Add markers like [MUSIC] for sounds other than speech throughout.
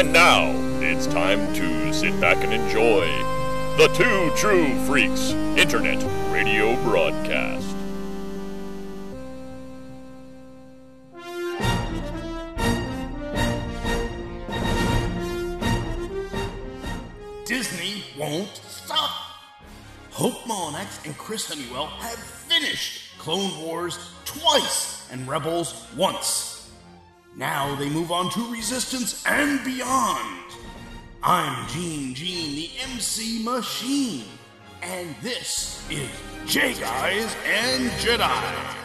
And now it's time to sit back and enjoy the Two True Freaks Internet Radio Broadcast. Disney won't stop. Hope Monax and Chris Honeywell have finished Clone Wars twice and Rebels once. Now they move on to Resistance and beyond. I'm Gene Gene, the MC Machine, and this is J Guys and Jedi.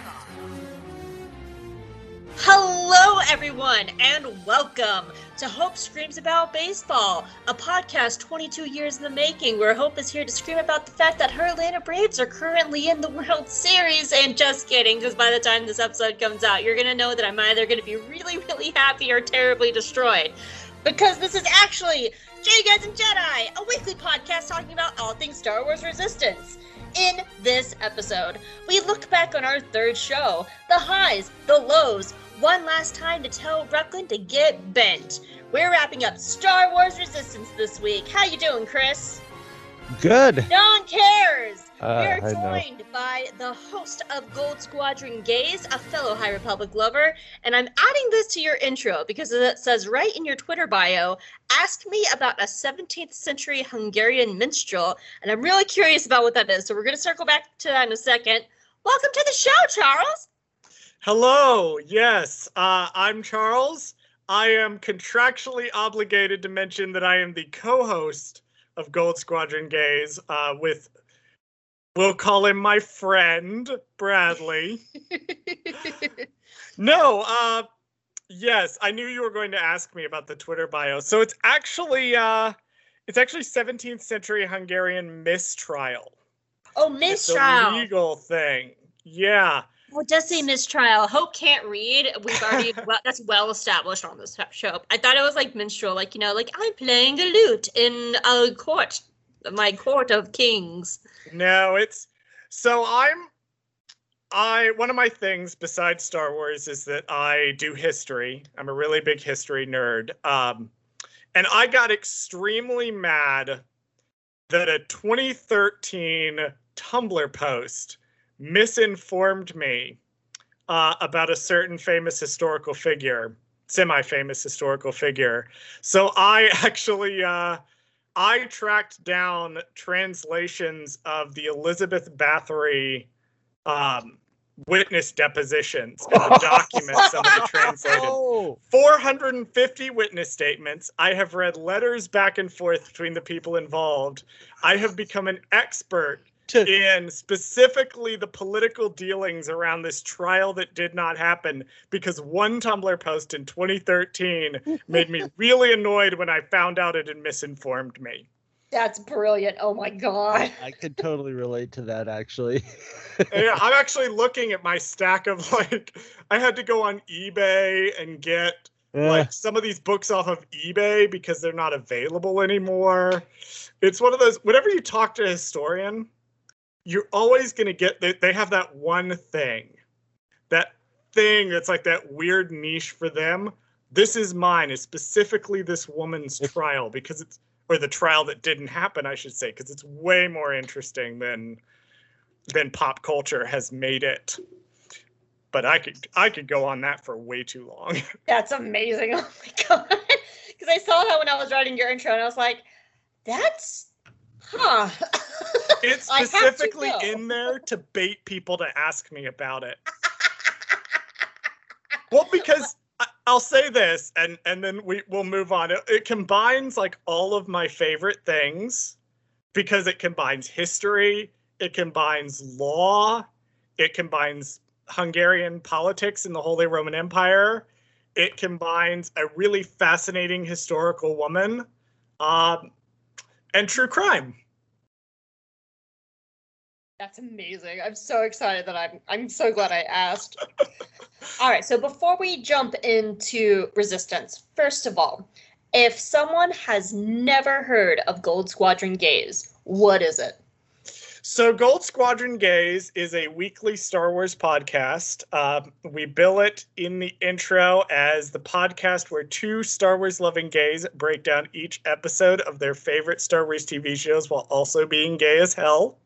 Hello, everyone, and welcome to Hope Screams About Baseball, a podcast 22 years in the making, where Hope is here to scream about the fact that her Atlanta Braves are currently in the World Series. And just kidding, because by the time this episode comes out, you're going to know that I'm either going to be really, really happy or terribly destroyed. Because this is actually J Guys and Jedi, a weekly podcast talking about all things Star Wars Resistance. In this episode, we look back on our third show, the highs, the lows, one last time to tell Brooklyn to get bent. We're wrapping up Star Wars Resistance this week. How you doing, Chris? Good. No one cares. Uh, We're joined by the host of Gold Squadron Gaze, a fellow High Republic lover, and I'm adding this to your intro because it says right in your Twitter bio, ask me about a 17th century Hungarian minstrel, and I'm really curious about what that is. So we're going to circle back to that in a second. Welcome to the show, Charles. Hello. Yes, uh, I'm Charles. I am contractually obligated to mention that I am the co-host of Gold Squadron Gaze uh, with, we'll call him my friend Bradley. [LAUGHS] no, uh, yes, I knew you were going to ask me about the Twitter bio. So it's actually, uh, it's actually 17th century Hungarian mistrial. oh, mistrial. It's a legal thing. Yeah. Well, does say mistrial. Hope can't read. We've already [LAUGHS] well, that's well established on this show. I thought it was like minstrel, like you know, like I'm playing the lute in a court, my court of kings. No, it's so I'm I one of my things besides Star Wars is that I do history. I'm a really big history nerd. Um and I got extremely mad that a 2013 Tumblr post misinformed me uh, about a certain famous historical figure, semi-famous historical figure. So I [LAUGHS] actually uh I tracked down translations of the Elizabeth Bathory um, witness depositions and the [LAUGHS] documents somebody translated. Oh, 450 witness statements. I have read letters back and forth between the people involved. I have become an expert to, in specifically the political dealings around this trial that did not happen because one Tumblr post in 2013 [LAUGHS] made me really annoyed when I found out it had misinformed me. That's brilliant. Oh my god. I could totally relate to that actually. [LAUGHS] Yeah, I'm actually looking at my stack of [LAUGHS] like I had to go on eBay and get Uh, like some of these books off of eBay because they're not available anymore. It's one of those whenever you talk to a historian, you're always going to get they, they have that one thing. That thing that's like that weird niche for them. This is mine is specifically this woman's trial because it's or the trial that didn't happen, I should say, because it's way more interesting than than pop culture has made it. But I could I could go on that for way too long. [LAUGHS] That's amazing. [LAUGHS] Oh my god. Because I saw that when I was writing your intro and I was like, that's huh. It's [LAUGHS] I have to specifically in there to bait people to ask me about it. [LAUGHS] well, because I, I'll say this, and and then we will move on. It, it combines like all of my favorite things because it combines history, it combines law, it combines Hungarian politics in the Holy Roman Empire. It combines a really fascinating historical woman, um, and true crime. That's amazing. I'm so excited that I'm I'm so glad I asked. [LAUGHS] all right, so before we jump into resistance, first of all, if someone has never heard of Gold Squadron Gaze, what is it? So, Gold Squadron Gaze is a weekly Star Wars podcast. Uh, we bill it in the intro as the podcast where two Star Wars loving gays break down each episode of their favorite Star Wars TV shows while also being gay as hell.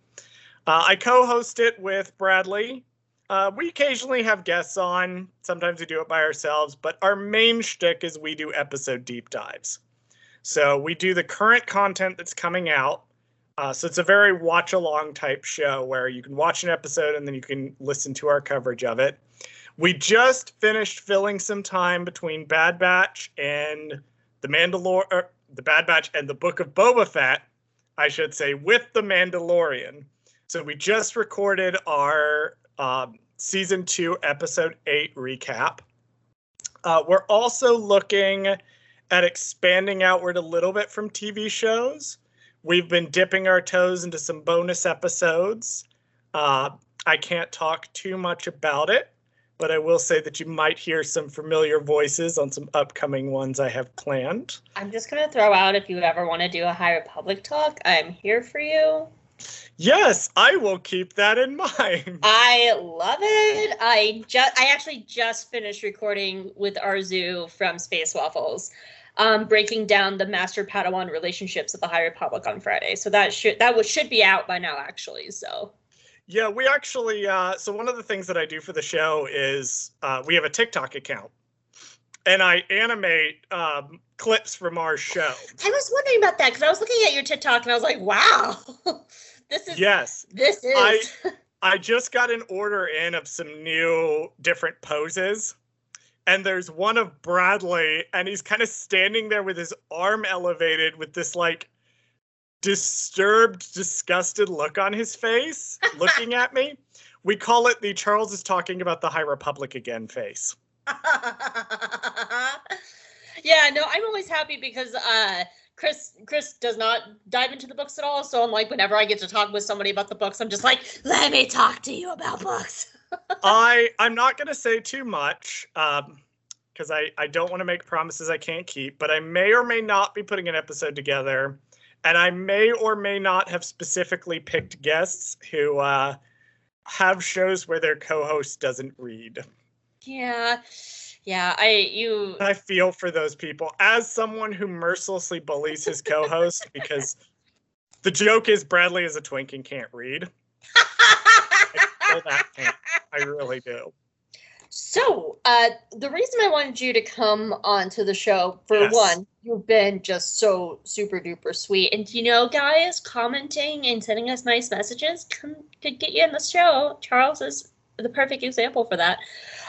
Uh, I co host it with Bradley. Uh, we occasionally have guests on. Sometimes we do it by ourselves, but our main shtick is we do episode deep dives. So, we do the current content that's coming out uh, so it's a very watch along type show where you can watch an episode and then you can listen to our coverage of it. We just finished filling some time between Bad Batch and the Mandalor, er, the Bad Batch and the Book of Boba Fett, I should say, with the Mandalorian. So we just recorded our um, season two, episode eight recap. Uh, we're also looking at expanding outward a little bit from TV shows. We've been dipping our toes into some bonus episodes. Uh, I can't talk too much about it, but I will say that you might hear some familiar voices on some upcoming ones I have planned. I'm just gonna throw out if you ever want to do a High Republic talk, I'm here for you. Yes, I will keep that in [LAUGHS] mind. I love it. I just I actually just finished recording with Arzu from Space Waffles um, breaking down the master Padawan relationships of the High Republic on Friday. So that should that was should be out by now, actually. So. Yeah, we actually. Uh, so one of the things that I do for the show is uh, we have a TikTok account, and I animate um, clips from our show. I was wondering about that because I was looking at your TikTok and I was like, "Wow, [LAUGHS] this is yes, this is." I, [LAUGHS] I just got an order in of some new different poses and there's one of Bradley, and he's kind of standing there with his arm elevated with this like disturbed, disgusted look on his face, [LAUGHS] looking at me. We call it the Charles is talking about the High Republic again face. [LAUGHS] yeah, no, I'm always happy because uh Chris Chris does not dive into the books at all. So I'm like, whenever I get to talk with somebody about the books, I'm just like, let me talk to you about books. [LAUGHS] I I'm not gonna say too much because um, I I don't want to make promises I can't keep. But I may or may not be putting an episode together, and I may or may not have specifically picked guests who uh, have shows where their co-host doesn't read. Yeah. Yeah, I you I feel for those people as someone who mercilessly bullies his co-host because the joke is Bradley is a twink and can't read. I that I really do. So, uh, the reason I wanted you to come onto the show, for yes. one, you've been just so super duper sweet. And you know, guys, commenting and sending us nice messages can, could get you in the show. Charles is the perfect example for that.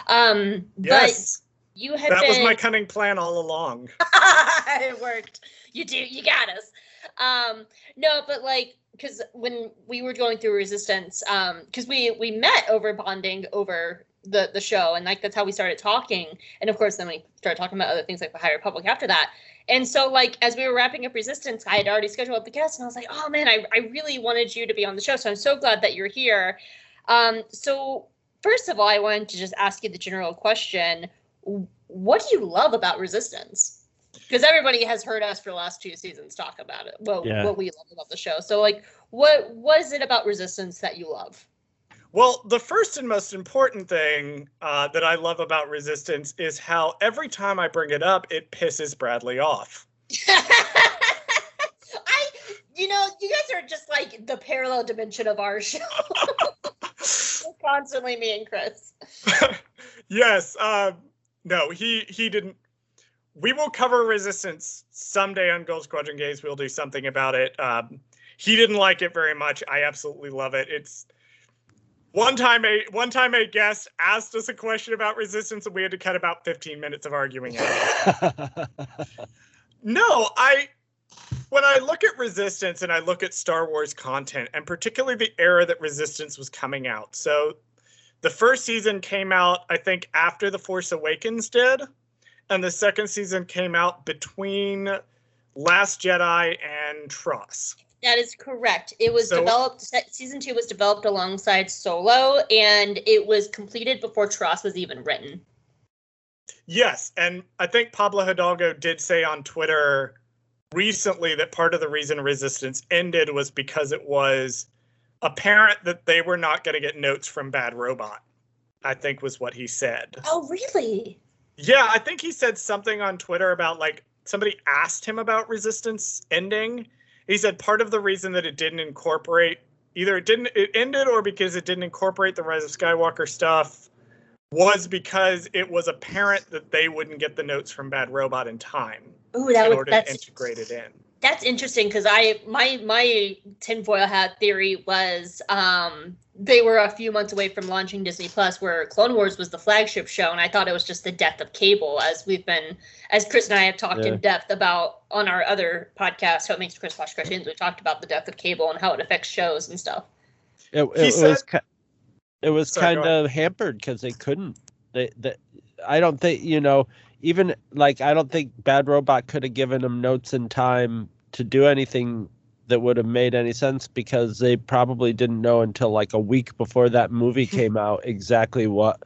Um, yes. But you have That been... was my cunning plan all along. [LAUGHS] it worked. You do. You got us. Um, no, but like, because when we were going through resistance um because we we met over bonding over the the show and like that's how we started talking. And of course then we started talking about other things like the high republic after that. And so like as we were wrapping up resistance i had already scheduled the guest and i was like oh man i, I really wanted you to be on the show so i'm so glad that you're here. Um so first of all i wanted to just ask you the general question. What do you love about resistance because everybody has heard us for the last two seasons talk about it. Well, yeah. what we love about the show. So, like, what was it about Resistance that you love? Well, the first and most important thing uh, that I love about Resistance is how every time I bring it up, it pisses Bradley off. [LAUGHS] I, you know, you guys are just like the parallel dimension of our show. [LAUGHS] constantly me and Chris. [LAUGHS] yes. Um, no, he he didn't we will cover resistance someday on Gold Squadron Gaze. We'll do something about it. Um, he didn't like it very much. I absolutely love it. It's one time a one time a guest asked us a question about resistance and we had to cut about 15 minutes of arguing [LAUGHS] no, I when I look at resistance and I look at Star Wars content and particularly the era that resistance was coming out. So the first season came out I think after The Force Awakens did and the second season came out between Last Jedi and TROS. That is correct. It was so, developed. Season two was developed alongside Solo, and it was completed before TROS was even written. Yes, and I think Pablo Hidalgo did say on Twitter recently that part of the reason Resistance ended was because it was apparent that they were not going to get notes from Bad Robot. I think was what he said. Oh, really? Yeah, I think he said something on Twitter about like somebody asked him about Resistance ending. He said part of the reason that it didn't incorporate either it didn't it ended or because it didn't incorporate the Rise of Skywalker stuff was because it was apparent that they wouldn't get the notes from Bad Robot in time Ooh, that in was order that's to integrate it in. That's interesting because I my my tinfoil hat theory was um they were a few months away from launching Disney Plus, where Clone Wars was the flagship show, and I thought it was just the death of cable, as we've been, as Chris and I have talked Yeah. in depth about on our other podcast, how it makes Chris watch cartoons. We talked about the death of cable and how it affects shows and stuff. It, it was said- ki- it was Sorry, kind of hampered because they couldn't. They, they, I don't think you know. Even like I don't think Bad Robot could have given them notes in time to do anything that would have made any sense because they probably didn't know until like a week before that movie [LAUGHS] came out exactly what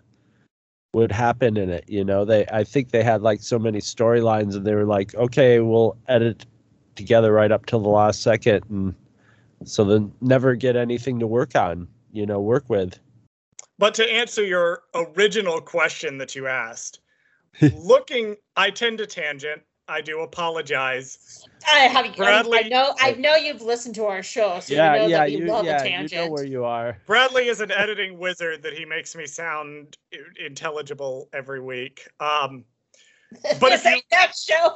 would happen in it. You know, they I think they had like so many storylines and they were like, okay, we'll edit together right up till the last second and so then never get anything to work on, you know, work with. But to answer your original question that you asked, [LAUGHS] looking, I tend to tangent. I do apologize. I have I, I know I know you've listened to our show, so yeah, you know yeah, that we you, love yeah, a you tangent. know where you are. Bradley is an editing wizard that he makes me sound intelligible every week. Um, but if [LAUGHS] This you- ain't that show.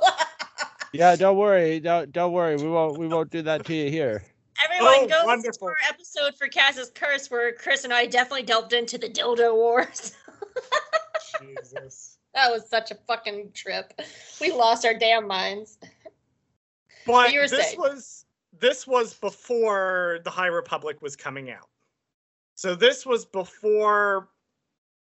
Yeah, don't worry, don't don't worry. We won't we won't do that to you here. Everyone Oh, go listen to wonderful. our episode for Cass's Curse where Chris and I definitely delved into the dildo wars. [LAUGHS] Jesus. That was such a fucking trip. We lost our damn minds. But you were this saying. was this was before the High Republic was coming out. So this was before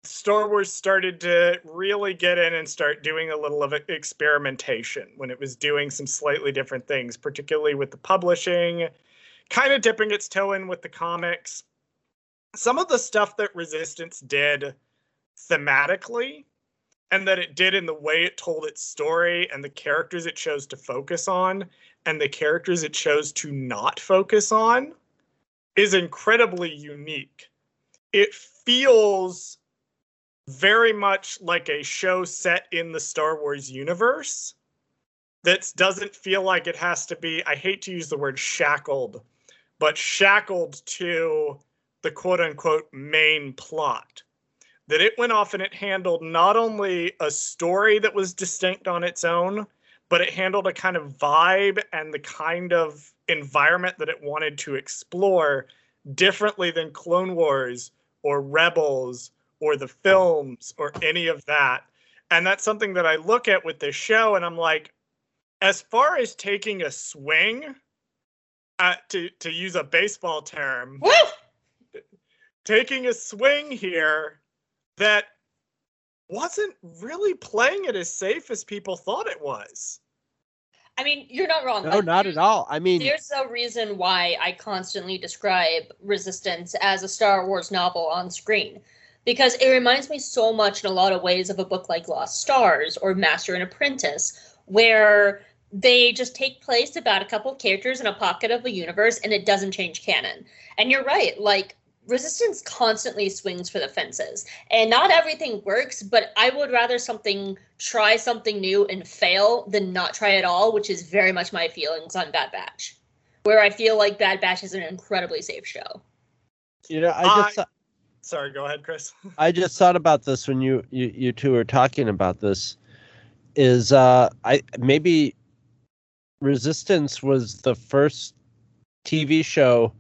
Star Wars started to really get in and start doing a little of experimentation when it was doing some slightly different things, particularly with the publishing, kind of dipping its toe in with the comics. Some of the stuff that Resistance did thematically and that it did in the way it told its story and the characters it chose to focus on and the characters it chose to not focus on is incredibly unique. It feels very much like a show set in the Star Wars universe that doesn't feel like it has to be, I hate to use the word shackled, but shackled to the quote unquote main plot. That it went off and it handled not only a story that was distinct on its own, but it handled a kind of vibe and the kind of environment that it wanted to explore differently than Clone Wars or Rebels or the films or any of that. And that's something that I look at with this show and I'm like, as far as taking a swing, uh, to, to use a baseball term, taking a swing here that wasn't really playing it as safe as people thought it was. I mean, you're not wrong. No, Like, not at all. I mean, There's a reason why I constantly describe Resistance as a Star Wars novel on screen. Because it reminds me so much in a lot of ways of a book like Lost Stars or Master and Apprentice, where they just take place about a couple of characters in a pocket of a universe and it doesn't change canon. And you're right, like Resistance constantly swings for the fences. And not everything works, but I would rather something try something new and fail than not try at all, which is very much my feelings on Bad Batch. Where I feel like Bad Batch is an incredibly safe show. you know, I just Sorry, go ahead, Chris. [LAUGHS] I just thought about this when you you, you two were talking about this. Is uh I maybe Resistance was the first TV show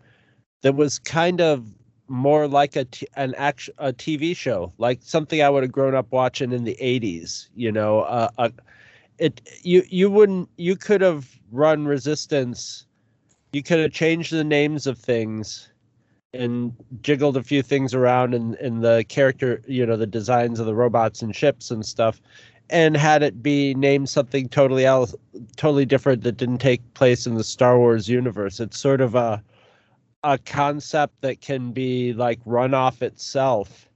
that was kind of more like a t- an act a TV show, like something I would have grown up watching in the '80s. You know, uh, uh, it you you wouldn't you could have run Resistance, you could have changed the names of things and jiggled a few things around in, in the character, you know, the designs of the robots and ships and stuff, and had it be named something totally else, totally different that didn't take place in the Star Wars universe. It's sort of a a concept that can be like run off itself,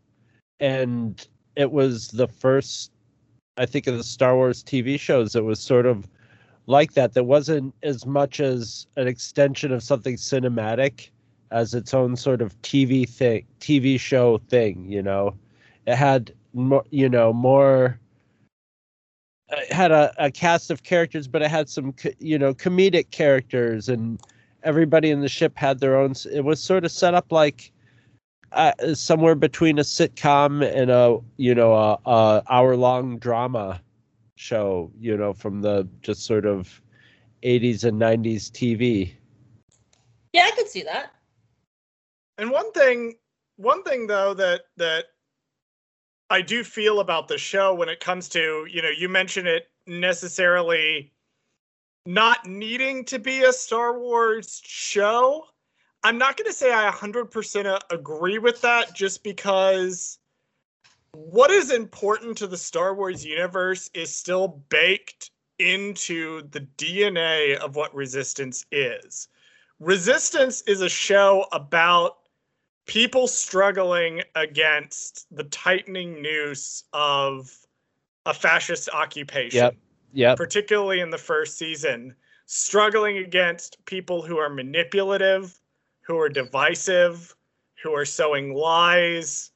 and it was the first, I think, of the Star Wars TV shows that was sort of like that. That wasn't as much as an extension of something cinematic as its own sort of TV thing, TV show thing. You know, it had more, you know, more. It had a, a cast of characters, but it had some, you know, comedic characters, and everybody in the ship had their own. It was sort of set up like uh, somewhere between a sitcom and a, you know, a, a hour long drama show. You know, from the just sort of 80s and 90s TV. Yeah, I could see that. And one thing, one thing though that that I do feel about the show when it comes to, you know, you mention it necessarily not needing to be a Star Wars show. I'm not going to say I 100% agree with that just because what is important to the Star Wars universe is still baked into the DNA of what Resistance is. Resistance is a show about people struggling against the tightening noose of a fascist occupation, Yep. Yep. particularly in the first season, struggling against people who are manipulative, who are divisive, who are sowing lies,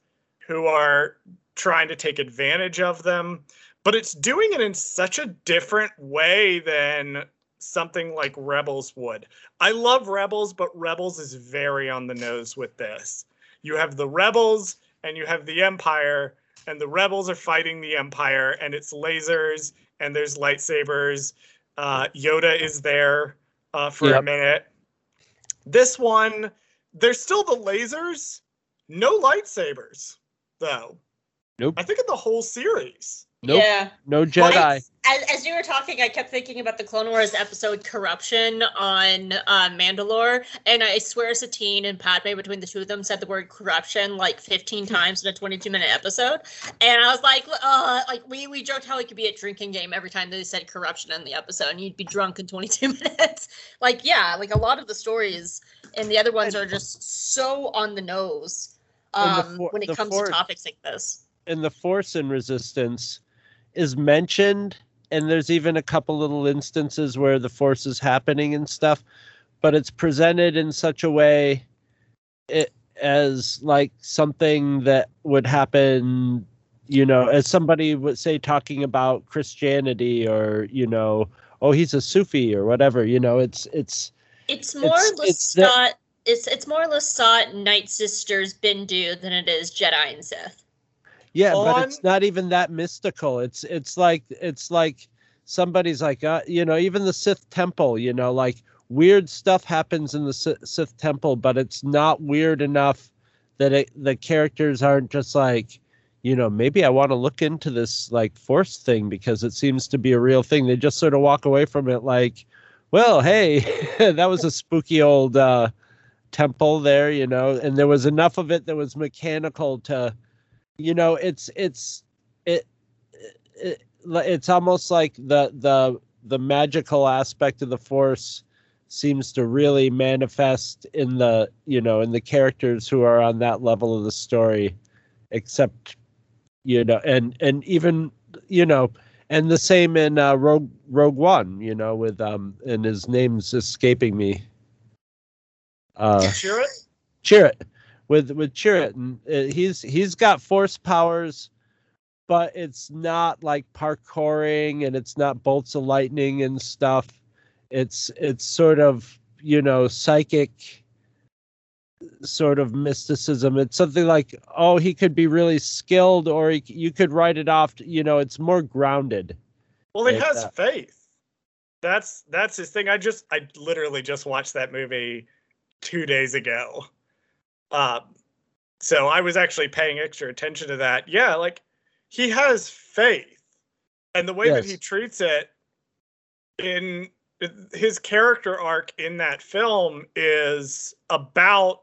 who are trying to take advantage of them. But it's doing it in such a different way than something like Rebels would. I love Rebels, but Rebels is very on the nose with this. You have the Rebels and you have the Empire, and the Rebels are fighting the Empire, and it's lasers and there's lightsabers. Uh, Yoda is there uh, for a minute. This one, there's still the lasers, no lightsabers, though. Nope. I think in the whole series. Nope. Yeah. No Jedi. I- as, as you were talking, I kept thinking about the Clone Wars episode "Corruption" on uh, Mandalore, and I swear Satine and Padme, between the two of them, said the word "corruption" like 15 times in a 22-minute episode, and I was like, uh, like we we joked how it could be a drinking game every time they said corruption in the episode, and you'd be drunk in 22 [LAUGHS] minutes. like, yeah, like a lot of the stories and the other ones are just so on the nose And the um, for- when it comes to topics like this. and the Force and Resistance is mentioned, and there's even a couple little instances where the Force is happening and stuff, but it's presented in such a way it as like something that would happen you know as somebody would say talking about christianity or you know oh he's a sufi or whatever you know it's it's It's more It's- or less it's. It's it's more or less sought Night Sisters Bendu than it is Jedi and Sith. Yeah, but it's not even that mystical. It's it's like it's like somebody's like uh, you know even the Sith temple. You know, like weird stuff happens in the Sith, Sith temple, but it's not weird enough that it, the characters aren't just like you know maybe I want to look into this like Force thing because it seems to be a real thing. They just sort of walk away from it like, well, hey, [LAUGHS] that was a spooky old uh, temple there, you know, and there was enough of it that was mechanical to you know it's it's it, it it's almost like the the the magical aspect of the force seems to really manifest in the you know in the characters who are on that level of the story except you know and and even you know and the same in uh, rogue rogue one you know with um and his name's escaping me uh Cheer it. Chirrut with with Chirrut, and uh, he's he's got force powers, but it's not like parkouring and it's not bolts of lightning and stuff. It's it's sort of you know psychic sort of mysticism. It's something like oh he could be really skilled, or he, you could write it off. To, you know, it's more grounded. Well, he has uh, faith. That's that's his thing. I just I literally just watched that movie two days ago. Um, so I was actually paying extra attention to that. Yeah, like he has faith, and the way that he treats it in his character arc in that film is about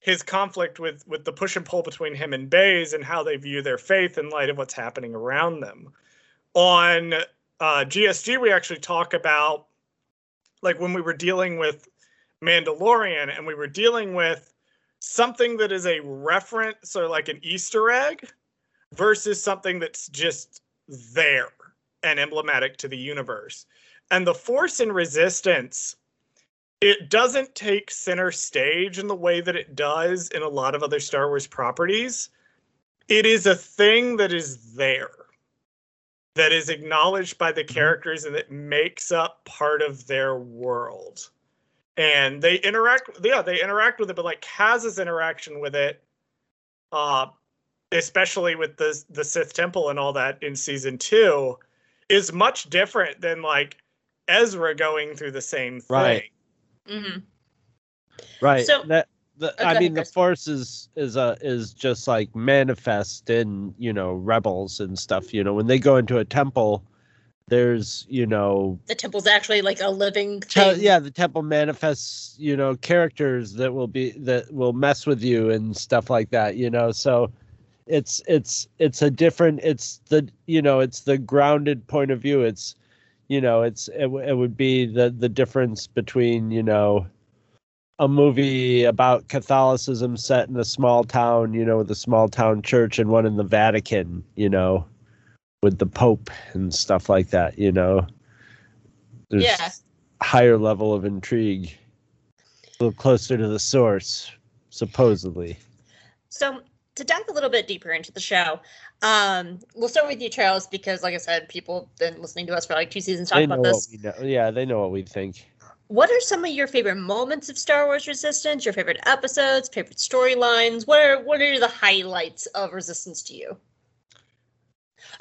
his conflict with with the push and pull between him and Baze and how they view their faith in light of what's happening around them. On uh, GSG, we actually talk about like when we were dealing with Mandalorian and we were dealing with something that is a reference or like an Easter egg versus something that's just there and emblematic to the universe. And the Force and Resistance it doesn't take center stage in the way that it does in a lot of other Star Wars properties. It is a thing that is there, that is acknowledged by the mm-hmm. characters and that makes up part of their world. And they interact, yeah, they interact with it, but like Kaz's interaction with it, uh, especially with the the Sith Temple and all that in season two, is much different than like Ezra going through the same thing. Right. hmm Right. So- that the, Oh, go I ahead, mean the force is is uh is just like manifest in, you know, rebels and stuff. You know, when they go into a temple, there's, you know, The temple's actually like a living te- thing. yeah, the temple manifests, you know, characters that will be that will mess with you and stuff like that, you know. So it's it's it's a different it's the you know, it's the grounded point of view. It's you know, it's it, it would be the the difference between, you know, a movie about Catholicism set in a small town, you know, with a small town church and one in the Vatican, you know, with the Pope and stuff like that, you know. There's Yeah. higher level of intrigue. A little closer to the source, supposedly. So to dive a little bit deeper into the show, um, we'll start with you, Charles, because like I said, people have been listening to us for like two seasons talking about this. Yeah, they know what we think. What are some of your favorite moments of Star Wars Resistance? Your favorite episodes, favorite storylines? What are what are the highlights of Resistance to you?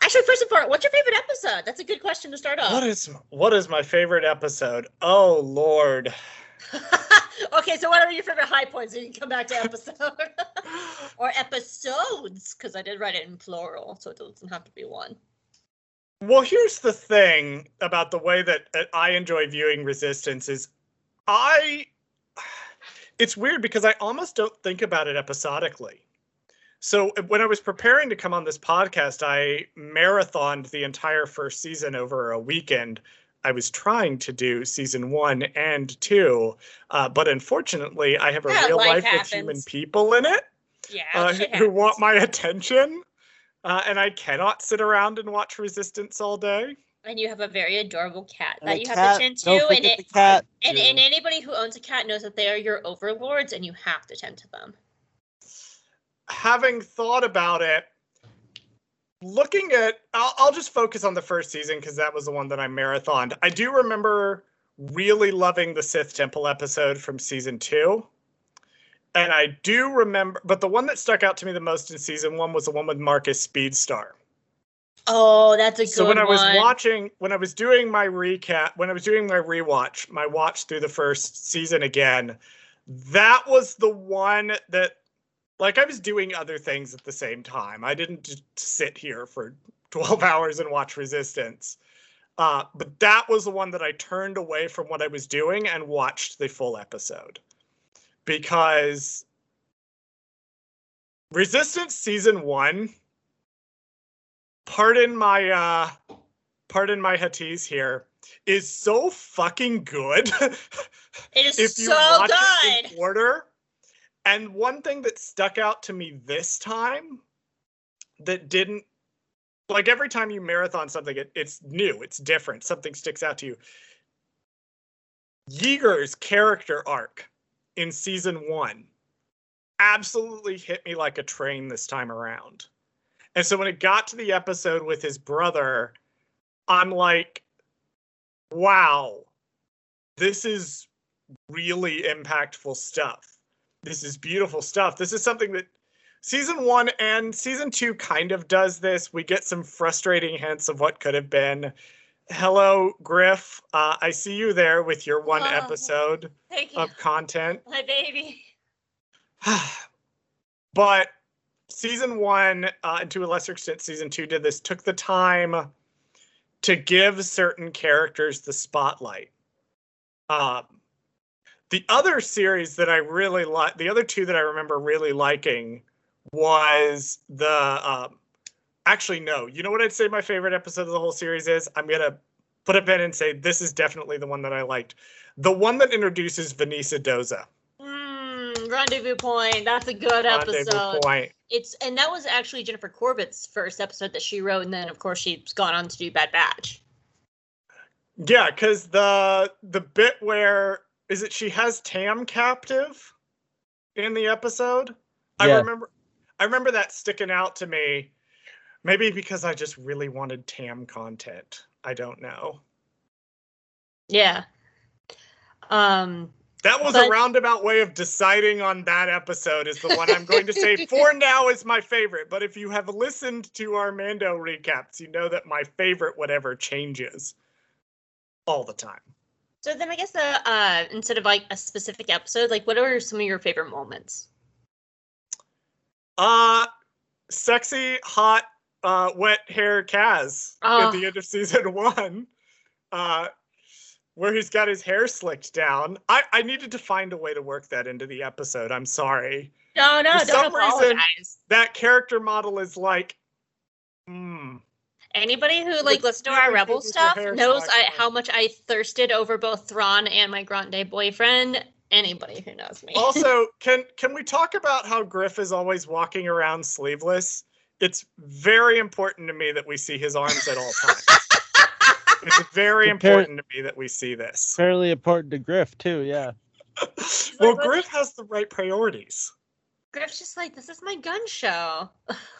Actually, first and foremost, what's your favorite episode? That's a good question to start off. What is what is my favorite episode? Oh Lord. [LAUGHS] okay, so what are your favorite high points? You can come back to episode [LAUGHS] or episodes, because I did write it in plural, so it doesn't have to be one. Well, here's the thing about the way that uh, I enjoy viewing Resistance is I it's weird because I almost don't think about it episodically. So uh, when I was preparing to come on this podcast, I marathoned the entire first season over a weekend. I was trying to do season one and two, uh, but unfortunately, I have a Yeah, real life life with human people in it Yeah, uh, who want my attention. Uh, and I cannot sit around and watch Resistance all day. And you have a very adorable cat And that the you have to tend to, and it, the cat. and, too. and anybody who owns a cat knows that they are your overlords, and you have to tend to them. Having thought about it, looking at, I'll, I'll just focus on the first season because that was the one that I marathoned. I do remember really loving the Sith Temple episode from season two. And I do remember, but the one that stuck out to me the most in season one was the one with Marcus Speedstar. Oh, that's a good one. so when I was watching, when I was doing my recap, when I was doing my rewatch, my watch through the first season again, that was the one that, like, I was doing other things at the same time. I didn't just sit here for [LAUGHS] 12 hours and watch Resistance. Uh, but that was the one that I turned away from what I was doing and watched the full episode because Resistance season one pardon my uh pardon my hatties here is so fucking good [LAUGHS] it is if you so watch it good. in order and one thing that stuck out to me this time that didn't like every time you marathon something it, it's new it's different something sticks out to you Yeager's character arc in season one absolutely hit me like a train this time around. And so when it got to the episode with his brother, I'm like, wow, this is really impactful stuff. This is beautiful stuff. This is something that season one and season two kind of does this. We get some frustrating hints of what could have been. Hello, Griff. Uh, I see you there with your one Oh. episode of content. [LAUGHS] my baby. [SIGHS] but season one, uh, and to a lesser extent, season two did this, took the time to give certain characters the spotlight. Um, the other series that I really like, the other two that I remember really liking was the. Um, actually, no. You know what I'd say my favorite episode of the whole series is? I'm going to put a pin and say this is definitely the one that I liked. The one that introduces Venisa Doza. Mm, Rendezvous Point. That's a good Rendezvous episode. Point. It's and that was actually Jennifer Corbett's first episode that she wrote, and then of course she's gone on to do Bad Batch. Yeah, because the the bit where is it she has Tam captive in the episode? I remember I remember that sticking out to me. Maybe because I just really wanted Tam content. I don't know. Yeah. Um, That was But- a roundabout way of deciding on that episode is the one I'm going to say [LAUGHS] for now is my favorite. But if you have listened to our Mando recaps, you know that my favorite whatever changes all the time. So then I guess uh, uh, instead of like a specific episode, like what are some of your favorite moments? Uh sexy, hot, uh, wet hair Kaz Oh. at the end of season [LAUGHS] one. Uh where he's got his hair slicked down. I, I needed to find a way to work that into the episode. I'm sorry. No, no, For don't some reason- That character model is like, hmm. Anybody who like With listens to our Rebel stuff knows I, how much I thirsted over both Thrawn and my Grande boyfriend. Anybody who knows me. Also, [LAUGHS] can can we talk about how Griff is always walking around sleeveless? It's very important to me that we see his arms at all times. [LAUGHS] it's very important to me that we see this. Fairly important to Griff too. Yeah. Well, what- Griff has the right priorities. Griff's just like, this is my gun show. [LAUGHS]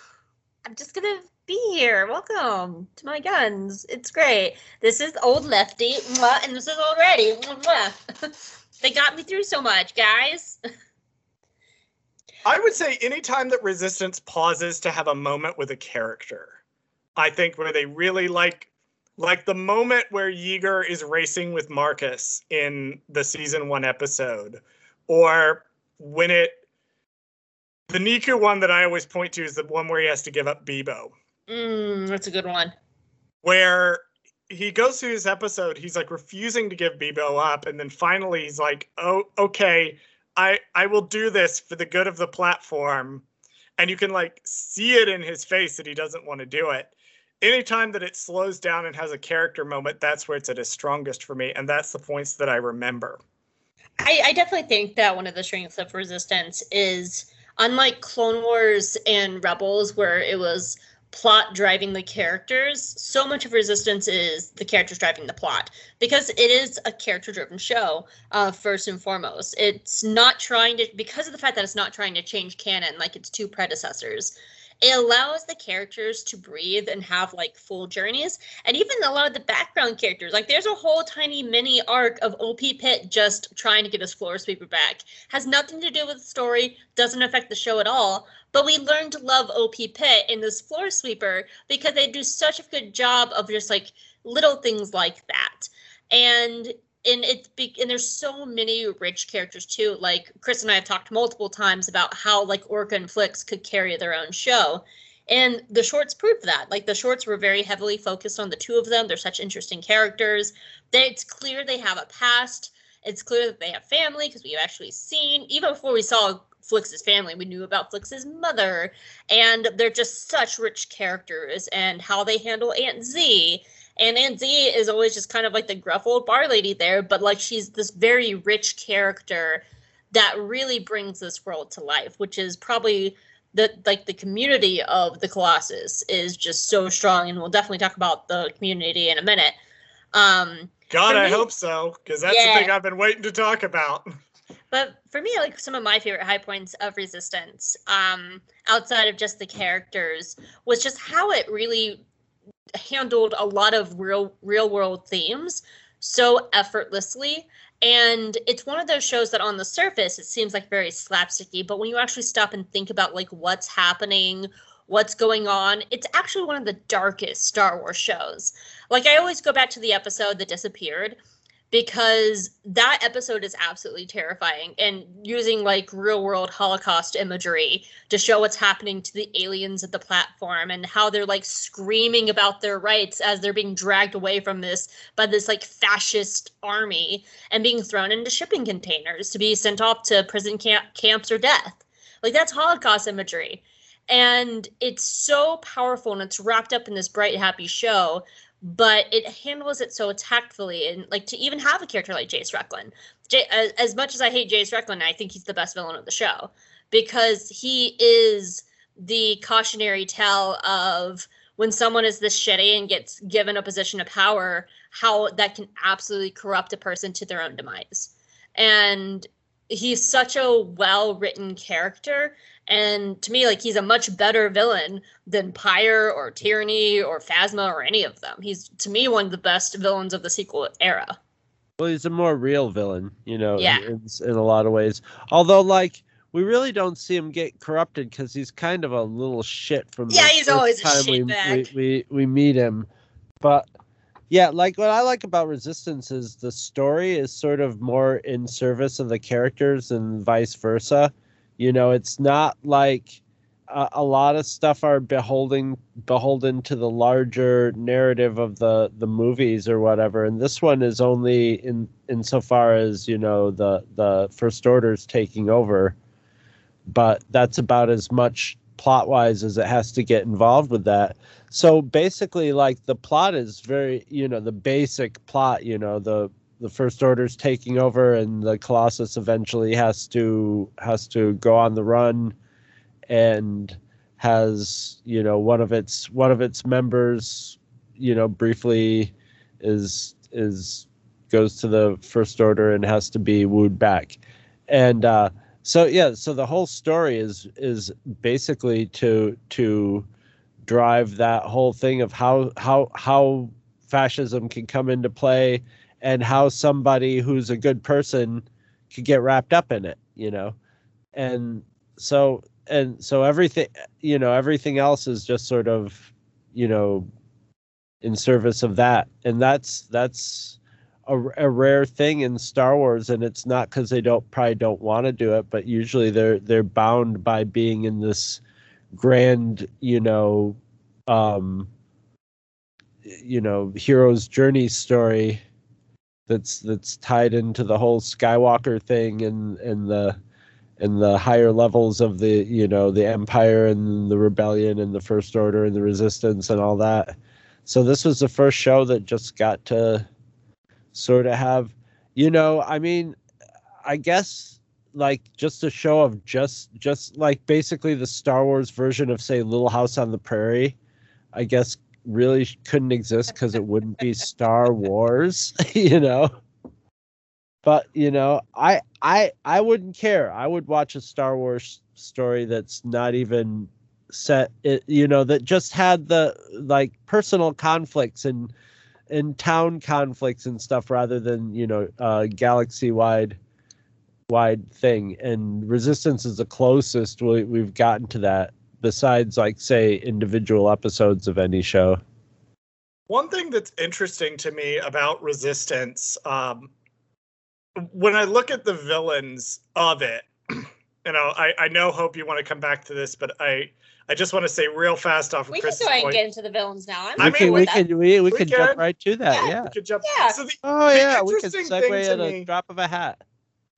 I'm just gonna be here. Welcome to my guns. It's great. This is old lefty, and this is old ready. [LAUGHS] they got me through so much, guys. I would say anytime that Resistance pauses to have a moment with a character, I think where they really like like the moment where Yeager is racing with Marcus in the season one episode, or when it the Neeku one that I always point to is the one where he has to give up Bebo, Mm, that's a good one. where he goes through his episode, he's like refusing to give Bebo up, and then finally he's like, "Oh, okay, I I will do this for the good of the platform," and you can like see it in his face that he doesn't want to do it. Anytime that it slows down and has a character moment, that's where it's at its strongest for me, and that's the points that I remember. I, I definitely think that one of the strengths of Resistance is unlike Clone Wars and Rebels, where it was plot driving the characters, so much of Resistance is the characters driving the plot because it is a character driven show, uh, first and foremost. It's not trying to, because of the fact that it's not trying to change canon like its two predecessors. It allows the characters to breathe and have like full journeys and even a lot of the background characters like there's a whole tiny mini arc of op pit just trying to get his floor sweeper back. Has nothing to do with the story doesn't affect the show at all but we learn to love op pit in this floor sweeper because they do such a good job of just like little things like that. And and it's and there's so many rich characters too like chris and i have talked multiple times about how like Orka and flix could carry their own show and the shorts proved that. Like the shorts were very heavily focused on the two of them. They're such interesting characters. They, it's clear they have a past. It's clear that they have family because we've actually seen, even before we saw Flix's family, we knew about Flix's mother. And they're just such rich characters and how they handle Aunt Z. And Aunt Z is always just kind of like the gruff old bar lady there, but like she's this very rich character that really brings this world to life, which is probably the like the community of the Colossus is just so strong, and we'll definitely talk about the community in a minute. Um, God, I me- hope so, because that's Yeah. the thing I've been waiting to talk about. but for me, like some of my favorite high points of Resistance, um, outside of just the characters, was just how it really handled a lot of real real world themes so effortlessly. And it's one of those shows that on the surface it seems like very slapsticky, but when you actually stop and think about like what's happening, what's going on, it's actually one of the darkest Star Wars shows. Like I always go back to the episode that disappeared because that episode is absolutely terrifying and using like real world holocaust imagery to show what's happening to the aliens at the platform and how they're like screaming about their rights as they're being dragged away from this by this like fascist army and being thrown into shipping containers to be sent off to prison camp camps or death. Like that's holocaust imagery. And it's so powerful and it's wrapped up in this bright happy show but it handles it so tactfully and like to even have a character like Jace Rucklin. Jay, as, as much as I hate Jace Rucklin, I think he's the best villain of the show because he is the cautionary tale of when someone is this shitty and gets given a position of power, how that can absolutely corrupt a person to their own demise. and he's such a well written character. And to me, like he's a much better villain than Pyre or Tierney or Phasma or any of them. He's to me one of the best villains of the sequel era. Well, he's a more real villain, you know, Yeah. in, in a lot of ways. Although, like, we really don't see him get corrupted because he's kind of a little shit from the Yeah, he's always a time we, we, we we meet him. But yeah, like what I like about Resistance is the story is sort of more in service of the characters and vice versa. You know, it's not like a, lot of stuff are beholding beholden to the larger narrative of the the movies or whatever and this one is only in insofar as you know the the first orders taking over but that's about as much plot wise as it has to get involved with that. So basically like the plot is very you know the basic plot you know the the first order's taking over and the colossus eventually has to has to go on the run and has you know one of its one of its members you know briefly is is goes to the first order and has to be wooed back. And uh so yeah so the whole story is is basically to to drive that whole thing of how how how fascism can come into play and how somebody who's a good person could get wrapped up in it you know? And so and so everything you know everything else is just sort of you know in service of that. And that's that's a, a rare thing in star wars and it's not because they don't probably don't want to do it but usually they're they're bound by being in this grand you know um you know hero's journey story that's that's tied into the whole skywalker thing and and the and the higher levels of the you know the empire and the rebellion and the first order and the resistance and all that. So this was the first show that just got to sort of have you know i mean i guess like just a show of just just like basically the star wars version of say little house on the prairie i guess really couldn't exist because it wouldn't be [LAUGHS] star wars [LAUGHS] you know? But you know i i i wouldn't care. I would watch a star wars story that's not even set it you know that just had the like personal conflicts and and town conflicts and stuff rather than you know uh galaxy wide wide thing. And resistance is the closest we, we've gotten to that besides like say individual episodes of any show. One thing that's interesting to me about Resistance, um, when I look at the villains of it, [CLEARS THROAT] you know, I, I know Hope you want to come back to this, but I I just want to say real fast off of We can go ahead and get into the villains now. I'm I we mean, can we can we, we We can jump can. right to that Yeah. yeah, We could jump. Yeah. So the oh the yeah we can segue thing to at a me- drop of a hat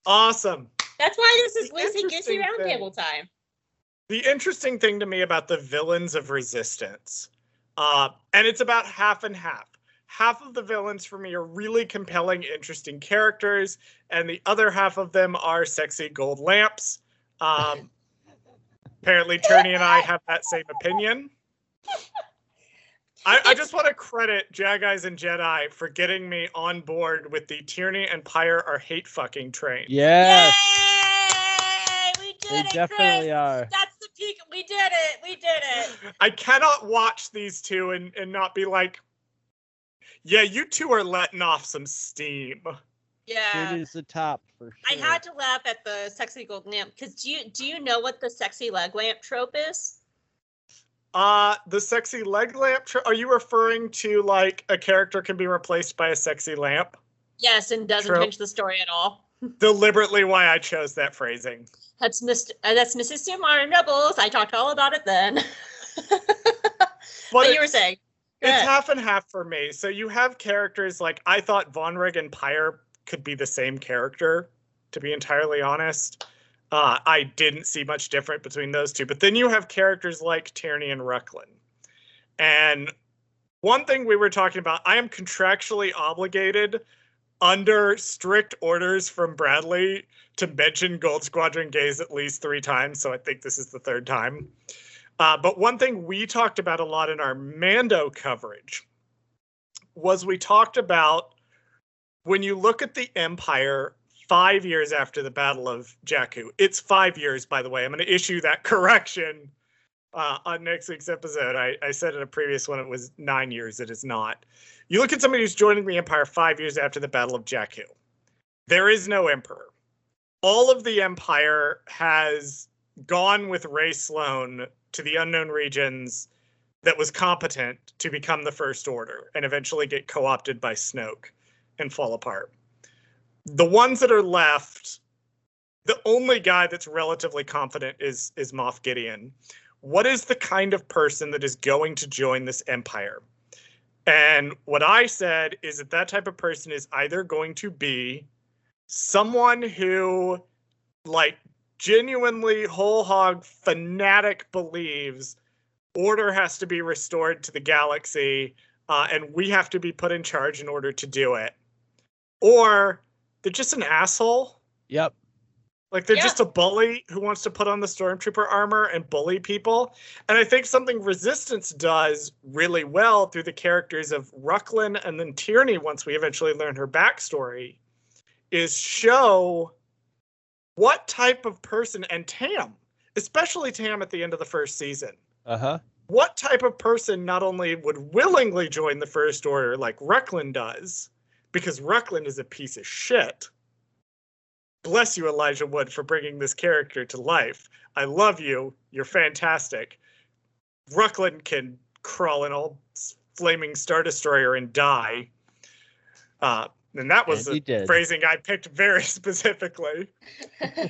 awesome. That's why this is The Lucy Goosey Roundtable time. The interesting thing to me about the villains of Resistance, uh, and it's about half and half. Half of the villains for me are really compelling, interesting characters, and the other half of them are sexy gold lamps. Um, apparently, Tierney and I have that same opinion. I, I just want to credit Jag and Jedi for getting me on board with the Tierney and Pyre are hate fucking train. yes Yay! We did they it, definitely Chris. are That's the peak. We did it. We did it. I cannot watch these two and, and not be like, yeah, you two are letting off some steam. Yeah. It is the top for sure. I had to laugh at the sexy gold lamp because do you do you know what the sexy leg lamp trope is? Uh, the sexy leg lamp. Tr- are you referring to like a character can be replaced by a sexy lamp? Yes, and doesn't Trope. change the story at all. [LAUGHS] Deliberately, why I chose that phrasing. That's Mr. Uh, that's Mrs. Sumar and Rebels. I talked all about it then. [LAUGHS] But what you were saying? Go It's ahead. half and half for me. So you have characters like I thought Vonreg and Pyre could be the same character, to be entirely honest. Uh, I didn't see much different between those two. But then you have characters like Tierney and Rucklin. And one thing we were talking about, I am contractually obligated under strict orders from Bradley to mention Gold Squadron gays at least three times. So I think this is the third time. Uh, but one thing we talked about a lot in our Mando coverage was we talked about when you look at the Empire five years after the Battle of Jakku. It's five years, by the way. I'm going to issue that [LAUGHS] correction uh, on next week's episode. I, I said in a previous one it was nine years. It is not. You look at somebody who's joining the Empire five years after the Battle of Jakku. There is no Emperor. All of the Empire has gone with Rae Sloane to the unknown regions that was competent to become the First Order and eventually get co opted by Snoke and fall apart. The ones that are left, the only guy that's relatively confident is is Moff Gideon. What is the kind of person that is going to join this empire? And what I said is that that type of person is either going to be someone who, like, genuinely whole hog fanatic believes order has to be restored to the galaxy uh, and we have to be put in charge in order to do it or they're just an asshole Yep. like they're Yeah. just a bully who wants to put on the stormtrooper armor and bully people and i think something resistance does really well through the characters of rucklin and then tierney once we eventually learn her backstory is show what type of person and tam especially tam at the end of the first season Uh huh. what type of person not only would willingly join the First Order like Rucklin does, because Rucklin is a piece of shit. Bless you, Elijah Wood, for bringing this character to life. I love you. You're fantastic. Rucklin can crawl in old flaming Star Destroyer and die. Uh, and that was And he the phrasing I picked very [LAUGHS] specifically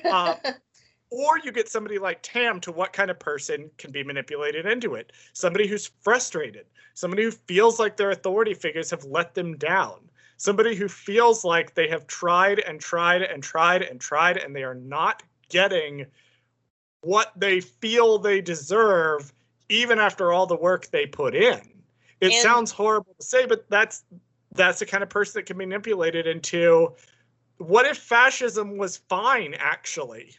uh, [LAUGHS] or you get somebody like Tam to what kind of person can be manipulated into it. Somebody who's frustrated, somebody who feels like their authority figures have let them down, somebody who feels like they have tried and tried and tried and tried and they are not getting what they feel they deserve even after all the work they put in. It And- sounds horrible to say, but that's that's the kind of person that can be manipulated into what if fascism was fine actually?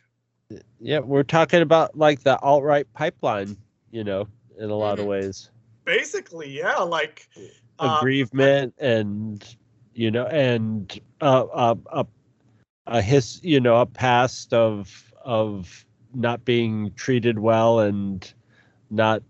Yeah, we're talking about like the alt right pipeline, you know, in a lot of Mhm. ways. basically yeah like um, Aggrievement and you know, and a a a his, you know, a past of of not being treated well and not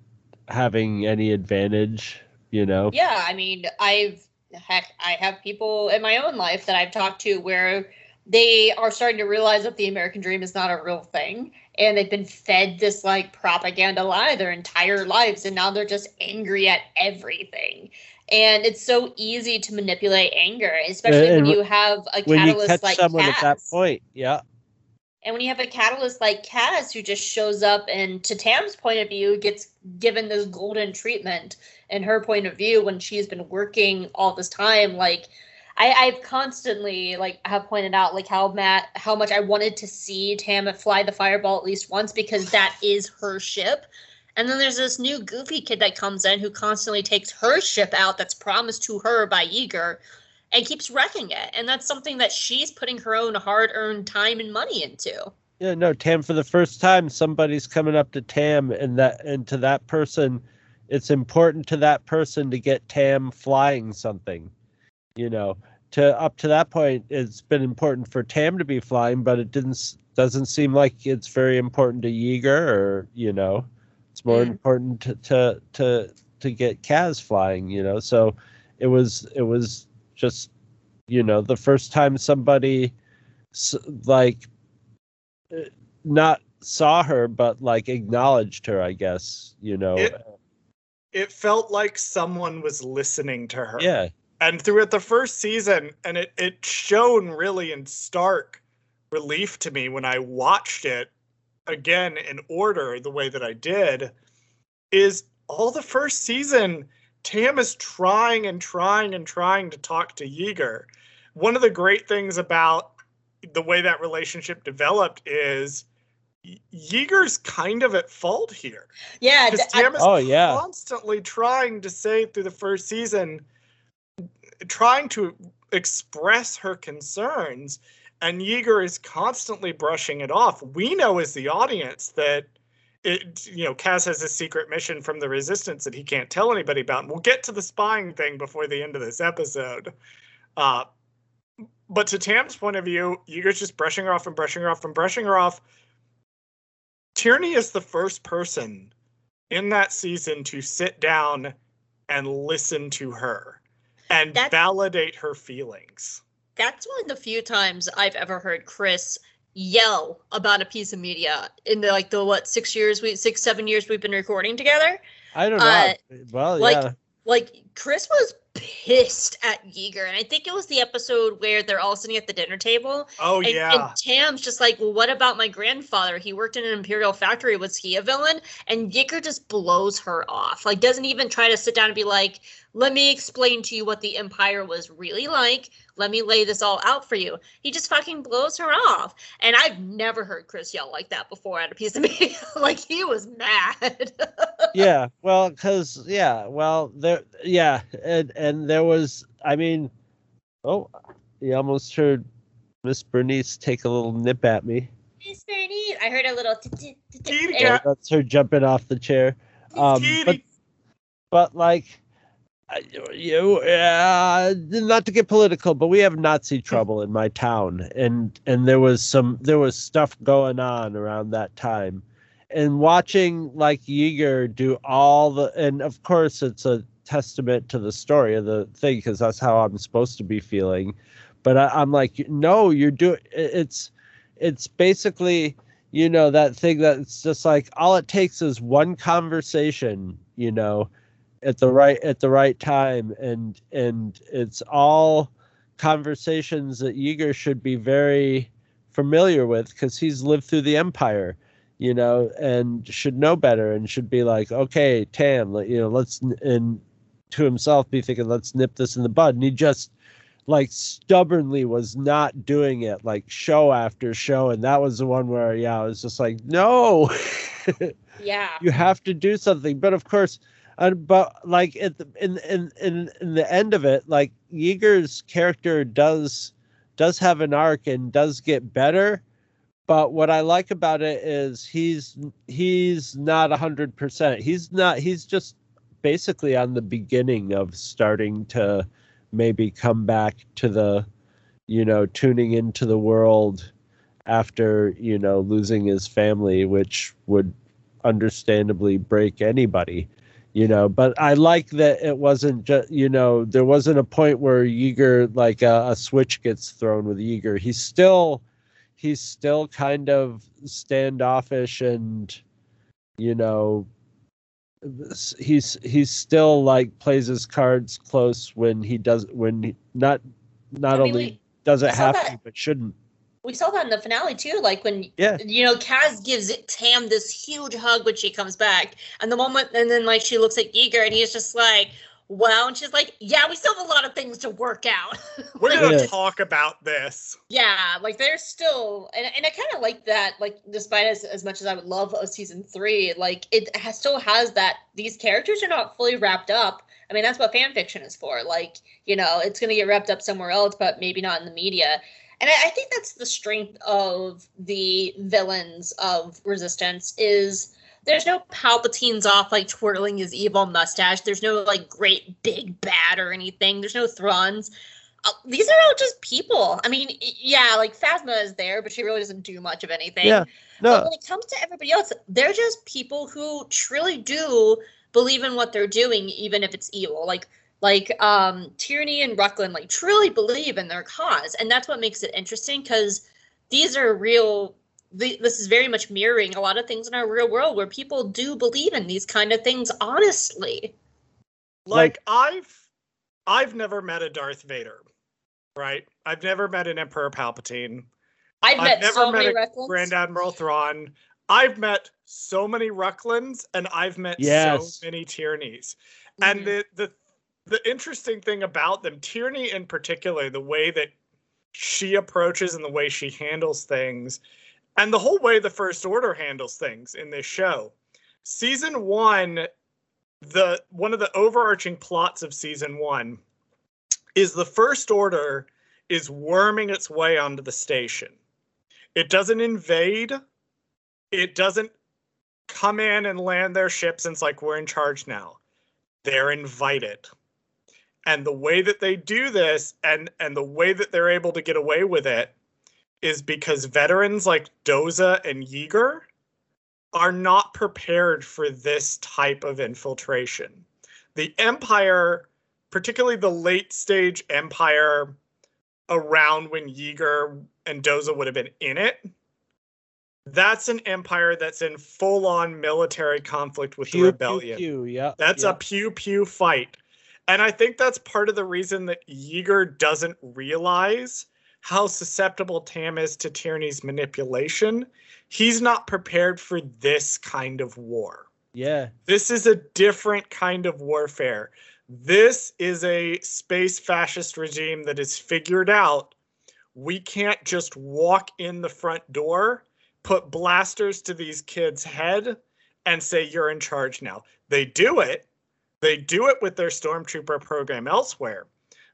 having any advantage, you know. yeah, I mean, I've heck, I have people in my own life that I've talked to where they are starting to realize that the American dream is not a real thing. And they've been fed this like propaganda lie their entire lives, and now they're just angry at everything. And it's so easy to manipulate anger, especially And when you have a When you catalyst catch like someone at that point, yeah. And when you have a catalyst like Kaz who just shows up and to Tam's point of view gets given this golden treatment in her point of view when she's been working all this time, like I, I've constantly like have pointed out like how Matt how much I wanted to see Tam fly the fireball at least once because that is her ship. And then there's this new goofy kid that comes in who constantly takes her ship out that's promised to her by Yeager and keeps wrecking it. And that's something that she's putting her own hard earned time and money into. Yeah, no, Tam. For the first time, somebody's coming up to Tam, and that and to that person, it's important to that person to get Tam flying something. You know, to up to that point, it's been important for Tam to be flying, but it didn't doesn't seem like it's very important to Yeager, or you know, it's more Mm. important to to to to get Kaz flying. You know, so it was it was just you know the first time somebody like uh, not saw her but like acknowledged her i guess you know It- it felt like someone was listening to her. yeah And throughout the first season, and it, it shone really in stark relief to me when I watched it again in order the way that I did, is all the first season, Tam is trying and trying and trying to talk to Yeager. One of the great things about the way that relationship developed is Yeager's kind of at fault here. Yeah, Because Tam is Oh, yeah. constantly trying to say through the first season, trying to express her concerns, and Yeager is constantly brushing it off. We know as the audience that it, you know, Kaz has a secret mission from the Resistance that he can't tell anybody about. And we'll get to the spying thing before the end of this episode. Uh, but to Tam's point of view, Yeager's just brushing her off and brushing her off and brushing her off. Tierney is the first person in that season to sit down and listen to her and That's- validate her feelings. That's one of the few times I've ever heard Chris yell about a piece of media in the like the what six years we six seven years we've been recording together. I don't know. Uh, well, like- yeah. Like Chris was pissed at Yeager, and I think it was the episode where they're all sitting at the dinner table, Oh and, yeah. and Tam's just like, well, what about my grandfather? He worked in an imperial factory. Was he a villain? And Yeager just blows her off. Like, doesn't even try to sit down and be like, let me explain to you what the empire was really like. Let me lay this all out for you. He just fucking blows her off. And I've never heard Chris yell like that before at a piece of media. [LAUGHS] like, he was mad. [LAUGHS] yeah well because yeah well there yeah and and there was i mean oh you almost heard miss bernice take a little nip at me Miss Bernice. I heard a little. t- t- t- t- Kitty that's her jumping off the chair um but but like I- you uh, not to get political but we have nazi trouble in my town and and there was some there was stuff going on around that time. And watching like Yeager do all the and of course it's a testament to the story of the thing because that's how I'm supposed to be feeling. But I, I'm like no you're doing it's it's basically you know that thing that's just like all it takes is one conversation you know at the right at the right time. And and it's all conversations that Yeager should be very familiar with because he's lived through the empire you know and should know better and should be like okay tam you know let's and to himself be thinking let's nip this in the bud. And he just like stubbornly was not doing it like show after show. And that was the one where yeah i was just like no. [LAUGHS] Yeah. you have to do something. But of course uh, but like at the in, in in in the end of it like Yeager's character does does have an arc and does get better. But what i like about it is he's he's not hundred percent. He's not he's just basically on the beginning of starting to maybe come back to the you know tuning into the world after you know losing his family which would understandably break anybody you know but i like that it wasn't just you know there wasn't a point where Yeager like a, a switch gets thrown with Yeager. He's still he's still kind of standoffish and you know he's he's still like plays his cards close when he does when he, not not I mean, only we- doesn't have that- to but shouldn't we saw that in the finale too. Like when Yeah. you know Kaz gives Tam this huge hug when she comes back, and the moment, and then like she looks at Yeager, and he's just like, "Wow," and she's like, "Yeah, we still have a lot of things to work out." [LAUGHS] We're Like, gonna Yeah. talk about this. yeah, like there's still, and, and I kind of like that. Like despite as as much as I would love a season three, like it has, still has that these characters are not fully wrapped up. I mean, that's what fan fiction is for. Like, you know, it's going to get wrapped up somewhere else, but maybe not in the media. And I, I think that's the strength of the villains of Resistance is there's no Palpatine's off like twirling his evil mustache. There's no like great big bad or anything. There's no Thrawns. Uh, these are all just people. I mean, yeah, like Phasma is there, but she really doesn't do much of anything. yeah no. But when it comes to everybody else, they're just people who truly do believe in what they're doing, even if it's evil. Like like um Tierney and Rucklin like truly believe in their cause. And that's what makes it interesting because these are real the, this is very much mirroring a lot of things in our real world where people do believe in these kind of things honestly. Like I've I've never met a Darth Vader, right? I've never met an Emperor Palpatine. I've, I've met never so met many a Rucklins. Grand Admiral Thrawn. I've met so many Rucklins and I've met Yes. so many Tierneys. Mhm. And the the the interesting thing about them, Tierney in particular, the way that she approaches and the way she handles things, and the whole way the First Order handles things in this show. Season one, the one of the overarching plots of season one is the First Order is worming its way onto the station. It doesn't invade. It doesn't come in and land their ships and it's like we're in charge now. They're invited. And the way that they do this and and the way that they're able to get away with it is because veterans like Doza and Yeager are not prepared for this type of infiltration. The Empire, particularly the late stage Empire around when Yeager and Doza would have been in it, that's an empire that's in full on military conflict with Pew, the rebellion. Pew, pew, yeah. That's yeah. a pew pew fight. And I think that's part of the reason that Yeager doesn't realize how susceptible Tam is to Tierney's manipulation. He's not prepared for this kind of war. Yeah. This is a different kind of warfare. This is a space fascist regime that has figured out we can't just walk in the front door, put blasters to these kids' head, and say, You're in charge now. They do it. They do it with their stormtrooper program elsewhere,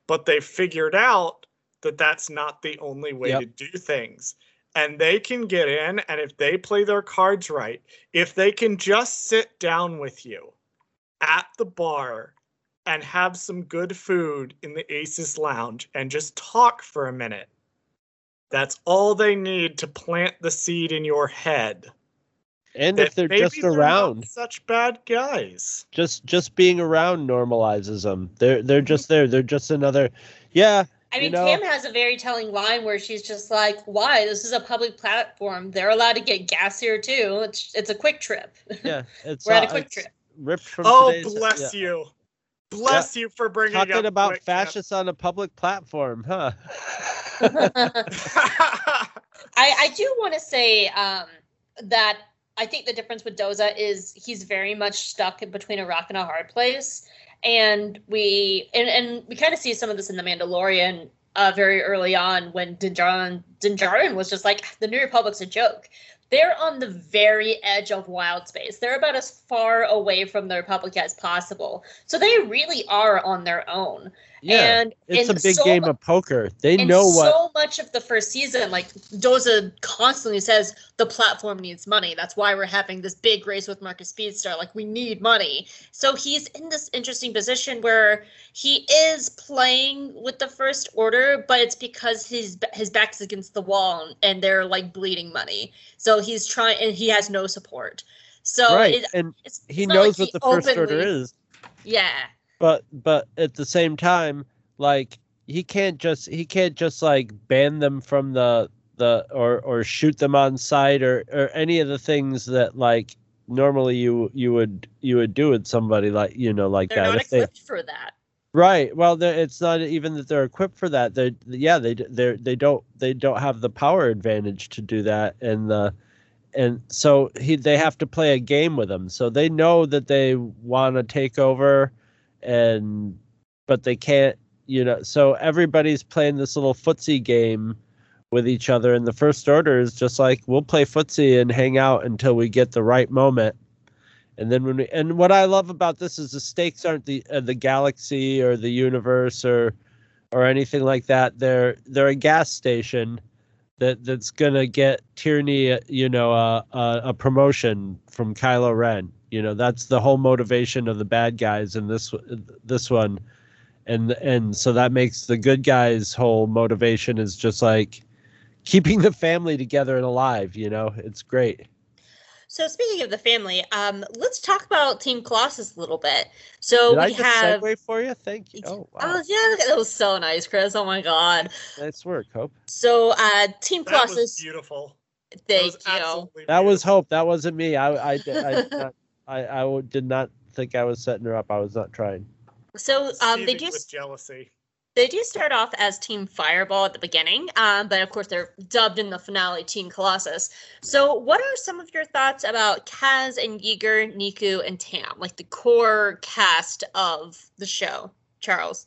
but they figured out that that's not the only way Yep. to do things. And they can get in, and if they play their cards right, if they can just sit down with you at the bar and have some good food in the Aces Lounge and just talk for a minute, that's all they need to plant the seed in your head. And that if they're maybe just they're not around, such bad guys. just just being around normalizes them. They're they're just there. They're just another. Yeah. I You mean, know- Tam has a very telling line where she's just like, "Why? This is a public platform. They're allowed to get gas here too. It's it's a quick trip. [LAUGHS] Yeah. It's We're at a uh, quick trip." Ripped from Oh, bless yeah. you. Bless you for bringing Talking up about Quick Trip. fascists on a public platform, huh? [LAUGHS] [LAUGHS] I, I do want to say um, that I think the difference with Doza is he's very much stuck between a rock and a hard place, and we and, and we kind of see some of this in the Mandalorian uh, very early on when Din Djarin Dinjarin was just like the New Republic's a joke. They're on the very edge of wild space. They're about as far away from the Republic as possible. So they really are on their own. Yeah. and it's a big so game of poker. They know what. so much of the first season, like Doza constantly says, the platform needs money. That's why we're having this big race with Marcus Speedstar. Like we need money. So he's in this interesting position where he is playing with the first order, but it's because his his back's against the wall and, they're like bleeding money. So he's trying, and he has no support. So right. it, and it's, he it's knows like what he the first order is. Yeah. But but at the same time like he can't just he can't just like ban them from the the or or shoot them on site or or any of the things that like normally you you would you would do with somebody like you know like They're that. not if they equipped for that. right. Well it's not even that they're equipped for that. They yeah they they they don't they don't have the power advantage to do that. And the and so he they have to play a game with them. So they know that they want to take over and but they can't you know so everybody's playing this little footsie game with each other and the first order is just like we'll play footsie and hang out until we get the right moment and then when we and what i love about this is the stakes aren't the uh, the galaxy or the universe or or anything like that they're they're a gas station that that's gonna get Tierney, you know, uh, uh, a promotion from Kylo Ren. You know, that's the whole motivation of the bad guys in this this one, and and so that makes the good guys' whole motivation is just like keeping the family together and alive. You know, it's great. So speaking of the family, um, let's talk about Team Colossus a little bit. So Did I we just have. segue for you? Thank you. Oh, wow. Oh yeah, that was so nice, Chris. Oh my god. nice work, Hope. So uh, Team That was Colossus, beautiful. Thank was you. absolutely That was. Hope. That wasn't me. I I I, did not- I, I w- did not think I was setting her up. I was not trying. So um, they Seething do with jealousy. they do start off as Team Fireball at the beginning, um, but of course they're dubbed in the finale Team Colossus. So what are some of your thoughts about Kaz and Yeager, Neeku, and Tam, like the core cast of the show? Charles.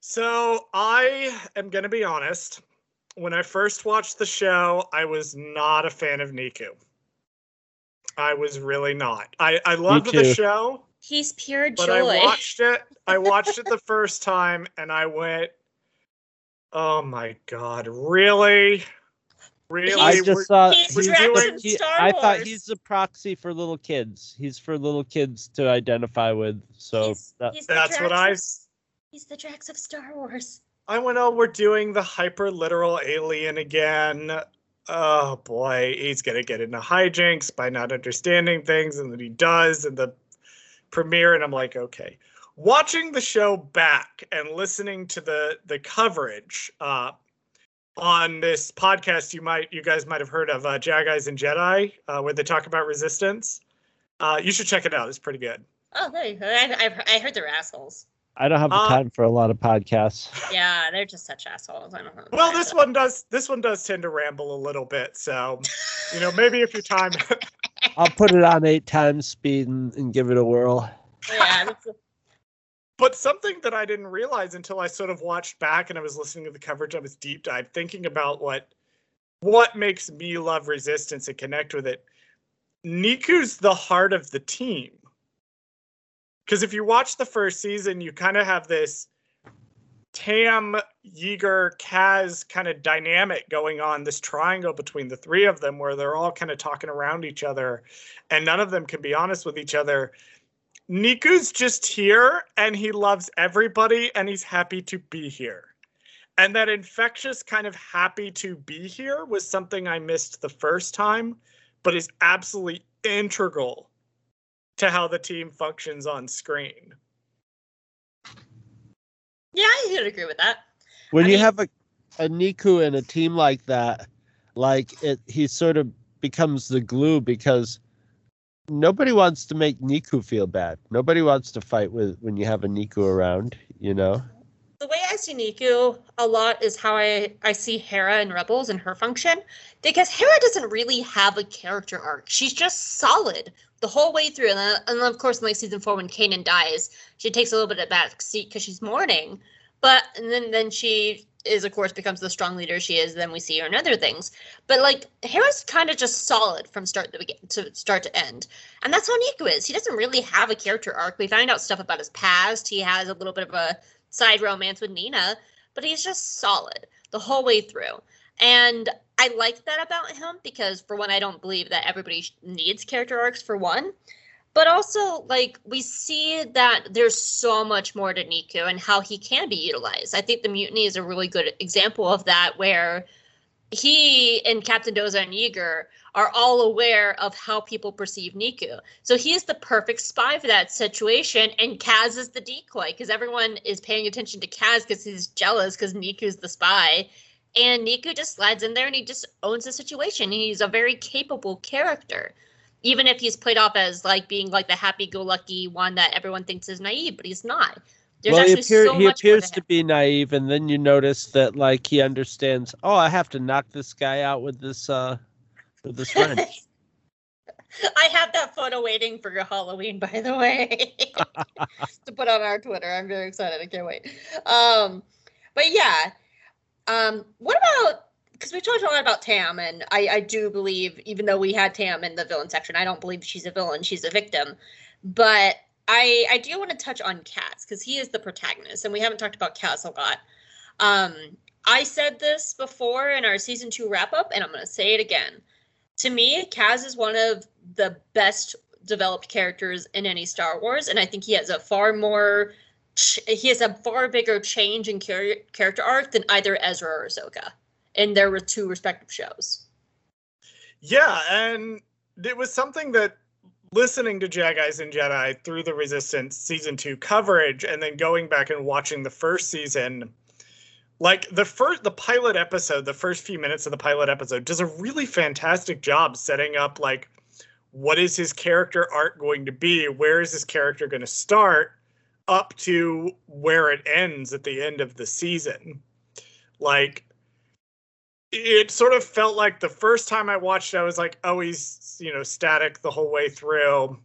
So I am going to be honest. When I first watched the show, I was not a fan of Neeku. I was really not. I, I loved the show, He's pure joy. but. I watched it. I [LAUGHS] watched it the first time and I went, oh my God, really? Really? I just thought he's he's Drax the- he- I thought he's the proxy for little kids. He's for little kids to identify with. So he's, that, he's That's what Drax I of- He's the Drax of Star Wars. I went, oh, we're doing the hyper literal alien again. Oh boy, he's gonna get into hijinks by not understanding things, and then he does in the premiere, and I'm like, okay. Watching the show back and listening to the the coverage uh, on this podcast, you might you guys might have heard of uh, Jaig Eyes and Jedi, uh, where they talk about resistance. Uh, you should check it out; it's pretty good. Oh, there you go. I, I've, I heard they're assholes. I don't have the Uh, time for a lot of podcasts. Yeah, they're just such assholes. I don't know. Well, this one does this one does tend to ramble a little bit, so you know maybe if your time [LAUGHS] I'll put it on eight times speed and, and give it a whirl. Yeah, But something that I didn't realize until I sort of watched back and I was listening to the coverage, I was deep dive thinking about what what makes me love resistance and connect with it. Neeku's the heart of the team. Because if you watch the first season, you kind of have this Tam, Yeager, Kaz kind of dynamic going on, this triangle between the three of them where they're all kind of talking around each other and none of them can be honest with each other. Neeku's just here and he loves everybody and he's happy to be here. And that infectious kind of happy to be here was something I missed the first time, but is absolutely integral to how the team functions on screen. yeah, I would agree with that. When I you mean- have a, a Neeku in a team like that, like it, he sort of becomes the glue because nobody wants to make Neeku feel bad. Nobody wants to fight with when you have a Neeku around. You know. See Neeku a lot is how I, I see Hera in Rebels and her function. Because Hera doesn't really have a character arc. She's just solid the whole way through. And then, and then of course, in like season four, when Kanan dies, she takes a little bit of a back seat because she's mourning. But and then then she is of course becomes the strong leader she is. Then we see her in other things. But like Hera's kind of just solid from start to begin to start to end, and that's how Neeku is. He doesn't really have a character arc. We find out stuff about his past. He has a little bit of a side romance with Nina, but he's just solid the whole way through. And I like that about him because, for one, I don't believe that everybody needs character arcs, for one. But also, like, we see that there's so much more to Neeku and how he can be utilized. I think the mutiny is a really good example of that, where he and Captain Doza and Yeager are all aware of how people perceive Neeku. So he is the perfect spy for that situation, and Kaz is the decoy because everyone is paying attention to Kaz because he's jealous because Neeku's the spy. And Niku just slides in there and he just owns the situation. He's a very capable character, even if he's played off as like being like the happy-go-lucky one that everyone thinks is naive, but he's not. There's well, he, appear, so he appears to to be naive, and then you notice that like he understands. Oh, I have to knock this guy out with this uh with this [LAUGHS] wrench. I have that photo waiting for your Halloween, by the way, [LAUGHS] to put on our Twitter. I'm very excited. I can't wait. Um, but yeah, um, what about? Because we talked a lot about Tam, and I, I do believe, even though we had Tam in the villain section, I don't believe she's a villain. She's a victim. But I, I do want to touch on Kaz because he is the protagonist, and we haven't talked about Kaz a lot. Um, I said this before in our season two wrap up, and I'm going to say it again to me, Kaz is one of the best developed characters in any Star Wars, and I think he has a far more, he has a far bigger change in char- character arc than either Ezra or Ahsoka in their two respective shows. Yeah, and it was something that listening to Jaig Eyes and Jedi through the Resistance season two coverage and then going back and watching the first season, like the first the pilot episode, the first few minutes of the pilot episode does a really fantastic job setting up like what is his character arc going to be? Where is his character going to start up to where it ends at the end of the season? Like it sort of felt like the first time I watched it, I was like, oh, he's, you know, static the whole way through.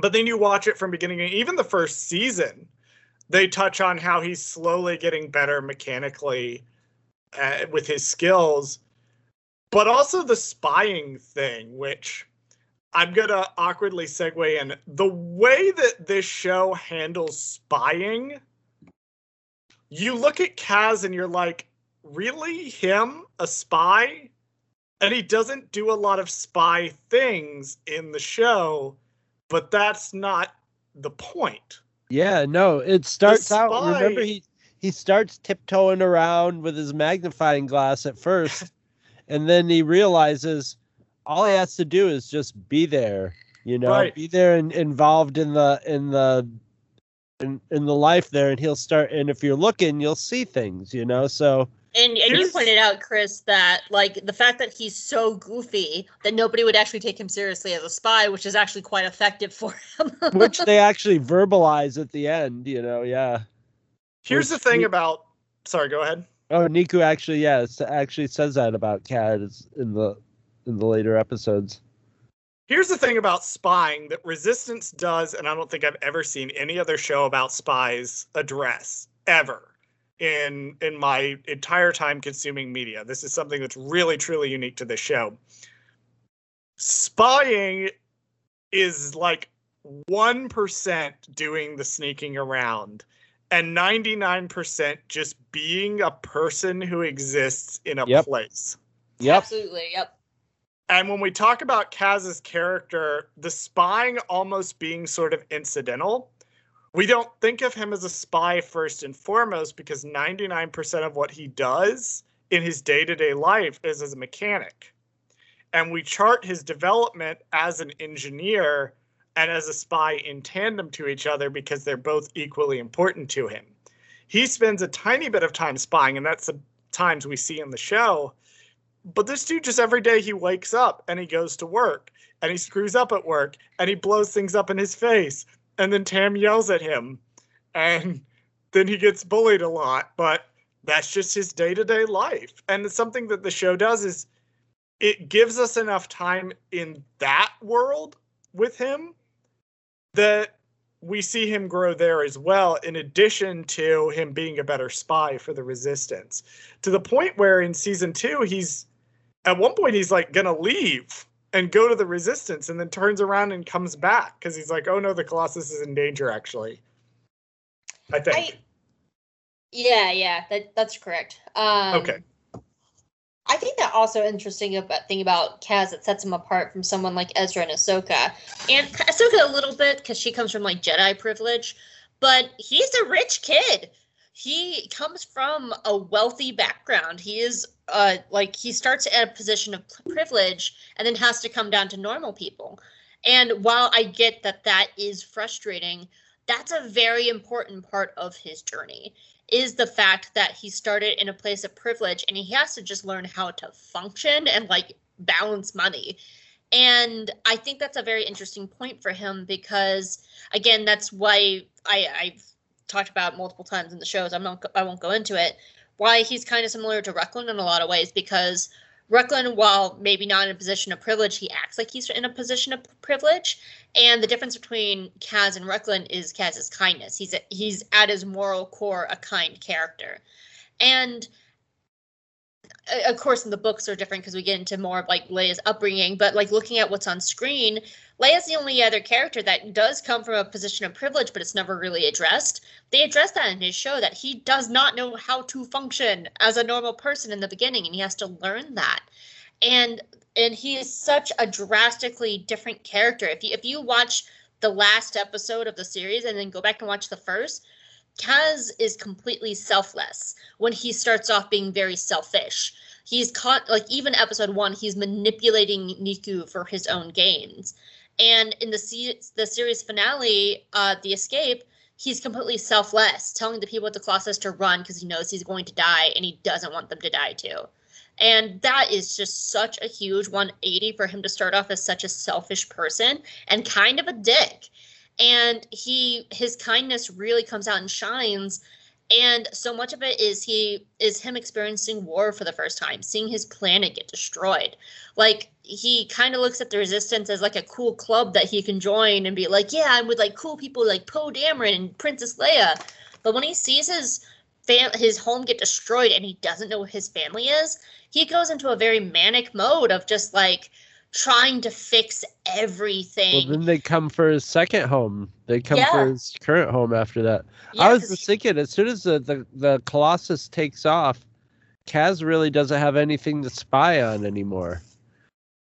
But then you watch it from beginning, even the first season, they touch on how he's slowly getting better mechanically uh, with his skills, but also the spying thing, which I'm going to awkwardly segue in. The way that this show handles spying, you look at Kaz and you're like, really him a spy and he doesn't do a lot of spy things in the show, but that's not the point. Yeah, no, it starts out. Remember, he he starts tiptoeing around with his magnifying glass at first, [LAUGHS] and then he realizes all he has to do is just be there. You know, Right. be there and involved in the in the in, in the life there, and he'll start. And if you're looking, you'll see things. You know, so And, and you pointed out, Chris, that like the fact that he's so goofy that nobody would actually take him seriously as a spy, which is actually quite effective for him. [LAUGHS] which they actually verbalize at the end. You know, yeah. Here's the thing we- about. Sorry, go ahead. Oh, Neeku actually, yeah, actually says that about Kaz in the in the later episodes. Here's the thing about spying that Resistance does, and I don't think I've ever seen any other show about spies address ever in in my entire time consuming media. This is something that's really truly unique to this show. Spying is like 1% doing the sneaking around and 99% just being a person who exists in a Yep. place. Yep. Absolutely. Yep. And when we talk about Kaz's character, the spying almost being sort of incidental, we don't think of him as a spy first and foremost because 99% of what he does in his day to day life is as a mechanic. And we chart his development as an engineer and as a spy in tandem to each other because they're both equally important to him. He spends a tiny bit of time spying, and that's the times we see in the show. But this dude just every day he wakes up and he goes to work and he screws up at work and he blows things up in his face. And then Tam yells at him and then he gets bullied a lot. But that's just his day to day life. And it's something that the show does is it gives us enough time in that world with him that we see him grow there as well, in addition to him being a better spy for the resistance. To the point where in season two, he's at one point he's like gonna leave and go to the resistance and then turns around and comes back because he's like, oh no, the Colossus is in danger actually. I think. I, yeah, yeah, that that's correct. Um, okay. I think that also interesting about thing about Kaz that sets him apart from someone like Ezra and Ahsoka, and Ahsoka a little bit because she comes from like Jedi privilege, but he's a rich kid. He comes from a wealthy background. He is uh like he starts at a position of privilege and then has to come down to normal people. And while I get that that is frustrating, that's a very important part of his journey is the fact that he started in a place of privilege and he has to just learn how to function and like balance money. And I think that's a very interesting point for him because again, that's why I, I've talked about multiple times in the shows. I'm not I won't go into it. Why he's kind of similar to Rucklin in a lot of ways because Rucklin, while maybe not in a position of privilege, he acts like he's in a position of privilege. And the difference between Kaz and Rucklin is Kaz's kindness. He's a, he's at his moral core a kind character, and of course, in the books are different because we get into more of like Leia's upbringing. But like looking at what's on screen, Leia's the only other character that does come from a position of privilege, but it's never really addressed. They address that in his show that he does not know how to function as a normal person in the beginning, and he has to learn that. And and he is such a drastically different character. If you if you watch the last episode of the series and then go back and watch the first, Kaz is completely selfless when he starts off being very selfish. He's caught like even episode one, he's manipulating Neeku for his own gains. And in the se- the series finale, uh, the escape, he's completely selfless, telling the people at the Colossus to run because he knows he's going to die and he doesn't want them to die too. And that is just such a huge 180 for him to start off as such a selfish person and kind of a dick. And he his kindness really comes out and shines. And so much of it is he is him experiencing war for the first time, seeing his planet get destroyed. Like he kind of looks at the resistance as like a cool club that he can join and be like, yeah, I'm with like cool people like Poe Dameron and Princess Leia. But when he sees his fam- his home get destroyed and he doesn't know who his family is, he goes into a very manic mode of just like trying to fix everything. Well, then they come for his second home. They come Yeah. for his current home after that. Yeah, I was just thinking, as soon as the, the, the Colossus takes off, Kaz really doesn't have anything to spy on anymore.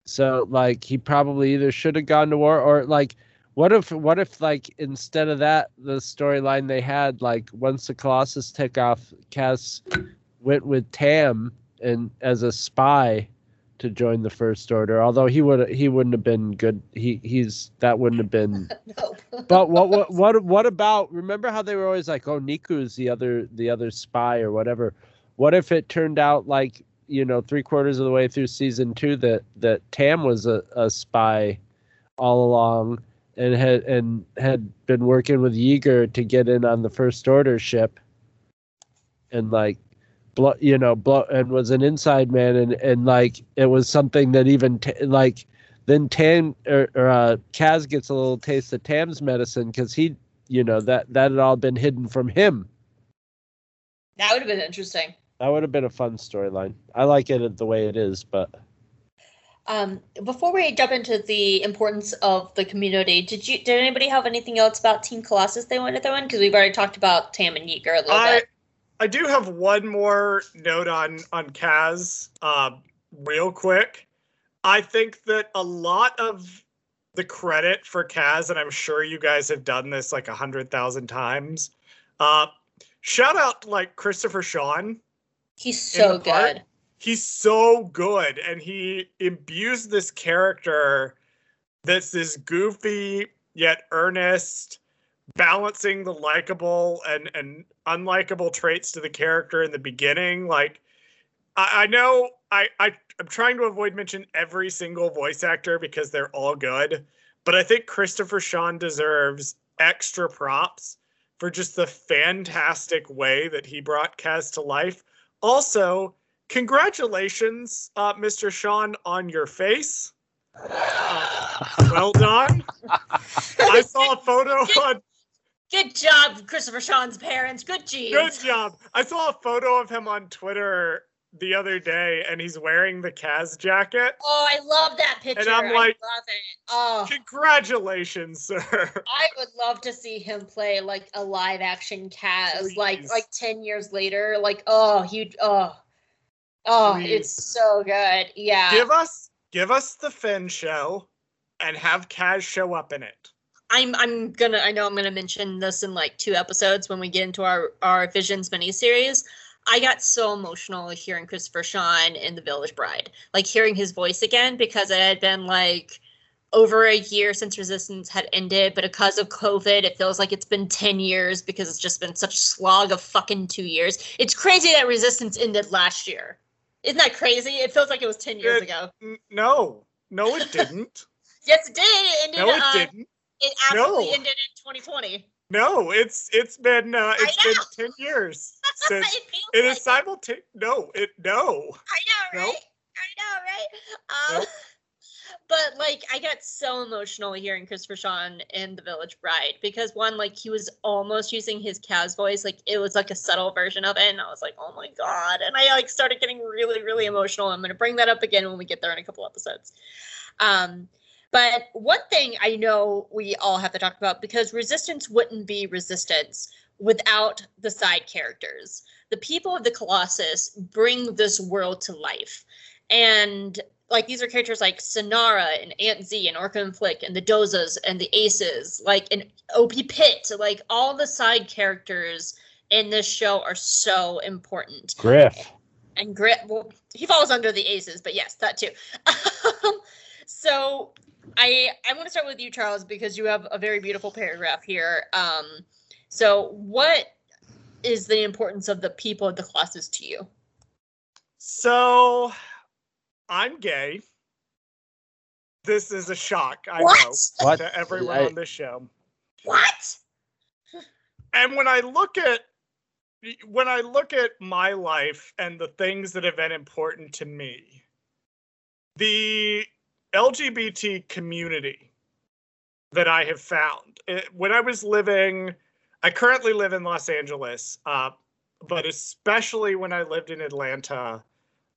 So like he probably either should have gone to war or like what if what if like instead of that the storyline they had like once the Colossus took off, Kaz went with Tam and as a spy to join the First Order. Although he would he wouldn't have been good. He he's that wouldn't have been. [LAUGHS] no. But what what what what about? Remember how they were always like, oh, Neeku's the other the other spy or whatever. What if it turned out like you know three quarters of the way through season two that that Tam was a, a spy all along and had and had been working with Yeager to get in on the First Order ship and like blow you know blow and was an inside man and and like it was something that even t- like then Tam or, or uh, Kaz gets a little taste of Tam's medicine because he you know that that had all been hidden from him. That would have been interesting. That would have been a fun storyline. I like it the way it is, but Um, before we jump into the importance of the community, did you did anybody have anything else about Team Colossus they wanted to throw in? Because we've already talked about Tam and Yeager a little I bit. I do have one more note on on Kaz, uh, real quick. I think that a lot of the credit for Kaz, and I'm sure you guys have done this like a hundred thousand times. Uh, shout out to, like Christopher Sean. He's so part- good. He's so good, and he imbues this character that's this goofy yet earnest, balancing the likable and and unlikable traits to the character in the beginning. Like, I, I know I, I I'm trying to avoid mention every single voice actor because they're all good, but I think Christopher Sean deserves extra props for just the fantastic way that he brought Kaz to life. Also, congratulations, uh, Mr. Sean, on your face. Uh, well done. [LAUGHS] I saw a photo on Good job, Christopher Sean's parents. Good genes. Good job. I saw a photo of him on Twitter the other day, and he's wearing the Kaz jacket. Oh, I love that picture. And I'm I like- love it. Oh, Congratulations, sir. I would love to see him play like a live action Kaz, like Please. like ten years later. Like, oh, he, oh, oh, it's so good. Yeah. give us give us the Finn show and have Kaz show up in it. I'm I'm gonna I know I'm gonna mention this in like two episodes when we get into our our Visions miniseries. I got so emotional hearing Christopher Sean in The Village Bride, like hearing his voice again because it had been like over a year since Resistance had ended, but because of COVID, it feels like it's been ten years because it's just been such slog of fucking two years. It's crazy that Resistance ended last year. Isn't that crazy? It feels like it was ten years It- ago. N- no, no, it didn't. [LAUGHS] Yes, it did. It ended. no, it uh, didn't. It absolutely No. ended in 2020. No, it's it's been uh, it's been ten years [LAUGHS] since it it like simultaneous. No, it no. I know, right? Nope. I know, right? Um, Nope. [LAUGHS] But like, I got so emotional hearing Christopher Sean in The Village Bride because one, like, he was almost using his Kaz voice, like it was like a subtle version of it, and I was like, oh my god! And I like started getting really, really emotional. I'm gonna bring that up again when we get there in a couple episodes. Um, but one thing I know we all have to talk about because Resistance wouldn't be Resistance without the side characters. The people of the Colossus bring this world to life. And like these are characters like Synara and Aunt Z and Orka and Flix and the Dozas and the Aces, like and OP Pit, like all the side characters in this show are so important Griff. and Grit. Well, he falls under the aces, but yes, that too. [LAUGHS] Um, so I I want to start with you, Charles, because you have a very beautiful paragraph here. Um, so what is the importance of the people of the Colossus to you? So, I'm gay. This is a shock, I What? know, What? to everyone I- on this show. What? And when I look at when I look at my life and the things that have been important to me, the LGBT community that I have found. It, when I was living, I currently live in Los Angeles, uh, but especially when I lived in Atlanta,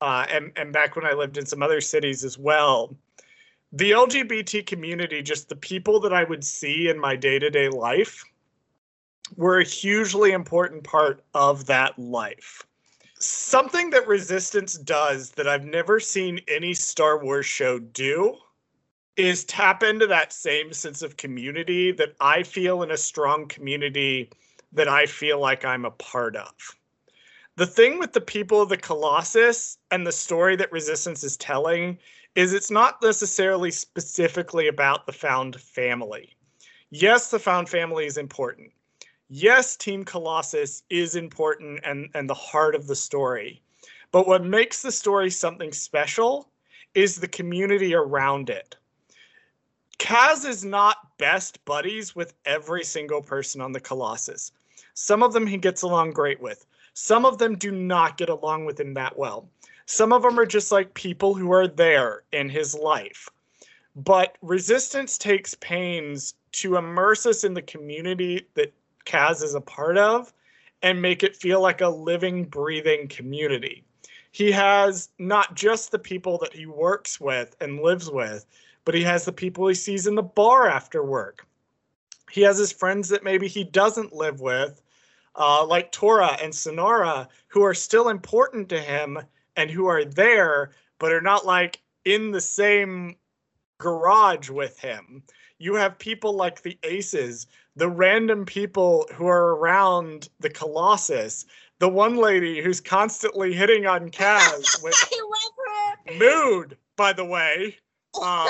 uh, and and back when I lived in some other cities as well, the LGBT community, just the people that I would see in my day to day life, were a hugely important part of that life. Something that Resistance does that I've never seen any Star Wars show do is tap into that same sense of community that I feel in a strong community that I feel like I'm a part of. The thing with the people of the Colossus and the story that Resistance is telling is it's not necessarily specifically about the found family. Yes, the found family is important. Yes, Team Colossus is important and, and the heart of the story. But what makes the story something special is the community around it. Kaz is not best buddies with every single person on the Colossus. Some of them he gets along great with. Some of them do not get along with him that well. Some of them are just like people who are there in his life. But Resistance takes pains to immerse us in the community that Kaz is a part of and make it feel like a living, breathing community. He has not just the people that he works with and lives with, but he has the people he sees in the bar after work. He has his friends that maybe he doesn't live with, uh, like Torra and Synara, who are still important to him and who are there, but are not like in the same garage with him. You have people like the Aces, the random people who are around the Colossus, the one lady who's constantly hitting on [LAUGHS] Kaz with I love her. mood, by the way. [LAUGHS] Um,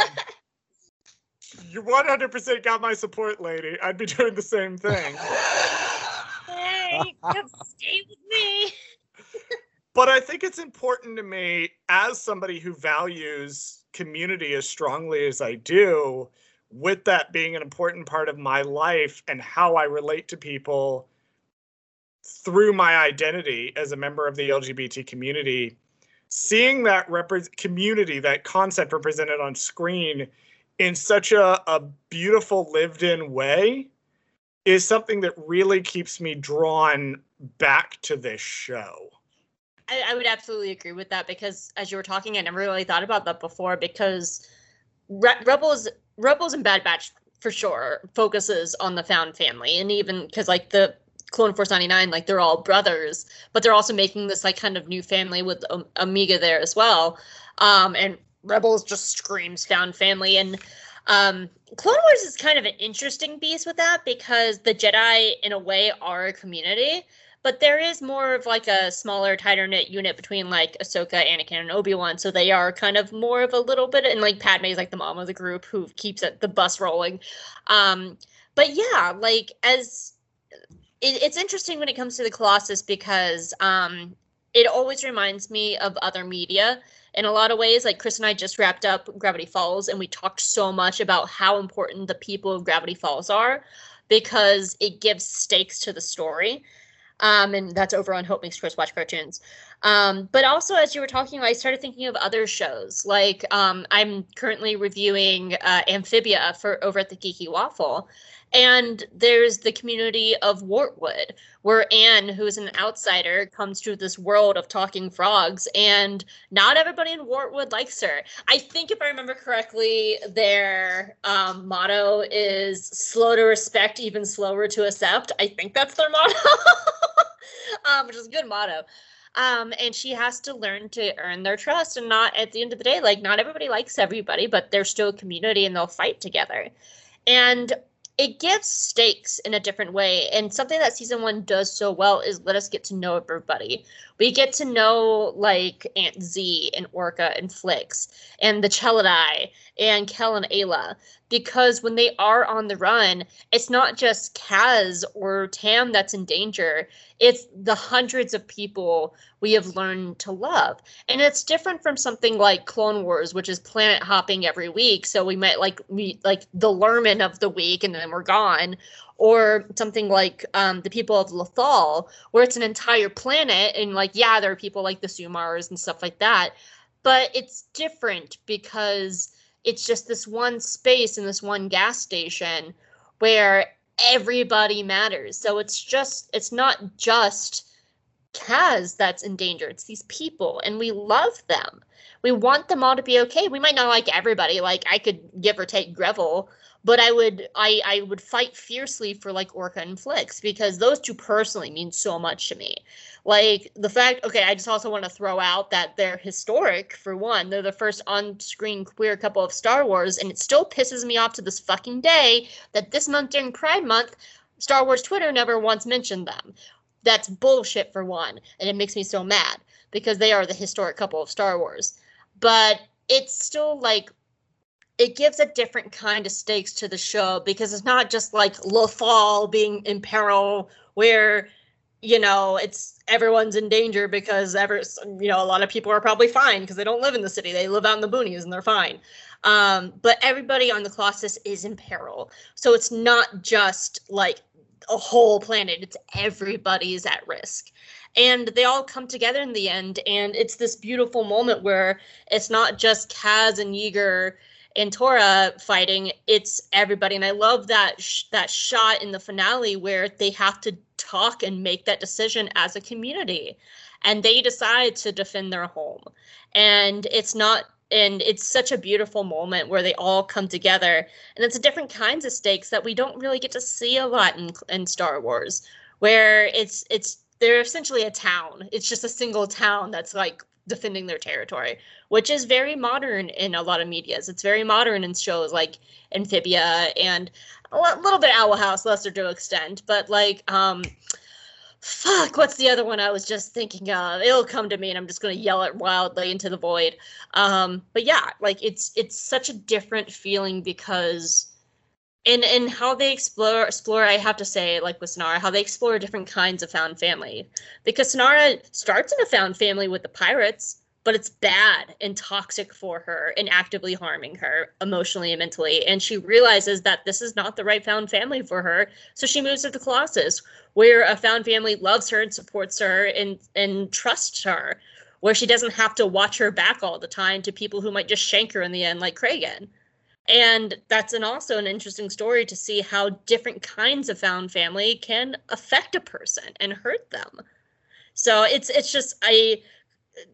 you 100% got my support, lady. I'd be doing the same thing. Hey, come stay with me. [LAUGHS] But I think it's important to me, as somebody who values community as strongly as I do, with that being an important part of my life and how I relate to people through my identity as a member of the LGBT community, seeing that repre- community, that concept represented on screen in such a, a beautiful lived in way is something that really keeps me drawn back to this show. I, I would absolutely agree with that because as you were talking, I never really thought about that before because Re- Rebels, Rebels and Bad Batch for sure focuses on the found family, and even because like the Clone Force 99, like they're all brothers, but they're also making this like kind of new family with um, Omega there as well. Um, and Rebels just screams found family, and um, Clone Wars is kind of an interesting beast with that because the Jedi, in a way, are a community, but there is more of like a smaller, tighter knit unit between like Ahsoka, Anakin, and Obi Wan. So they are kind of more of a little bit, and like Padme is like the mom of the group who keeps it, the bus rolling. Um, but yeah, like as it, it's interesting when it comes to the Colossus because um, it always reminds me of other media in a lot of ways. Like Chris and I just wrapped up Gravity Falls, and we talked so much about how important the people of Gravity Falls are because it gives stakes to the story. Um, and that's over on Hope Makes Chris Watch Cartoons. Um, but also, as you were talking, I started thinking of other shows. Like um, I'm currently reviewing uh, Amphibia for over at the Geeky Waffle, and there's the community of Wartwood, where Anne, who is an outsider, comes to this world of talking frogs, and not everybody in Wartwood likes her. I think, if I remember correctly, their um, motto is slow to respect, even slower to accept. I think that's their motto, [LAUGHS] um, which is a good motto. Um, and she has to learn to earn their trust and not at the end of the day, like not everybody likes everybody, but they're still a community and they'll fight together. And it gives stakes in a different way. And something that season one does so well is let us get to know everybody. We get to know like Aunt Z and Orka and Flix and the Chelidae and Kel and Eila. Because when they are on the run, it's not just Kaz or Tam that's in danger. It's the hundreds of people we have learned to love. And it's different from something like Clone Wars, which is planet hopping every week. So we might like meet like the Lurmen of the week and then we're gone. Or something like um, the people of Lothal, where it's an entire planet. And like, yeah, there are people like the Sumars and stuff like that. But it's different because it's just this one space in this one gas station where everybody matters. So it's just, it's not just Kaz that's endangered. It's these people, and we love them. We want them all to be okay. We might not like everybody. Like I could give or take Greville, but I would I I would fight fiercely for like Orka and Flix because those two personally mean so much to me. Like the fact, okay, I just also want to throw out that they're historic for one. They're the first on-screen queer couple of Star Wars, and it still pisses me off to this fucking day that this month during Pride Month, Star Wars Twitter never once mentioned them. That's bullshit for one, and it makes me so mad because they are the historic couple of Star Wars. But it's still like it gives a different kind of stakes to the show because it's not just like Lothal being in peril where you know it's everyone's in danger because ever you know a lot of people are probably fine because they don't live in the city. They live out in the boonies and they're fine. Um, but everybody on the colossus is in peril. So it's not just like a whole planet. It's everybody's at risk. And they all come together in the end. And it's this beautiful moment where it's not just kaz and yeager and Torra fighting, it's everybody. And I love that sh- that shot in the finale where they have to talk and make that decision as a community, and they decide to defend their home. And it's not. And it's such a beautiful moment where they all come together, and it's different kinds of stakes that we don't really get to see a lot in in Star Wars, where it's it's they're essentially a town. It's just a single town that's like defending their territory, which is very modern in a lot of medias. It's very modern in shows like Amphibia and a little bit Owl House, lesser to extent, but like um fuck what's the other one i was just thinking of it'll come to me and i'm just to yell it wildly into the void um but yeah like it's it's such a different feeling because in in how they explore explore i have to say like with Synara how they explore different kinds of found family. Because Synara starts in a found family with the pirates but it's bad and toxic for her and actively harming her emotionally and mentally. And she realizes that this is not the right found family for her. So she moves to the colossus where a found family loves her and supports her and and trusts her where she doesn't have to watch her back all the time to people who might just shank her in the end like Kragan and that's an also an interesting story to see how different kinds of found family can affect a person and hurt them. So it's it's just i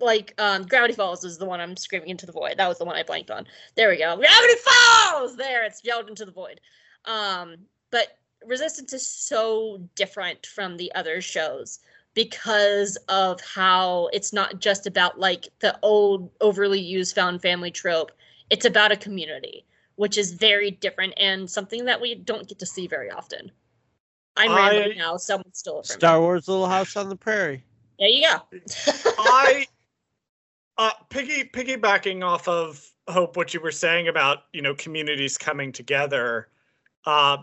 like um gravity falls is the one i'm screaming into the void. That was the one i blanked on. There we go. Gravity falls! There it's yelled into the void. Um but resistance is so different from the other shows because of how it's not just about like the old overly used found family trope. It's about a community which is very different and something that we don't get to see very often. I'm I, rambling now. Someone stole it from Star me. Wars Little House on the Prairie. There you go. [LAUGHS] I uh piggy piggybacking off of Hope what you were saying about, you know, communities coming together. Uh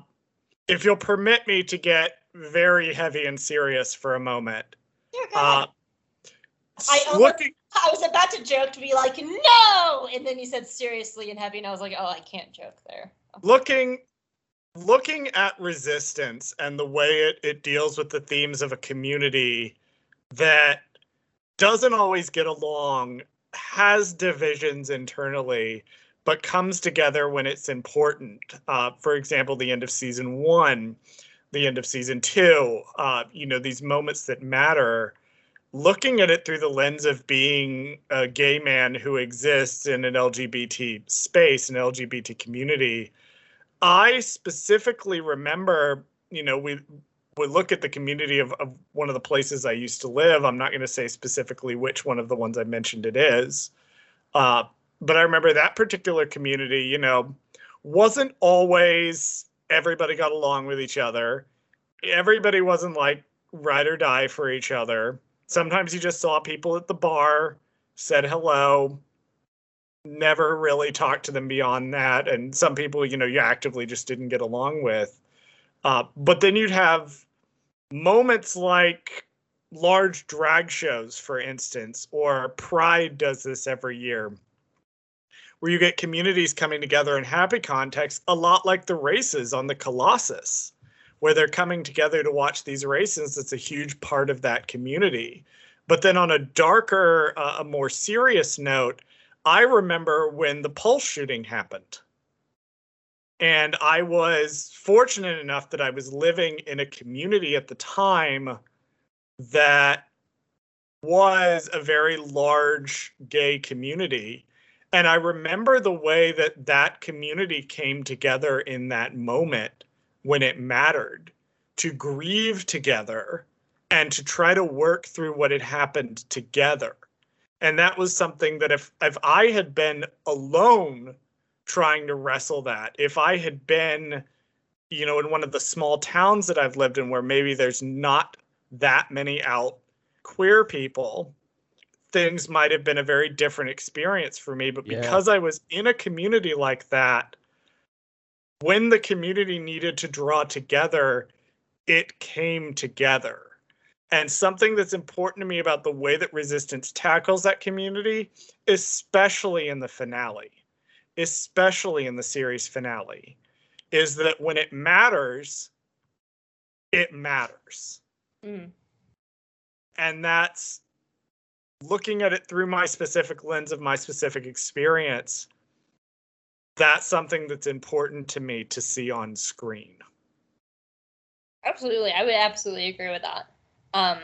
if you'll permit me to get very heavy and serious for a moment. Yeah, go ahead. Uh, I looking I was about to joke to be like, no, and then you said seriously and heavy, and I was like, oh, I can't joke there. Looking looking at resistance and the way it, it deals with the themes of a community that doesn't always get along, has divisions internally, but comes together when it's important. Uh, for example, the end of season one, the end of season two, uh, you know, these moments that matter looking at it through the lens of being a gay man who exists in an LGBT space, an LGBT community, I specifically remember, you know, we would look at the community of, of one of the places I used to live. I'm not going to say specifically which one of the ones I mentioned it is. Uh, but I remember that particular community, you know, wasn't always everybody got along with each other. Everybody wasn't like ride or die for each other Sometimes you just saw people at the bar, said hello, never really talked to them beyond that. And some people, you know, you actively just didn't get along with. Uh, but then you'd have moments like large drag shows, for instance, or Pride does this every year, where you get communities coming together in happy context, a lot like the races on the Colossus where they're coming together to watch these races. It's a huge part of that community. But then on a darker, uh, a more serious note, I remember when the Pulse shooting happened. And I was fortunate enough that I was living in a community at the time that was a very large gay community. And I remember the way that that community came together in that moment when it mattered to grieve together and to try to work through what had happened together. And that was something that if if I had been alone trying to wrestle that, if I had been you know in one of the small towns that I've lived in where maybe there's not that many out queer people, things might have been a very different experience for me. But Yeah. because I was in a community like that, when the community needed to draw together, it came together. And something that's important to me about the way that Resistance tackles that community, especially in the finale, especially in the series finale, is that when it matters, it matters Mm. and that's looking at it through my specific lens of my specific experience that's something that's important to me to see on screen Absolutely, I would absolutely agree with that. Um,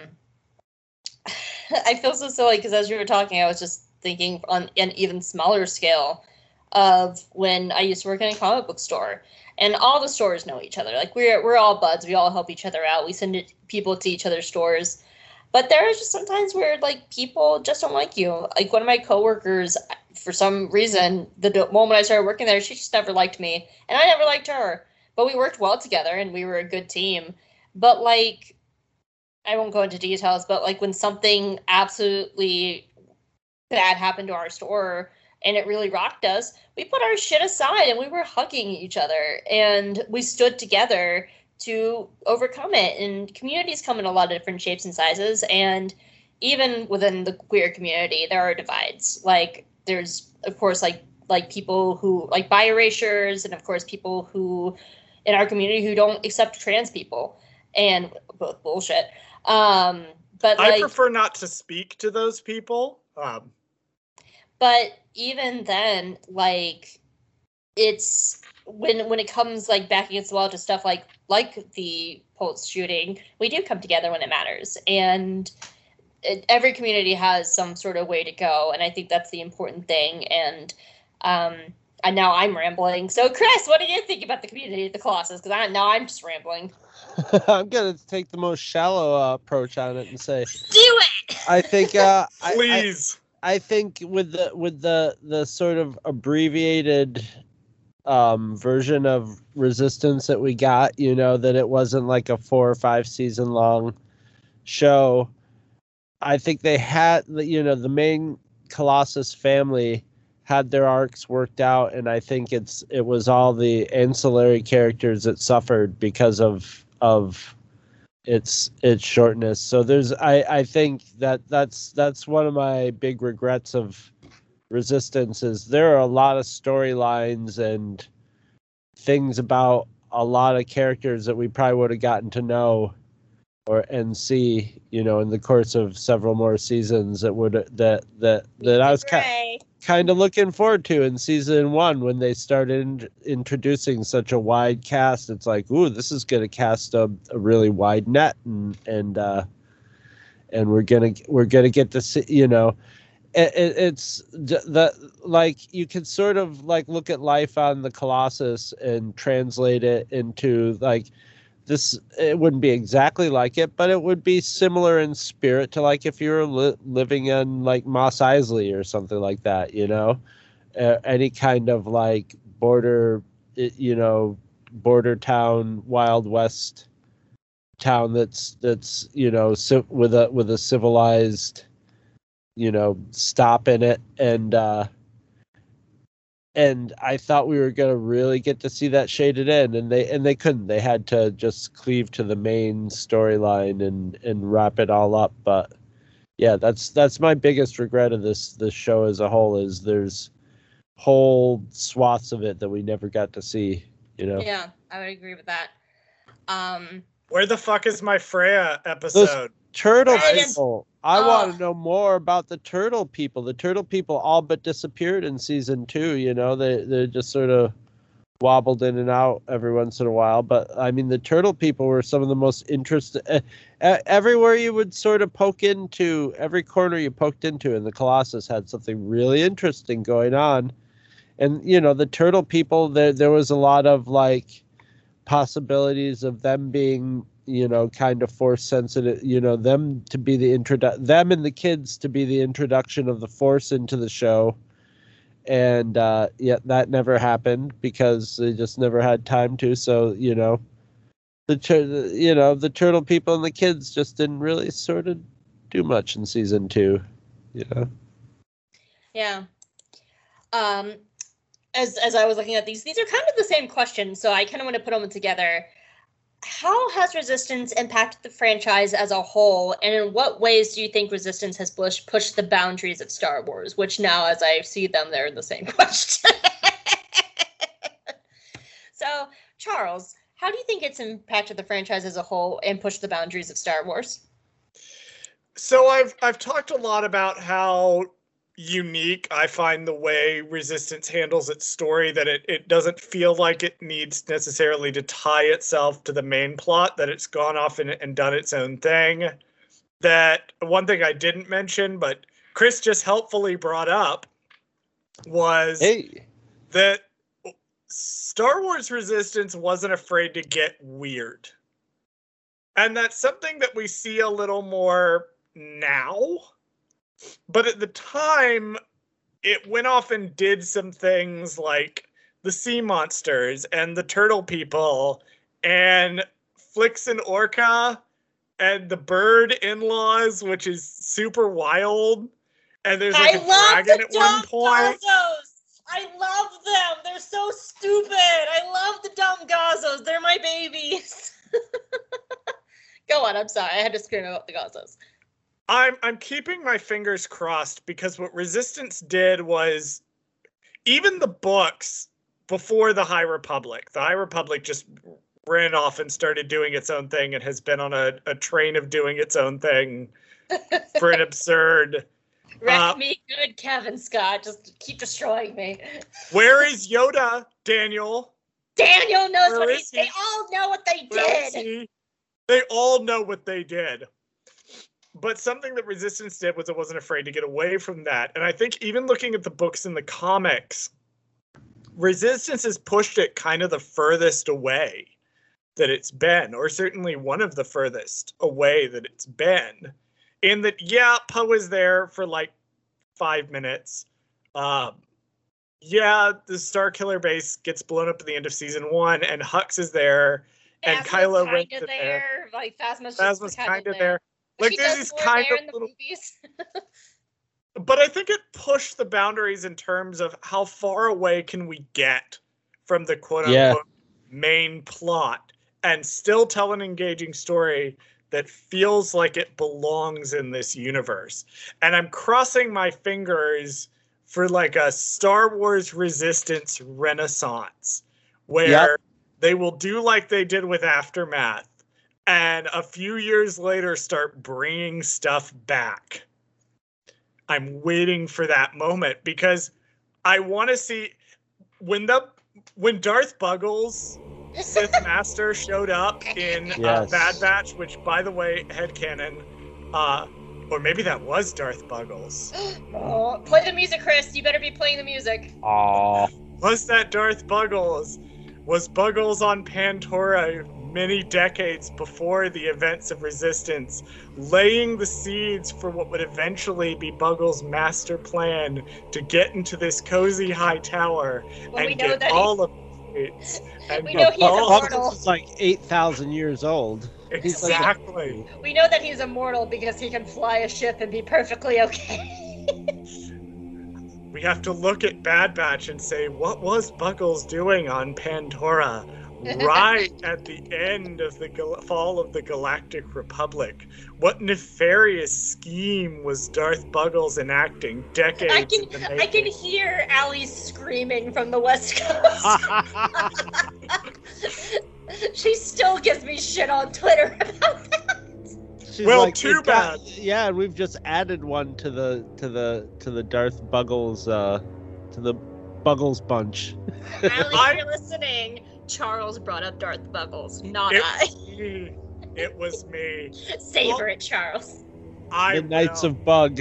[LAUGHS] I feel so silly because as you were talking, I was just thinking on an even smaller scale of when I used to work in a comic book store, and all the stores know each other. Like we're we're all buds. We all help each other out. We send people to each other's stores. But there are just sometimes where like people just don't like you. Like one of my coworkers, for some reason, the moment I started working there, she just never liked me, and I never liked her. But we worked well together, and we were a good team. But like, I won't go into details. But like when something absolutely bad happened to our store, and it really rocked us, we put our shit aside and we were hugging each other, and we stood together to overcome it. And communities come in a lot of different shapes and sizes, and even within the queer community, there are divides. Like there's, of course, like like people who like bi erasures, and of course people who in our community who don't accept trans people, and both bullshit. Um, but i like, prefer not to speak to those people um, but even then like it's when when it comes like back against the wall to stuff like like the pulse shooting we do come together when it matters and it, every community has some sort of way to go and i think that's the important thing and um and now i'm rambling. So chris what do you think about the community of the colossus? Because i now i'm just rambling. [LAUGHS] I'm gonna take the most shallow uh, approach on it and say do it! I think uh, [LAUGHS] I, I, please. I think with the with the the sort of abbreviated um, version of resistance that we got, you know, that it wasn't like a four or five season long show. I think they had, you know, the main Colossus family had their arcs worked out, and I think it's it was all the ancillary characters that suffered because of of its its shortness. So there's I I think that that's that's one of my big regrets of resistance is there are a lot of storylines and things about a lot of characters that we probably would have gotten to know or and see you know in the course of several more seasons that would that that that I was kind kind of looking forward to in season one when they started in- introducing such a wide cast. It's like, ooh, this is going to cast a, a really wide net, and and uh, and we're gonna we're gonna get to see, you know, it, it, it's the like you can sort of like look at life on the Colossus and translate it into like this it wouldn't be exactly like it but it would be similar in spirit to like if you were li- living in like Mos Eisley or something like that you know? Uh, any kind of like border you know border town wild west town that's that's you know with a with a civilized you know stop in it and uh and I thought we were gonna really get to see that shaded in, and they and they couldn't. They had to just cleave to the main storyline and and wrap it all up. But yeah, that's that's my biggest regret of this this show as a whole is there's whole swaths of it that we never got to see. You know, Yeah, I would agree with that. Um, where the fuck is my freya episode turtle people. I Oh. want to know more about the turtle people. The turtle people all but disappeared in season two. You know, they they just sort of wobbled in and out every once in a while. But I mean, the turtle people were some of the most interesting. Uh, everywhere you would sort of poke into, every corner you poked into, and the Colossus had something really interesting going on. And you know, the turtle people, there there was a lot of like possibilities of them being you know kind of force sensitive you know them to be the introdu them and the kids to be the introduction of the force into the show. And uh yeah that never happened because they just never had time to. So you know the tur- you know the turtle people and the kids just didn't really sort of do much in season 2 you know? Yeah. Um as as I was looking at these, these are kind of the same questions, so I kind of want to put them together how has resistance impacted the franchise as a whole and in what ways do you think resistance has pushed pushed the boundaries of star wars which now as i see them they're the same [LAUGHS] question? So charles how do you think it's impacted the franchise as a whole and pushed the boundaries of star wars? So i've i've talked a lot about how unique. I find the way resistance handles its story that it, it doesn't feel like it needs necessarily to tie itself to the main plot that it's gone off and, and done its own thing. That one thing i didn't mention but chris just helpfully brought up was hey. that star wars resistance wasn't afraid to get weird. And that's something that we see a little more now but at the time, it went off and did some things like the sea monsters and the turtle people and Flix and Orka and the bird in-laws, which is super wild. And there's like I a dragon at one point. Gazos. I love them. They're so stupid. I love the dumb Gazos. They're my babies. [LAUGHS] Go on. I'm sorry. I had to scream about the Gazos. I'm I'm keeping my fingers crossed because what Resistance did was even the books before the High Republic. The High Republic just ran off and started doing its own thing and has been on a, a train of doing its own thing [LAUGHS] for an absurd Wreck uh, me good, Cavan Scott. Just keep destroying me. Where is Yoda, Daniel? Daniel knows where what he, he, They all know what they where did. They all know what they did but something that resistance did was it wasn't afraid to get away from that and i think even looking at the books and the comics resistance has pushed it kind of the furthest away that it's been or certainly one of the furthest away that it's been in that yeah poe is there for like five minutes um yeah the star killer base gets blown up at the end of season one and hux is there and Kylo Ren there. there. Like Phasma's, Phasma's kind of there. there. Like this is kind of little, [LAUGHS] but I think it pushed the boundaries in terms of how far away can we get from the quote unquote yeah. main plot and still tell an engaging story that feels like it belongs in this universe. And I'm crossing my fingers for like a Star Wars Resistance renaissance where yep. they will do like they did with Aftermath and a few years later start bringing stuff back. I'm waiting for that moment because I want to see when the when Darth Buggles [LAUGHS] Sith Master showed up in uh, yes. uh, Bad Batch, which by the way, headcanon, uh, or maybe that was Darth Buggles. [GASPS] oh, play the music, Chris. You better be playing the music. Aww. Was that Darth Buggles? Was Buggles on Pantora many decades before the events of resistance, laying the seeds for what would eventually be Buggles' master plan to get into this cozy high tower well, and get all he... of it. And we know he's immortal. is like 8,000 years old. Exactly. Like... we know that he's immortal because he can fly a ship and be perfectly okay. we have to look at Bad Batch and say, what was Buggles doing on Pantora? Right at the end of the gal- fall of the Galactic Republic. What nefarious scheme was Darth Buggles enacting decades I can, I can hear Allie screaming from the West Coast. [LAUGHS] she still gives me shit on Twitter about that. She's well, like, too bad. Got, yeah, we've just added one to the to the to the Darth Buggles uh to the Buggles bunch. Allie, I- you're listening, Charles brought up Darth Buggles, not It I. me. It was me. [LAUGHS] Savor it, Charles. I the Knights will. of Bug.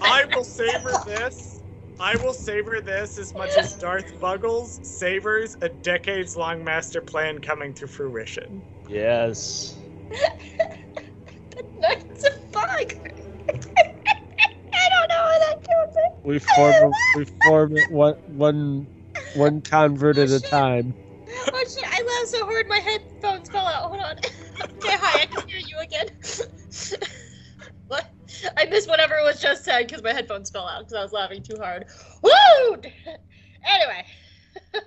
I will savor this. I will savor this as much as Darth Buggles savors a decades long master plan coming to fruition. Yes. [LAUGHS] The Knights of Bug. [LAUGHS] I don't know what that does it. We form we form it one one one convert at a time. Oh shit, I laughed so hard my headphones fell out. Hold on. [LAUGHS] okay, hi, I can hear you again. [LAUGHS] what? I missed whatever was just said because my headphones fell out because I was laughing too hard. Woo! Anyway. [LAUGHS]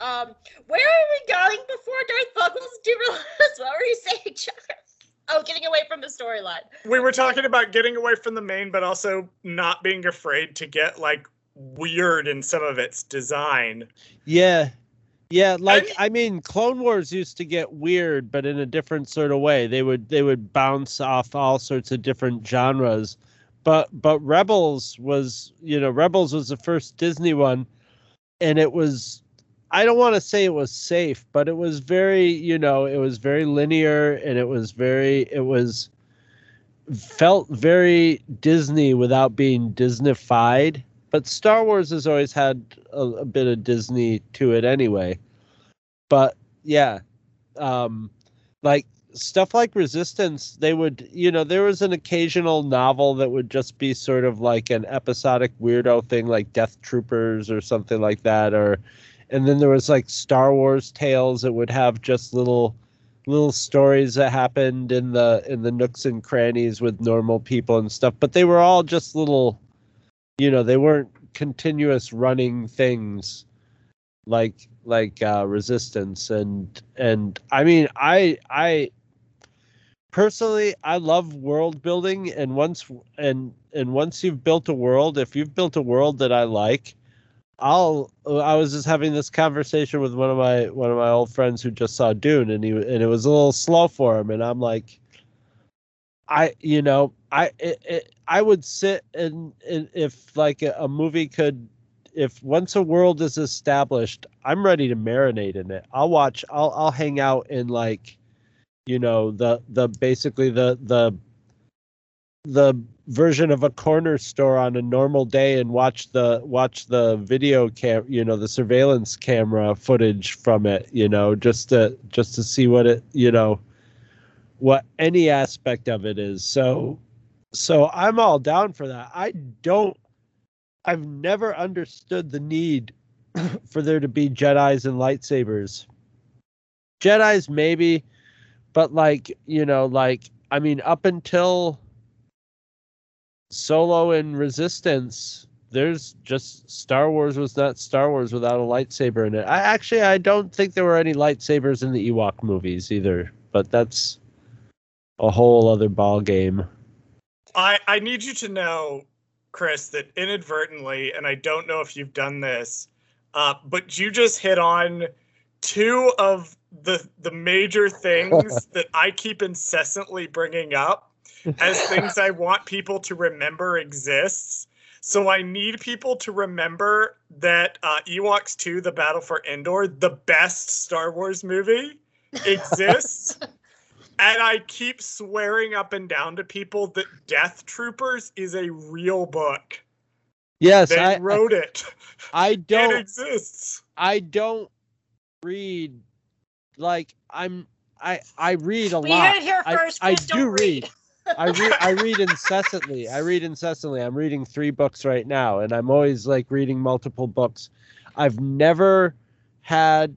um, where are we going before Darth Buggles derails? What were you saying, Charles? Oh, getting away from the storyline. We were talking about getting away from the main, but also not being afraid to get like weird in some of its design. Yeah. Yeah, like And- I mean Clone Wars used to get weird but in a different sort of way. They would they would bounce off all sorts of different genres. But but Rebels was, you know, Rebels was the first Disney one and it was I don't want to say it was safe, but it was very, you know, it was very linear and it was very it was felt very Disney without being Disneyfied. But Star Wars has always had a, a bit of Disney to it anyway. But yeah, um, like stuff like Resistance, they would, you know, there was an occasional novel that would just be sort of like an episodic weirdo thing, like Death Troopers or something like that, or and then there was like Star Wars tales that would have just little little stories that happened in the in the nooks and crannies with normal people and stuff but they were all just little you know they weren't continuous running things like like uh resistance. And and i mean i i personally i love world building. And once and and once you've built a world if you've built a world that i like i'll i was just having this conversation with one of my one of my old friends who just saw dune and he and it was a little slow for him. And i'm like I you know I it, it, I would sit and, if like a, a movie could if once a world is established I'm ready to marinate in it. I'll watch I'll I'll hang out in like you know the the basically the the the version of a corner store on a normal day and watch the watch the video cam you know the surveillance camera footage from it you know just to just to see what it you know what any aspect of it is. So so I'm all down for that. I don't I've never understood the need [CLEARS THROAT] for there to be Jedi's and lightsabers. Jedi's maybe, but like, you know, like I mean up until Solo and Resistance, there's just Star Wars was not Star Wars without a lightsaber in it. I actually I don't think there were any lightsabers in the Ewok movies either, but that's a whole other ball game. I, I need you to know, Chris, that inadvertently, and I don't know if you've done this, uh, but you just hit on two of the the major things [LAUGHS] that I keep incessantly bringing up as [LAUGHS] things I want people to remember exists. So I need people to remember that uh, Ewoks 2: The Battle for Endor, the best Star Wars movie, [LAUGHS] exists. And I keep swearing up and down to people that Death Troopers is a real book. Yes, They I wrote it. I [LAUGHS] don't exists. I don't read like I'm I I read a We lot. heard it here I- first. I, Chris, do don't read. I read [LAUGHS] I read incessantly. I read incessantly. I'm reading three books right now and I'm always like reading multiple books. I've never had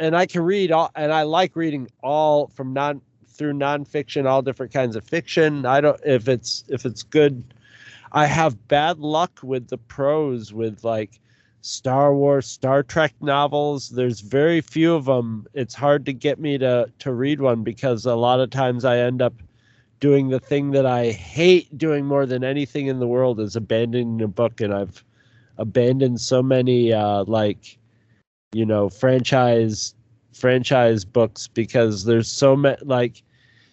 and I can read all and I like reading all from non through nonfiction, all different kinds of fiction. I don't if it's if it's good. I have bad luck with the prose with like Star Wars, Star Trek novels. There's very few of them. It's hard to get me to to read one because a lot of times I end up doing the thing that I hate doing more than anything in the world is abandoning a book and I've abandoned so many uh like you know franchise franchise books because there's so many like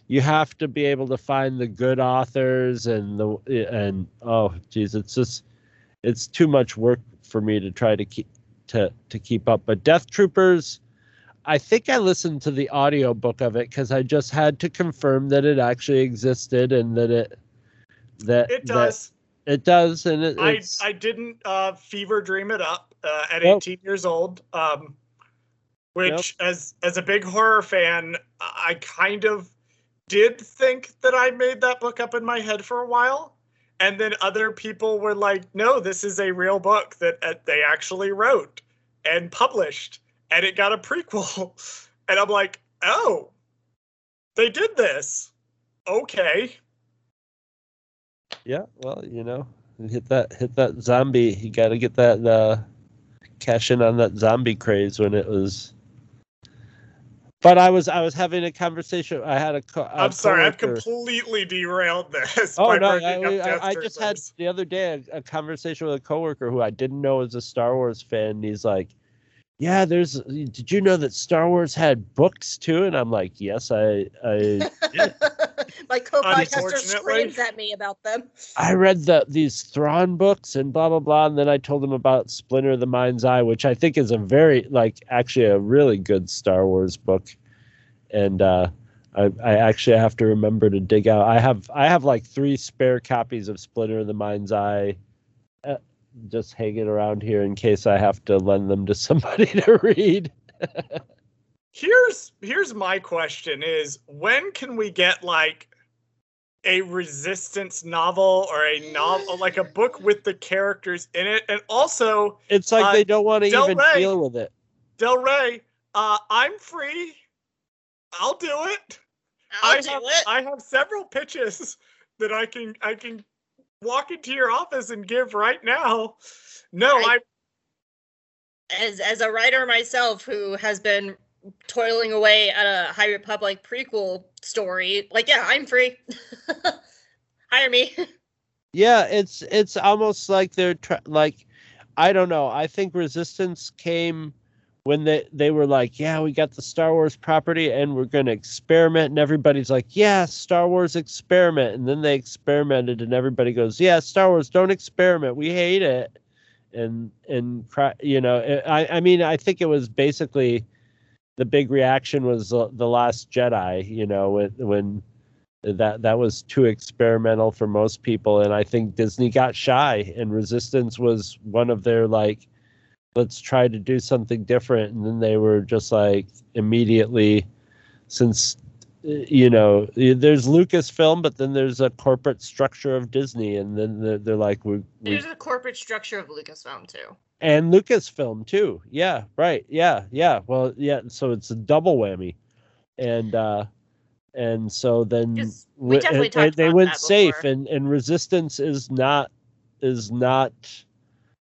you have to be able to find the good authors and the and oh geez it's just it's too much work for me to try to keep to to keep up. But Death Troopers, I think I listened to the audio book of it because I just had to confirm that it actually existed and that it that It does. It does and it, I I didn't uh, fever dream it up uh, at Nope. 18 years old. Um, which, as as a big horror fan, I kind of did think that I made that book up in my head for a while, and then other people were like, "No, this is a real book that uh, they actually wrote and published, and it got a prequel." [LAUGHS] And I'm like, "Oh, they did this? Okay." Yeah well you know hit that hit that zombie you got to get that uh cash in on that zombie craze when it was but I was I was having a conversation. I had a. Co- a I'm sorry, I've completely derailed this. Oh by no! I, up I, I just had the other day a, a conversation with a coworker who I didn't know was a Star Wars fan. And he's like, "Yeah, there's. Did you know that Star Wars had books too?" And I'm like, "Yes, I I [LAUGHS] My co-podcaster screams at me about them. I read the these Thrawn books and blah blah blah." And then I told him about Splinter of the Mind's Eye, which I think is a very like actually a really good Star Wars book. And uh, I, I actually have to remember to dig out. I have I have like three spare copies of Splinter of the Mind's Eye, uh, just hanging around here in case I have to lend them to somebody [LAUGHS] to read. Here's here's my question: Is when can we get like a resistance novel or a novel, like a book with the characters in it, and also It's like Uh, they don't want to even Rey. deal with it. Del Rey? Uh, I'm free. I'll do it. I'll I do have, it. I have several pitches that I can I can walk into your office and give right now. No, Right. I as as a writer myself who has been toiling away at a High Republic prequel story, like yeah, I'm free. [LAUGHS] Hire me. Yeah, it's it's almost like they're try- like I don't know. I think Resistance came when they they were like, yeah, we got the Star Wars property and we're going to experiment and everybody's like, yeah, Star Wars experiment and then they experimented and everybody goes, yeah, Star Wars don't experiment. We hate it. And and you know, I I mean, I think it was basically the big reaction was the, last Jedi, you know, when when that that was too experimental for most people and i think disney got shy and resistance was one of their like let's try to do something different. And then they were just like immediately since you know there's lucasfilm but then there's a corporate structure of disney. And then they're, they're like we, we There's a corporate structure of Lucasfilm too. and lucasfilm too. Yeah right. Yeah yeah. Well yeah so it's a double whammy. And uh and so then we they, talked they about went safe. and and resistance is not is not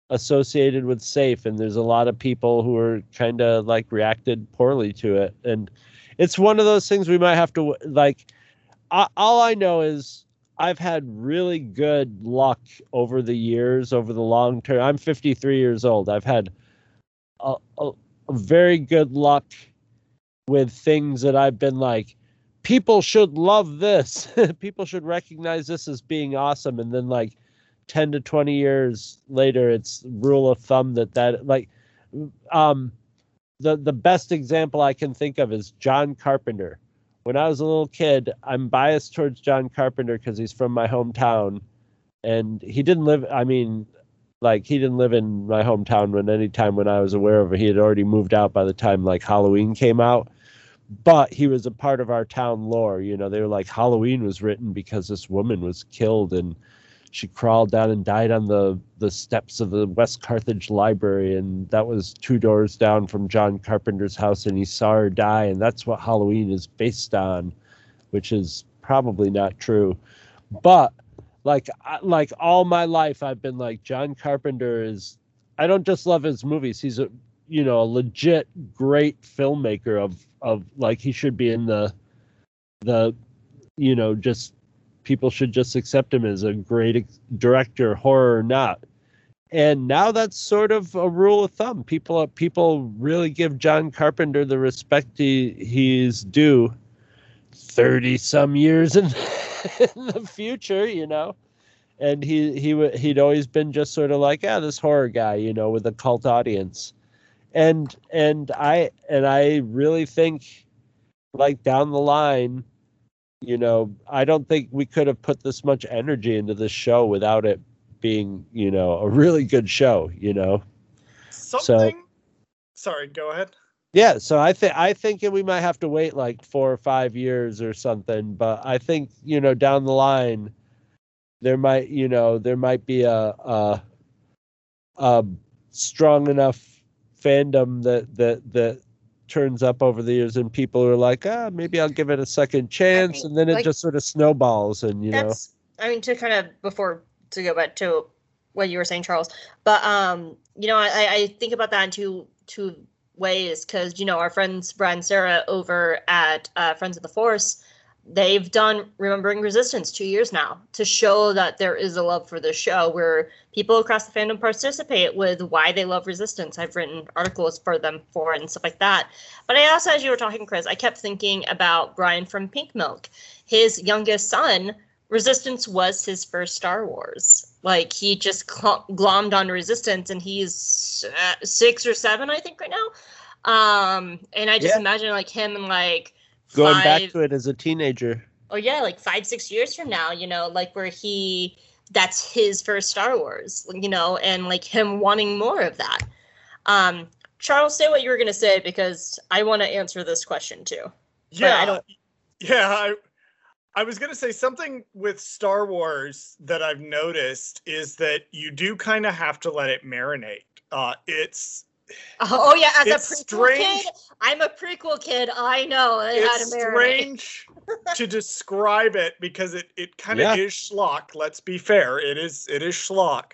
associated with safe and there's a lot of people who are kind of like reacted poorly to it. And it's one of those things we might have to like I, all i know is i've had really good luck over the years over the long term. I'm 53 years old. I've had a, a, a very good luck with things that i've been like people should love this. [LAUGHS] People should recognize this as being awesome. And then like 10 to 20 years later it's rule of thumb that that like um the the best example i can think of is john carpenter. When i was a little kid i'm biased towards john carpenter because he's from my hometown and he didn't live i mean like he didn't live in my hometown when any time when i was aware of it. He had already moved out by the time like halloween came out but he was a part of our town lore you know. They were like halloween was written because this woman was killed and she crawled down and died on the the steps of the west carthage library and that was two doors down from john carpenter's house and he saw her die and that's what halloween is based on which is probably not true. But like like all my life i've been like john carpenter is i don't just love his movies. He's a you know a legit great filmmaker of of like he should be in the the you know just people should just accept him as a great director horror or not. And now that's sort of a rule of thumb. People people really give john carpenter the respect he he's due 30 some years in, [LAUGHS] in the future you know? And he he he'd always been just sort of like ah this horror guy you know with a cult audience. And and i and i really think like down the line you know i don't think we could have put this much energy into this show without it being you know a really good show you know Something. Sorry, go ahead. yeah so i think i think we might have to wait like four or five years or something but i think you know down the line there might you know there might be a a, a strong enough fandom that that that turns up over the years and people are like ah maybe i'll give it a second chance mean, and then it like- just sort of snowballs and you know That's I mean to kind of before to go back to what you were saying, Charles. But um, you know, I, I think about that in two two ways because you know our friends Brad and Sarah over at uh, Friends of the Force, they've done Remembering Resistance two years now to show that there is a love for the show where people across the fandom participate with why they love Resistance. I've written articles for them for and stuff like that. But I also, as you were talking, Chris, I kept thinking about Brian from Pink Milk. His youngest son Resistance was his first Star Wars. Like he just cl- glommed on Resistance, and he's uh, six or seven, I think, right now. Um, and I just Yeah. imagine like him and like going five, back to it as a teenager oh yeah, like five, six years from now, you know, like where he that's his first Star Wars, you know, and like him wanting more of that. Um, Charles, say what you were gonna say because I want to answer this question too. Yeah, I don't- yeah. I, I was gonna say something with Star Wars that I've noticed is that you do kind of have to let it marinate. Uh, it's Uh, oh, yeah, as It's a prequel strange- kid, I'm a prequel kid. I know it it's to marinate. strange [LAUGHS] to describe it because it it kind of Yeah. is schlock. Let's be fair, it is it is schlock,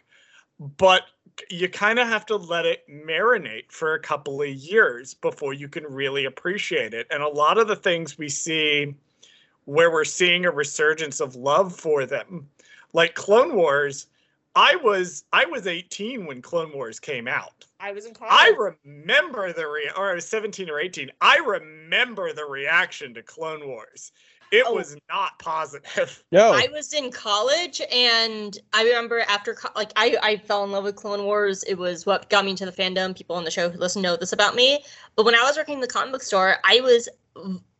but you kind of have to let it marinate for a couple of years before you can really appreciate it. And a lot of the things we see where we're seeing a resurgence of love for them, like Clone Wars. I was I was 18 when Clone Wars came out. I was in college. I remember the re or I was 17 or 18. I remember the reaction to Clone Wars. It Oh. was not positive. [LAUGHS] no I was in college, and I remember after co- like I I fell in love with Clone Wars. It was what got me into the fandom. People on the show who listen know this about me. But when I was working in the comic book store, I was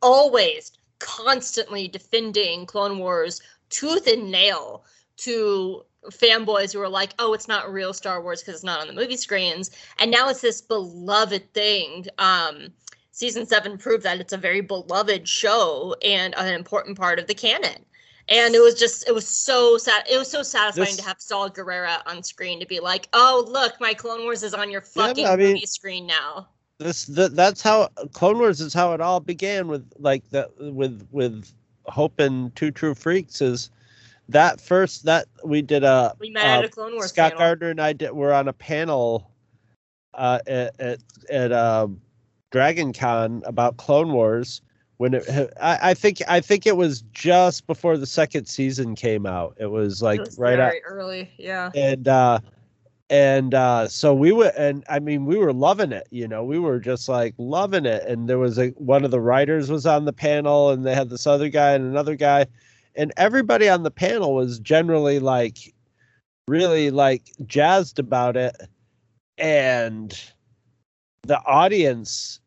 always constantly defending Clone Wars tooth and nail to fanboys who were like, "Oh, it's not real Star Wars because it's not on the movie screens." And now it's this beloved thing. Um, season seven proved that it's a very beloved show and an important part of the canon. And it was just, it was so sad. It was so satisfying This- to have Saw Gerrera on screen to be like, "Oh, look, my Clone Wars is on your Yeah, fucking I mean- movie screen now." this th- that's how clone wars is how it all began with like the with with hope and two true freaks is that first that we did a We met uh, at a Clone Wars scott panel. gardner and i did were on a panel uh at at, at uh dragon con about clone wars when it I, I think i think it was just before the second season came out it was like It was right very early, yeah. and uh and uh so we were and i mean we were loving it you know we were just like loving it and there was a one of the writers was on the panel and they had this other guy and another guy and everybody on the panel was generally like really like jazzed about it. And the audience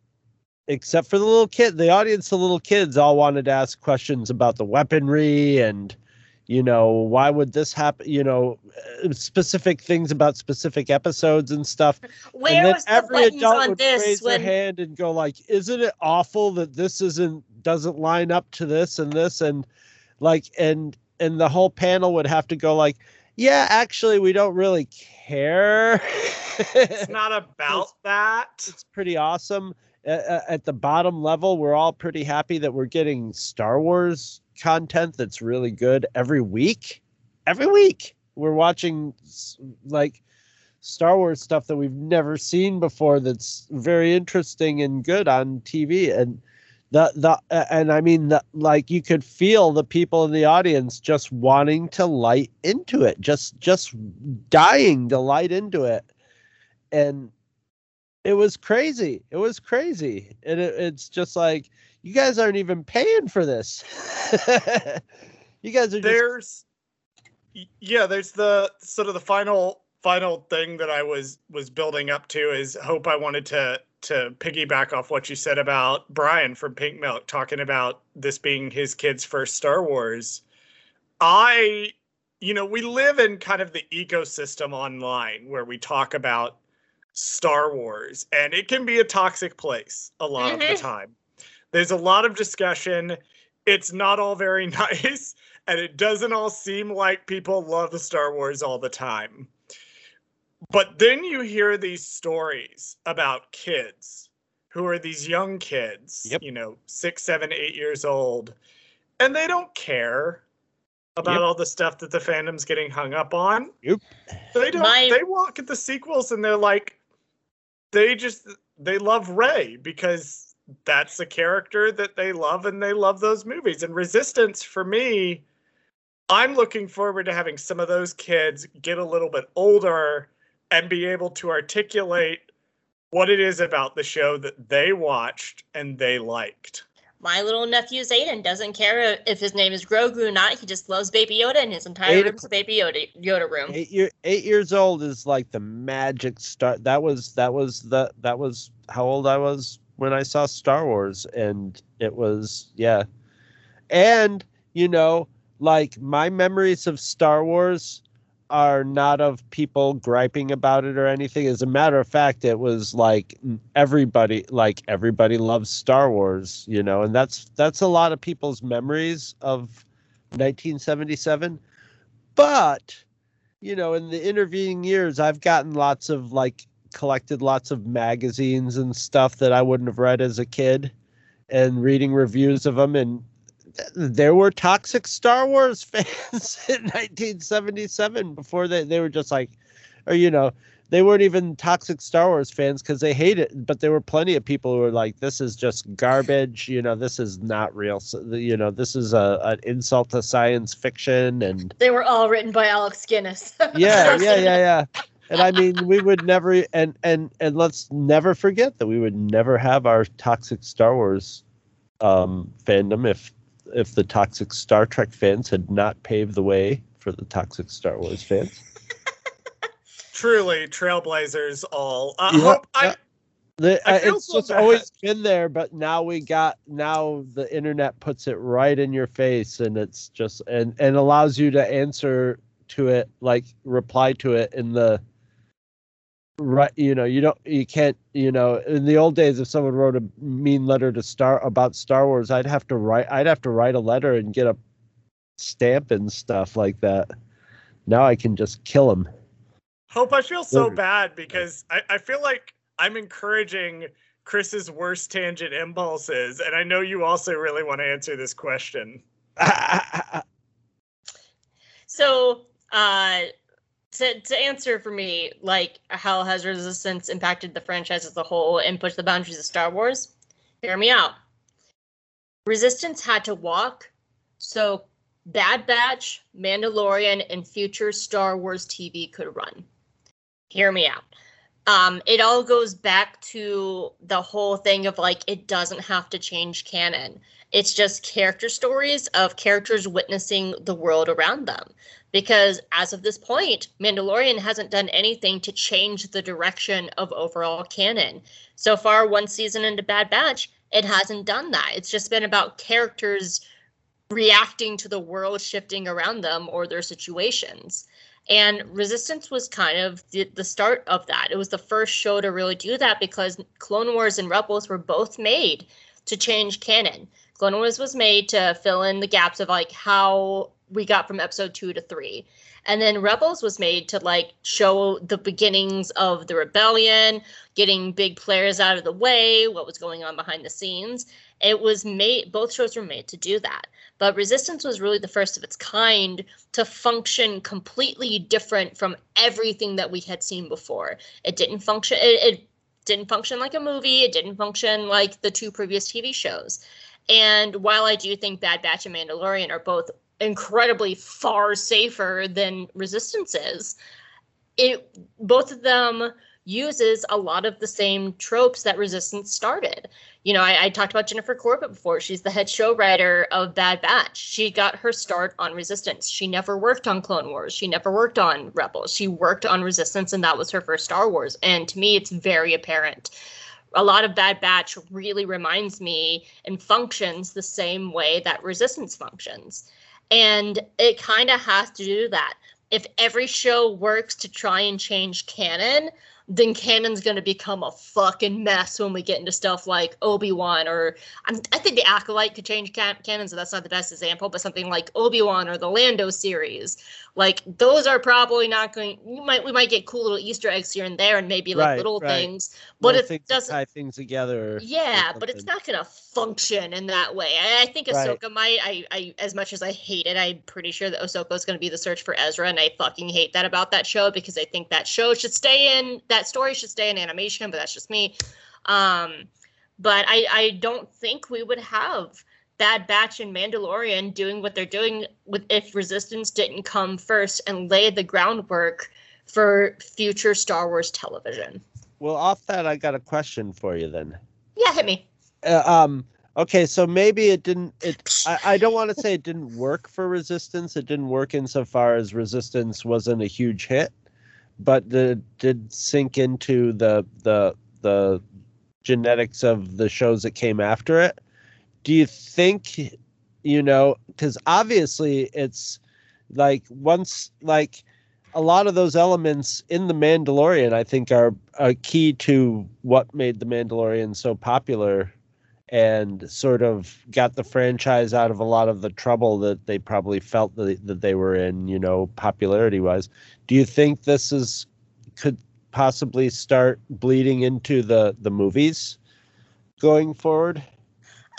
except for the little kid the audience the little kids all wanted to ask questions about the weaponry and you know why would this happen you know uh, specific things about specific episodes and stuff. Where and then was every buttons adult on would this raise when their hand and go like isn't it awful that this isn't doesn't line up to this and this? And like and and the whole panel would have to go like yeah actually we don't really care It's [LAUGHS] not about that. it's pretty awesome. Uh, at the bottom level, we're all pretty happy that we're getting Star Wars content that's really good every week. Every week, we're watching like Star Wars stuff that we've never seen before. That's very interesting and good on TV. And the the uh, and I mean the, like you could feel the people in the audience just wanting to light into it, just just dying to light into it and it was crazy. It was crazy, and it, it's just like you guys aren't even paying for this. [LAUGHS] you guys are just There's yeah, there's the sort of the final final thing that I was was building up to is hope I wanted to to piggyback off what you said about Brian from Pink Milk talking about this being his kid's first Star Wars. I you know, we live in kind of the ecosystem online where we talk about Star Wars and it can be a toxic place a lot mm-hmm. of the mm-hmm. time. There's a lot of discussion. It's not all very [LAUGHS] nice and it doesn't all seem like people love Star Wars all the time. But then you hear these stories about kids who are these young kids, yep. you know, six, seven, eight years old, and they don't care about yep. all the stuff that the fandom's getting hung up on. Yep. They don't. My... They walk at the sequels and they're like, they just they love Rey because that's a character that they love and they love those movies. And Resistance for me I'm looking forward to having some of those kids get a little bit older and be able to articulate what it is about the show that they watched and they liked. My little nephew Zayden doesn't care if his name is Grogu or not. He just loves Baby Yoda, and his entire room is Baby Yoda, Yoda room. Eight, year, eight years old is like the magic start. That was that was the that was how old I was when I saw Star Wars, and it was yeah, and you know like my memories of Star Wars are not of people griping about it or anything. As a matter of fact, it was like everybody like everybody loves Star Wars, you know, and that's that's a lot of people's memories of 1977. But, you know, in the intervening years I've gotten lots of like collected lots of magazines and stuff that I wouldn't have read as a kid and reading reviews of them and there were toxic Star Wars [LAUGHS] fans in 1977 before they, they were just like, or, you know, they weren't even toxic Star Wars fans because they hate it. But there were plenty of people who were like, this is just garbage. You know, this is not real. So, you know, this is a, an insult to science fiction. And they were all written by Alec Guinness. [LAUGHS] yeah, yeah, yeah, yeah. And I mean, we would never, and, and, and let's never forget that we would never have our toxic Star Wars um, fandom if if the toxic Star Trek fans had not paved the way for the toxic Star Wars fans. [LAUGHS] Truly, trailblazers all. Uh, yeah, hope I, the, uh, it's so just bad. always been there, but now we got now the internet puts it right in your face, and it's just and and allows you to answer to it, like reply to it in the right you know you don't you can't you know in the old days if someone wrote a mean letter to star about star wars i'd have to write i'd have to write a letter and get a stamp and stuff like that. Now i can just kill them hope i feel so bad because I, I feel like i'm encouraging chris's worst tangent impulses and i know you also really want to answer this question. So uh to, to answer for me, like how has Resistance impacted the franchise as a whole and pushed the boundaries of Star Wars? Hear me out. Resistance had to walk so Bad Batch, Mandalorian, and future Star Wars TV could run. Hear me out. Um, it all goes back to the whole thing of like it doesn't have to change canon. It's just character stories of characters witnessing the world around them because as of this point, Mandalorian hasn't done anything to change the direction of overall canon. So far, one season into Bad Batch, it hasn't done that. It's just been about characters reacting to the world shifting around them or their situations. And Resistance was kind of the, the start of that. It was the first show to really do that because Clone Wars and Rebels were both made to change canon. Clone Wars was made to fill in the gaps of like how we got from episode two to three. And then Rebels was made to like show the beginnings of the rebellion, getting big players out of the way, what was going on behind the scenes. It was made, both shows were made to do that. But Resistance was really the first of its kind to function completely different from everything that we had seen before. It didn't function, it, it didn't function like a movie, it didn't function like the two previous TV shows. And while I do think Bad Batch and Mandalorian are both incredibly far safer than resistance is it both of them uses a lot of the same tropes that Resistance started. You know, I, I talked about Jennifer Corbett before. She's the head show writer of Bad Batch. She got her start on Resistance. She never worked on Clone Wars. She never worked on Rebels. She worked on Resistance, and that was her first Star Wars. And to me, it's very apparent a lot of Bad Batch really reminds me and functions the same way that Resistance functions. And it kind of has to do that. If every show works to try and change canon, then canon's going to become a fucking mess when we get into stuff like Obi-Wan or I'm, i think the Acolyte could change can- canon, so that's not the best example, but something like Obi-Wan or the Lando series, like those are probably not going. You might we might get cool little Easter eggs here and there, and maybe like Right, little right. things, but Little it things doesn't. tie things together. Yeah, but it's not going to function in that way. I, I think Right. Ahsoka might. I, I, as much as I hate it, I'm pretty sure that Ahsoka is going to be the search for Ezra, and I fucking hate that about that show because I think that show should stay in that story should stay in animation, but that's just me. Um, but I, I don't think we would have Bad Batch and Mandalorian doing what they're doing with if Resistance didn't come first and lay the groundwork for future Star Wars television. Well, off that, I got a question for you then. Yeah, hit me. Uh, um. Okay, so maybe it didn't. It. I, I don't want to say it didn't work for Resistance. It didn't work insofar as Resistance wasn't a huge hit, but it did sink into the the the genetics of the shows that came after it. Do you think, you know, because obviously it's like once like a lot of those elements in the Mandalorian, I think, are a key to what made the Mandalorian so popular and sort of got the franchise out of a lot of the trouble that they probably felt that, that they were in, you know, popularity wise. Do you think this is could possibly start bleeding into the the movies going forward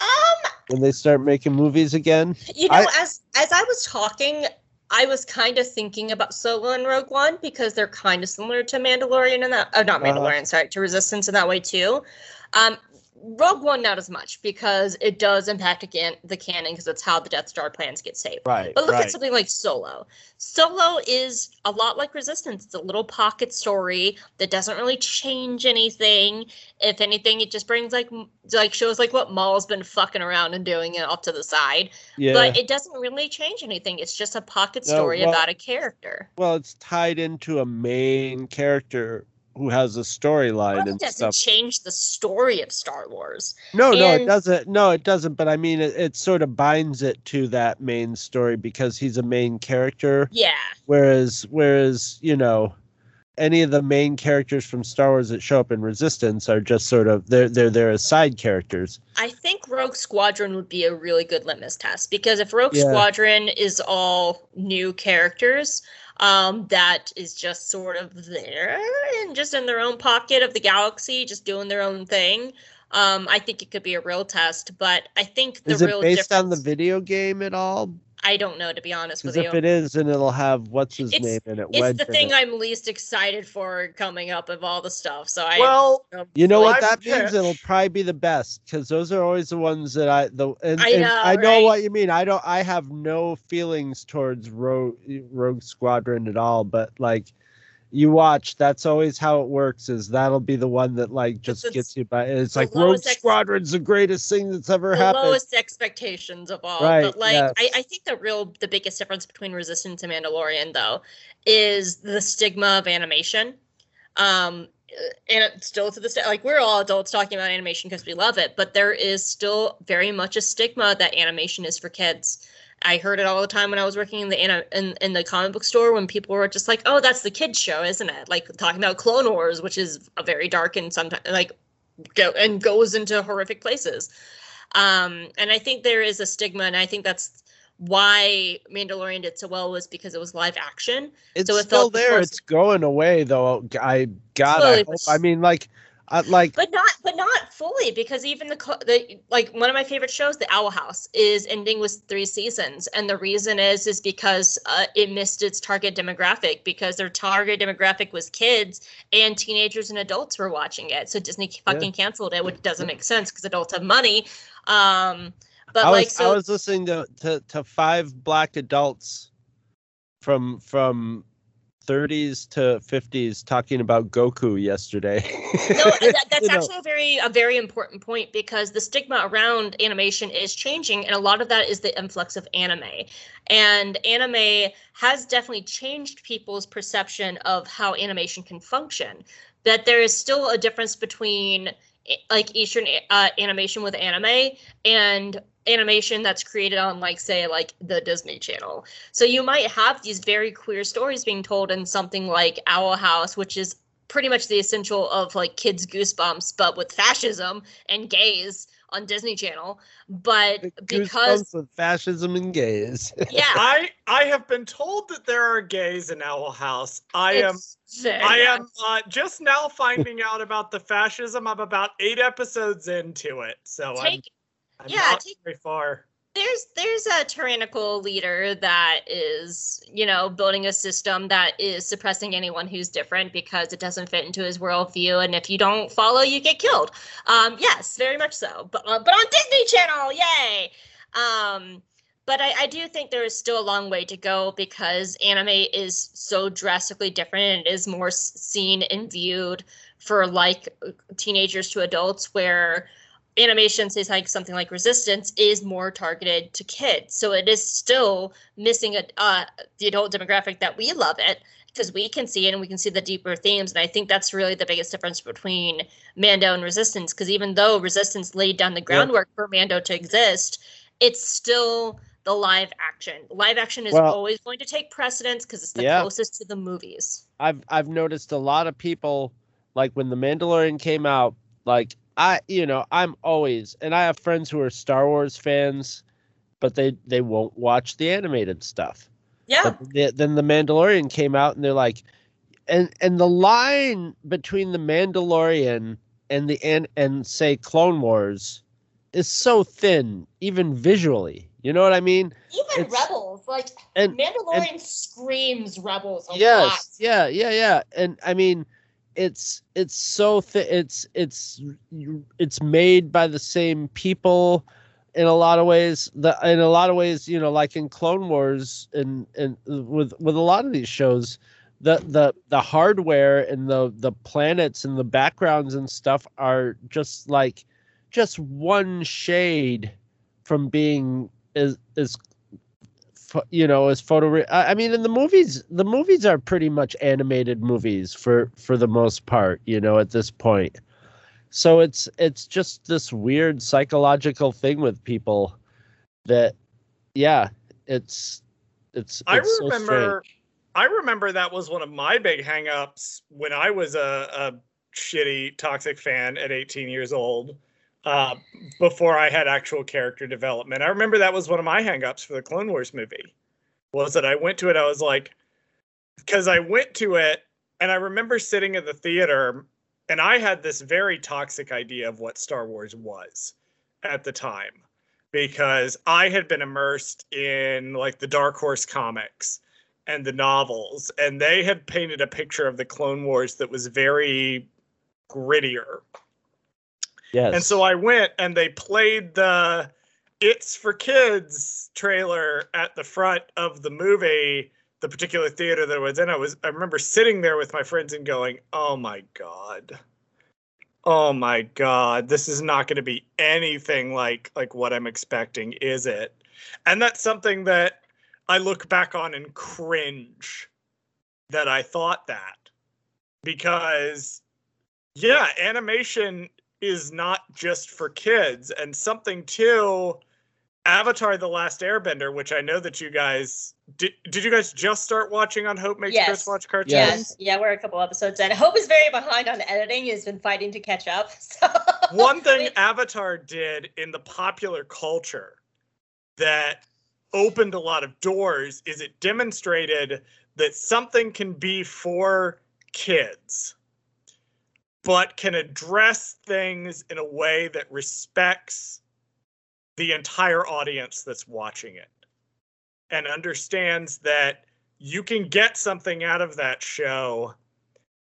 Um, when they start making movies again? you know, I- as as I was talking, I was kind of thinking about Solo and Rogue One because they're kind of similar to Mandalorian and that. Oh, not Uh-huh. Mandalorian, sorry, to Resistance in that way too. Um, Rogue One not as much because it does impact again the canon because it's how the Death Star plans get saved. Right. But look right. at something like Solo. Solo is a lot like Resistance. It's a little pocket story that doesn't really change anything. If anything, it just brings like like shows like what Maul's been fucking around and doing it off to the side. yeah. But it doesn't really change anything. It's just a pocket No, story well- about a character. well, it's tied into a main character who has a storyline and doesn't stuff. change the story of Star Wars. No, no, it doesn't. No, it doesn't. But I mean, it, it sort of binds it to that main story because he's a main character. Yeah. Whereas, whereas you know, any of the main characters from Star Wars that show up in Resistance are just sort of they're they're they're as side characters. I think Rogue Squadron would be a really good litmus test because if Rogue Yeah. Squadron is all new characters, um, that is just sort of there and just in their own pocket of the galaxy, just doing their own thing. Um, I think it could be a real test, but I think the Is real it based on the video game at all? I don't know to be honest with Because you. if it is, then it'll have what's his It's- name in it. it's Wedge the thing it. I'm least excited for coming up of all the stuff. So I Well, You know what Live that means? It'll probably be the best because those are always the ones that I the and, I and know, I know right? what you mean. I don't. I have no feelings towards Rogue Rogue Squadron at all. But like, you watch, that's always how it works. Is that'll be the one that like just gets you by. It's like Rogue ex- Squadron's the greatest thing that's ever the happened. lowest expectations of all. Right, But like yes. I, I think the real the biggest difference between Resistance and Mandalorian though is the stigma of animation. Um and it's still to this day, like we're all adults talking about animation because we love it, but there is still very much a stigma that animation is for kids. I heard it all the time when I was working in the in, in the comic book store when people were just like, "Oh, that's the kids show, isn't it?" Like talking about Clone Wars, which is a very dark and sometimes like go and goes into horrific places. Um, and I think there is a stigma, and I think that's why Mandalorian did so well was because it was live action. it's so it still there. It's going away though. I God, Slowly, I hope. I mean, like, I, like but not but not fully because even the the like one of my favorite shows the owl house is ending with three seasons. And the reason is is because uh, it missed its target demographic because their target demographic was kids and teenagers and adults were watching it. So disney fucking canceled it which doesn't make sense because adults have money. Um but I was like so I was listening to, to to five black adults from from 30s to 50s talking about Goku yesterday. no, that, [LAUGHS] that's You know. actually a very a very important point because the stigma around animation is changing, and a lot of that is the influx of anime. And anime has definitely changed people's perception of how animation can function. That there is still a difference between eh, like Eastern uh, animation with anime and animation that's created on like say like the Disney Channel. So you might have these very queer stories being told in something like Owl House, which is pretty much the essential of like kids goosebumps but with fascism and gays on disney channel but because Goosebumps with fascism and gays. [LAUGHS] yeah I I have been told that there are gays in Owl House. I am it's very I am uh, just now finding out about the fascism. I'm about eight episodes into it, so I'm, take I'm yeah, take- very far. there's there's a tyrannical leader that is you know building a system that is suppressing anyone who's different because it doesn't fit into his worldview and if you don't follow you get killed um yes very much so but uh, but on disney channel yay um but I, I do think there is still a long way to go because anime is so drastically different and it is more seen and viewed for like teenagers to adults where animation says like something like resistance is more targeted to kids. So it is still missing a uh, the adult demographic that we love it because we can see it and we can see the deeper themes. And i think that's really the biggest difference between mando and resistance because even though resistance laid down the groundwork for mando to exist it's still the live action. Live action is Well- always going to take precedence because it's the Yeah. closest to the movies. I've I've noticed a lot of people like when the Mandalorian came out, like I you know, I'm always and I have friends who are Star Wars fans, but they they won't watch the animated stuff. yeah then the Mandalorian came out and they're like and and the line between the Mandalorian and the and, and say Clone Wars is so thin even visually. You know what I mean? even It's- rebels like And mandalorian screams rebels a lot yes yeah yeah yeah and i mean it's it's so th- it's it's it's made by the same people in a lot of ways the in a lot of ways you know like in clone wars and and with with a lot of these shows the the the hardware and the the planets and the backgrounds and stuff are just like just one shade from being as as you know as photo I I mean in the movies the movies are pretty much animated movies for for the most part you know at this point so it's it's just this weird psychological thing with people that yeah it's it's, I it's so remember strange. I remember that was one of my big hangups when I was a, a shitty toxic fan at 18 years old. Uh, before I had actual character development, I remember that was one of my hangups for the Clone Wars movie. Was that I went to it, I was like, because I went to it, and I remember sitting in the theater, and I had this very toxic idea of what Star Wars was at the time, because I had been immersed in like the Dark Horse comics and the novels, and they had painted a picture of the Clone Wars that was very grittier. Yes And so I went and they played the It's for Kids trailer at the front of the movie, the particular theater that I was in. I was I remember sitting there with my friends and going, "Oh my god. Oh my god. This is not going to be anything like like what I'm expecting, is it?" And that's something that I look back on and cringe that I thought that. Because yeah, animation is not just for kids and something too avatar the last airbender which i know that you guys did did you guys just start watching on hope makes Yes. chris watch cartoons Yes, yeah, we're a couple episodes in. Hope is very behind on editing. He's been fighting to catch up. [LAUGHS] So one thing we- avatar did in the popular culture that opened a lot of doors is it demonstrated that something can be for kids but can address things in a way that respects the entire audience that's watching it and understands that you can get something out of that show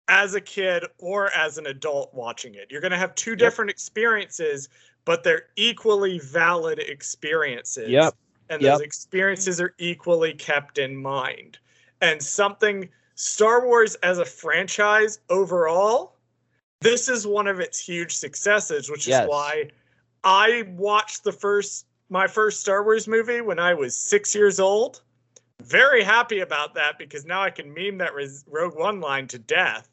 as a kid or as an adult watching it. You're going to have two different experiences, but they're equally valid experiences. Yep. And Yep. those experiences are equally kept in mind. And something Star Wars as a franchise overall, this is one of its huge successes, which Yes. is why I watched the first my first Star Wars movie when I was six years old. Very happy about that because now I can meme that Res- Rogue One line to death.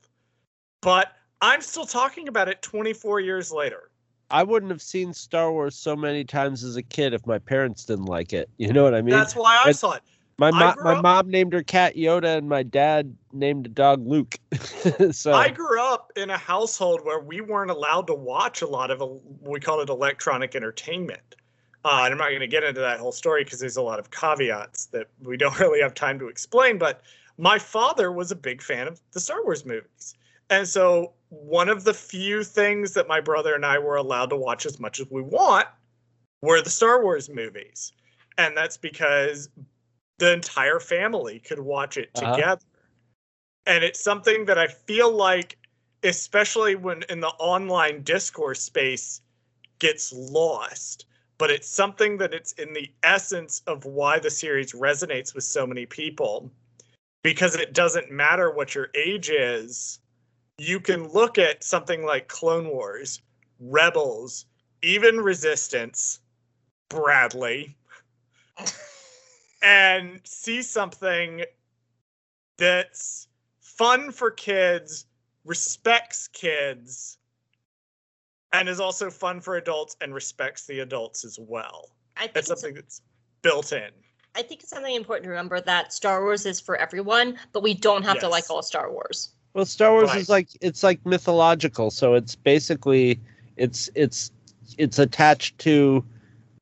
But I'm still talking about it 24 years later. I wouldn't have seen Star Wars so many times as a kid if my parents didn't like it. You know what I mean? That's why I and- saw it. My I mom, my up- mom named her cat Yoda, and my dad named a dog Luke. [LAUGHS] so I grew up in a household where we weren't allowed to watch a lot of el- we call it electronic entertainment. Uh, and I'm not going to get into that whole story because there's a lot of caveats that we [LAUGHS] don't really have time to explain. But my father was a big fan of the Star Wars movies. And so one of the few things that my brother and I were allowed to watch as much as we want were the Star Wars movies. And that's because the entire family could watch it Uh-huh. together. And it's something that I feel like, especially when in the online discourse space, gets lost. But it's something that it's in the essence of why the series resonates with so many people. Because it doesn't matter what your age is, you can look at something like Clone Wars, Rebels, even Resistance, Bradley, [LAUGHS] and see something that's fun for kids, respects kids, and is also fun for adults and respects the adults as well. I think That's it's, something that's built in. I think it's something important to remember that Star Wars is for everyone, but we don't have to like all Star Wars. well, Star Wars Right. is like it's like mythological, so it's basically it's it's it's attached to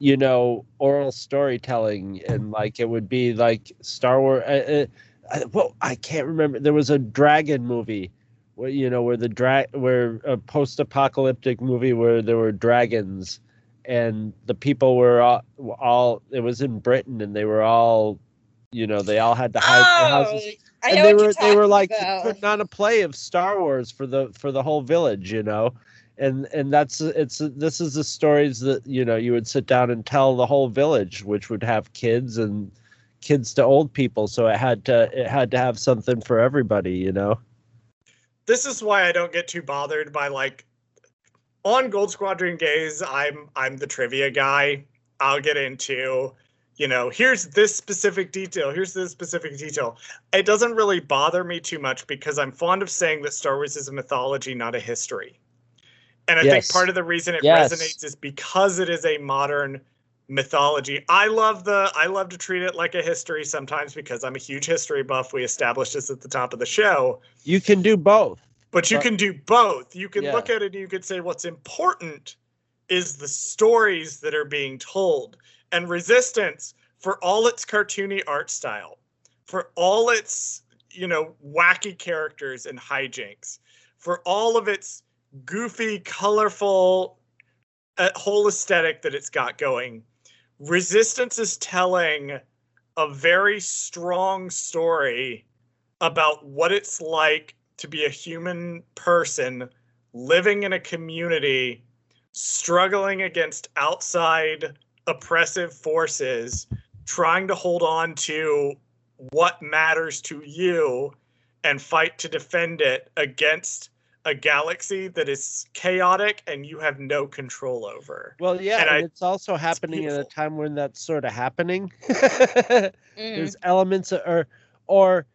you know oral storytelling, and like it would be like Star Wars. Uh, uh, well, I can't remember. There was a dragon movie. Where, you know where the drag where a post-apocalyptic movie where there were dragons and the people were all, all it was in Britain and they were all you know they all had to hide their houses I and know they were they were like about. putting on a play of Star Wars for the for the whole village, you know, and and that's it's this is the stories that you know you would sit down and tell the whole village, which would have kids and kids to old people, so it had to it had to have something for everybody, you know. this is why I don't get too bothered by like on Gold Squadron Gaze, I'm I'm the trivia guy. I'll get into, you know, here's this specific detail, here's this specific detail. It doesn't really bother me too much because I'm fond of saying that Star Wars is a mythology, not a history. And I Yes. think part of the reason it Yes. resonates is because it is a modern mythology. I love the I love to treat it like a history sometimes because I'm a huge history buff. We established this at the top of the show. You can do both. But you But- can do both. You can Yeah. look at it and you could say what's important is the stories that are being told. And Resistance, for all its cartoony art style, for all its, you know, wacky characters and hijinks, for all of its goofy, colorful uh, whole aesthetic that it's got going, Resistance is telling a very strong story about what it's like to be a human person living in a community struggling against outside oppressive forces trying to hold on to what matters to you and fight to defend it against a galaxy that is chaotic and you have no control over. Well, yeah, And and, I- it's also happening at a time when that's sort of happening. [LAUGHS] Mhm. there's elements of, or or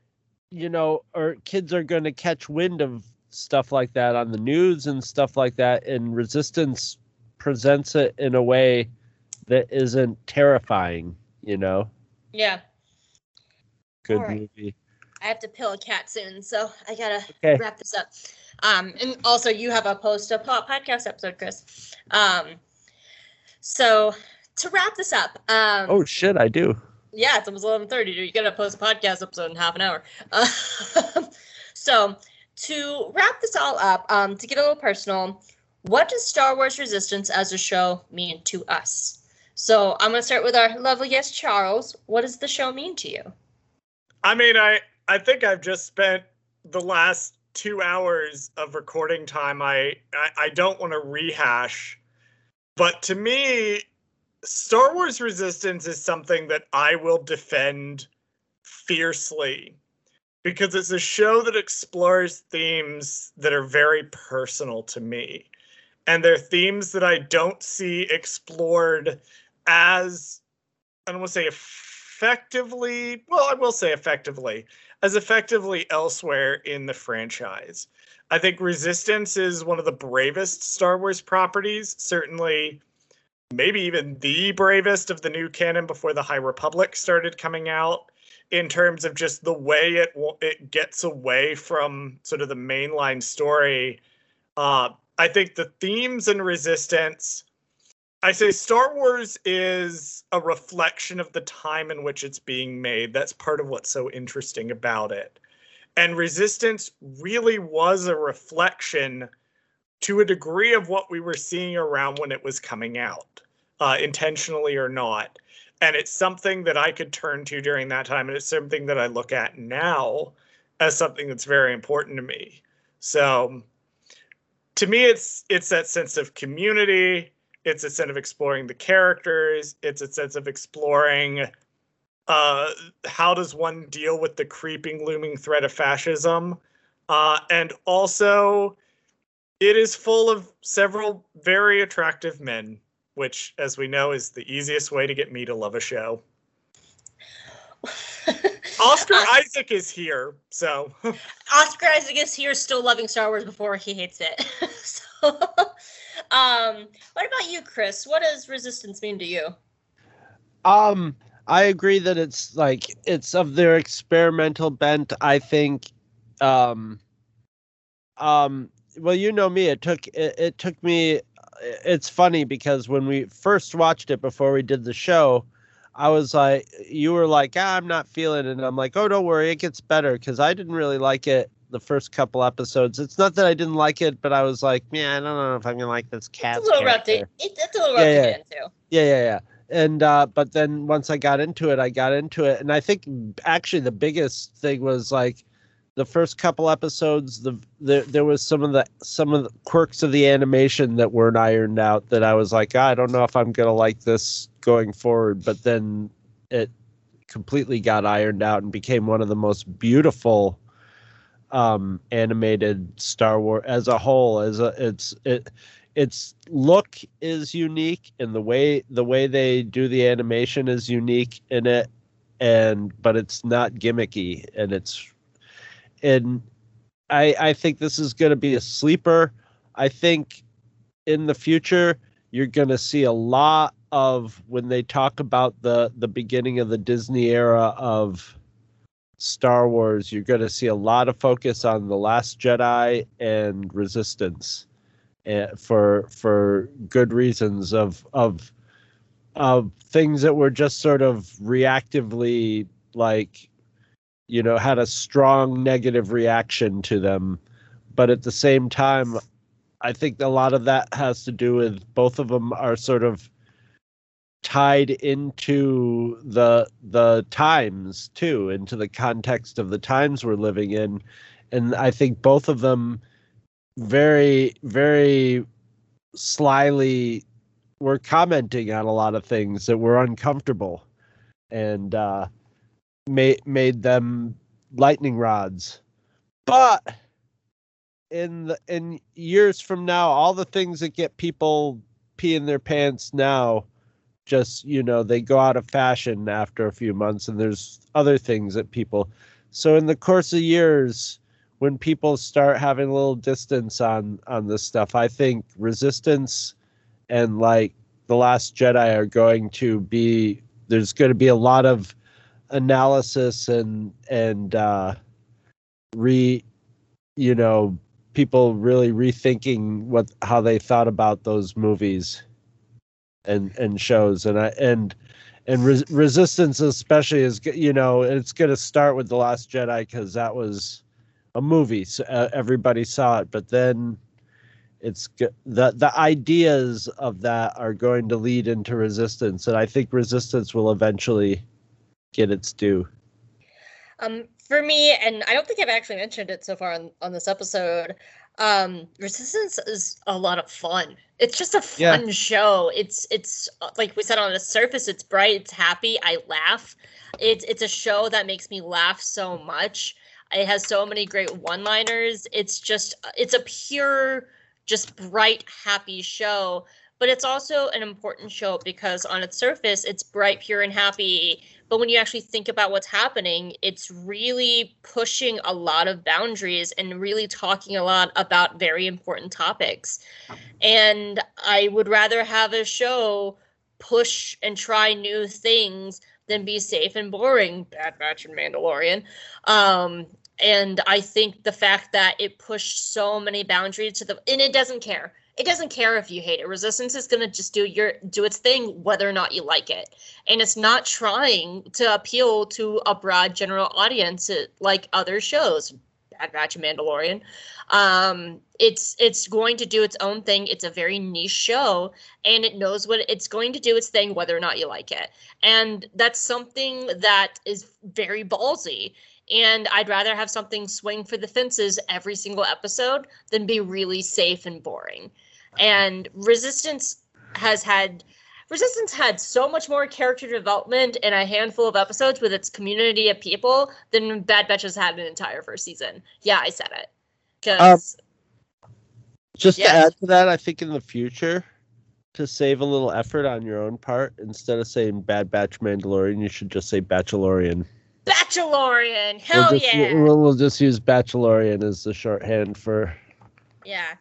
you know or kids are going to catch wind of stuff like that on the news and stuff like that and resistance presents it in a way that isn't terrifying you know Yeah, good Alright. movie I have to pill a cat soon, so I gotta Okay. wrap this up. Um, and also you have a post a podcast episode, Chris. Um, so to wrap this up, um, oh shit i do yeah, it's almost eleven thirty. You gotta post a podcast episode in half an hour. Uh, [LAUGHS] so to wrap this all up, um, to get a little personal, what does Star Wars Resistance as a show mean to us? So I'm gonna start with our lovely guest Charles. What does the show mean to you? I mean, I I think I've just spent the last two hours of recording time. I I, I don't want to rehash, but to me, Star Wars Resistance is something that I will defend fiercely because it's a show that explores themes that are very personal to me. And they're themes that I don't see explored as, I don't want to say effectively, well, I will say effectively, as effectively elsewhere in the franchise. I think Resistance is one of the bravest Star Wars properties, certainly maybe even the bravest of the new canon before the High Republic started coming out in terms of just the way it it gets away from sort of the mainline story. Uh, I think the themes in Resistance, I say Star Wars is a reflection of the time in which it's being made. That's part of what's so interesting about it. And Resistance really was a reflection to a degree of what we were seeing around when it was coming out, uh, intentionally or not. And it's something that I could turn to during that time. And it's something that I look at now as something that's very important to me. So to me, it's it's that sense of community. It's a sense of exploring the characters. It's a sense of exploring uh, how does one deal with the creeping, looming threat of fascism? Uh, and also, it is full of several very attractive men, which, as we know, is the easiest way to get me to love a show. [LAUGHS] Oscar uh, Isaac is here, so. [LAUGHS] Oscar Isaac is here, still loving Star Wars before he hates it. [LAUGHS] so, um, what about you, Chris? What does resistance mean to you? Um, I agree that it's like it's of their experimental bent. I think, um, um, well, you know me. It took it, it took me. It's funny because when we first watched it before we did the show, I was like, you were like, ah, I'm not feeling it. And I'm like, oh, don't worry, it gets better because I didn't really like it the first couple episodes. It's not that I didn't like it, but I was like, man, I don't know if I'm gonna like this cat. It's a little rough to, it's a little rough yeah, to get into. Yeah, yeah, yeah and uh, but then once I got into it, I got into it, and I think actually the biggest thing was like the first couple episodes. The, the there was some of the some of the quirks of the animation that weren't ironed out. That I was like, ah, I don't know if I'm gonna like this going forward. But then it completely got ironed out and became one of the most beautiful um animated Star Wars as a whole. As a it's it its look is unique and the way the way they do the animation is unique in it and but it's not gimmicky and it's and i i think this is going to be a sleeper i think in the future you're going to see a lot of when they talk about the the beginning of the disney era of star wars you're going to see a lot of focus on the last jedi and resistance uh, for for good reasons of of of things that were just sort of reactively like you know had a strong negative reaction to them. But at the same time i think a lot of that has to do with both of them are sort of tied into the the times too into the context of the times we're living in. And i think both of them very very slyly were commenting on a lot of things that were uncomfortable and uh made made them lightning rods. But in the in years from now all the things that get people peeing their pants now just you know they go out of fashion after a few months and there's other things that people so in the course of years when people start having a little distance on on this stuff i think resistance and like the last jedi are going to be there's going to be a lot of analysis and and uh re you know people really rethinking what how they thought about those movies and and shows and i and and Res- resistance especially is you know it's going to start with the last jedi because that was a movie. So uh, everybody saw it, but then it's the the ideas of that are going to lead into resistance, and I think resistance will eventually get its due. Um, for me, and I don't think I've actually mentioned it so far on, on this episode. Um, Resistance is a lot of fun. It's just a fun yeah. show. It's it's like we said on the surface, it's bright, it's happy. I laugh. It's it's a show that makes me laugh so much It has so many great one-liners. It's just it's a pure, just bright, happy show. But it's also an important show because on its surface, it's bright, pure, and happy. But when you actually think about what's happening, it's really pushing a lot of boundaries and really talking a lot about very important topics. And I would rather have a show push and try new things than be safe and boring. Bad Batch and Mandalorian. Um, and I think the fact that it pushed so many boundaries to the and it doesn't care. It doesn't care if you hate it. Resistance is gonna just do your do its thing whether or not you like it. And it's not trying to appeal to a broad general audience uh, like other shows. Bad Batch and Mandalorian. Um, it's it's going to do its own thing. It's a very niche show, and it knows what it's going to do its thing, whether or not you like it. And that's something that is very ballsy. And I'd rather have something swing for the fences every single episode than be really safe and boring. And Resistance has had Resistance had so much more character development in a handful of episodes with its community of people than Bad Batch has had an entire first season. Yeah, I said it. Um, because Just to add to that, I think in the future, to save a little effort on your own part, instead of saying Bad Batch Mandalorian, you should just say Bachelorian. Bachelorian, hell we'll just, yeah. We'll, we'll just use Bachelorian as the shorthand for. Yeah.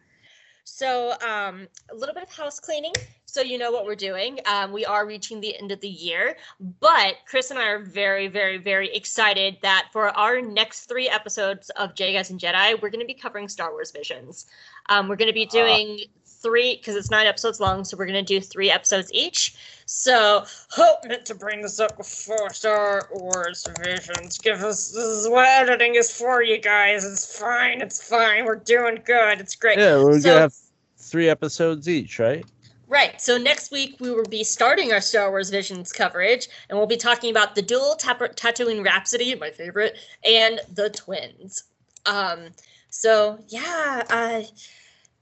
So, um, a little bit of house cleaning. So you know what we're doing. Um, we are reaching the end of the year, but Chris and I are very, very, very excited that for our next three episodes of Jedi Guys and Jedi, we're going to be covering Star Wars Visions. Um, we're going to be doing three because it's nine episodes long, so we're going to do three episodes each. So, hope meant to bring this up before Star Wars Visions. Give us this is what editing is for, you guys. It's fine. It's fine. We're doing good. It's great. Yeah, we're So- gonna have three episodes each, right? Right. So next week we will be starting our Star Wars Visions coverage, and we'll be talking about the Duel Tap- Tatooine Rhapsody, my favorite, and the twins. Um. So yeah. Uh,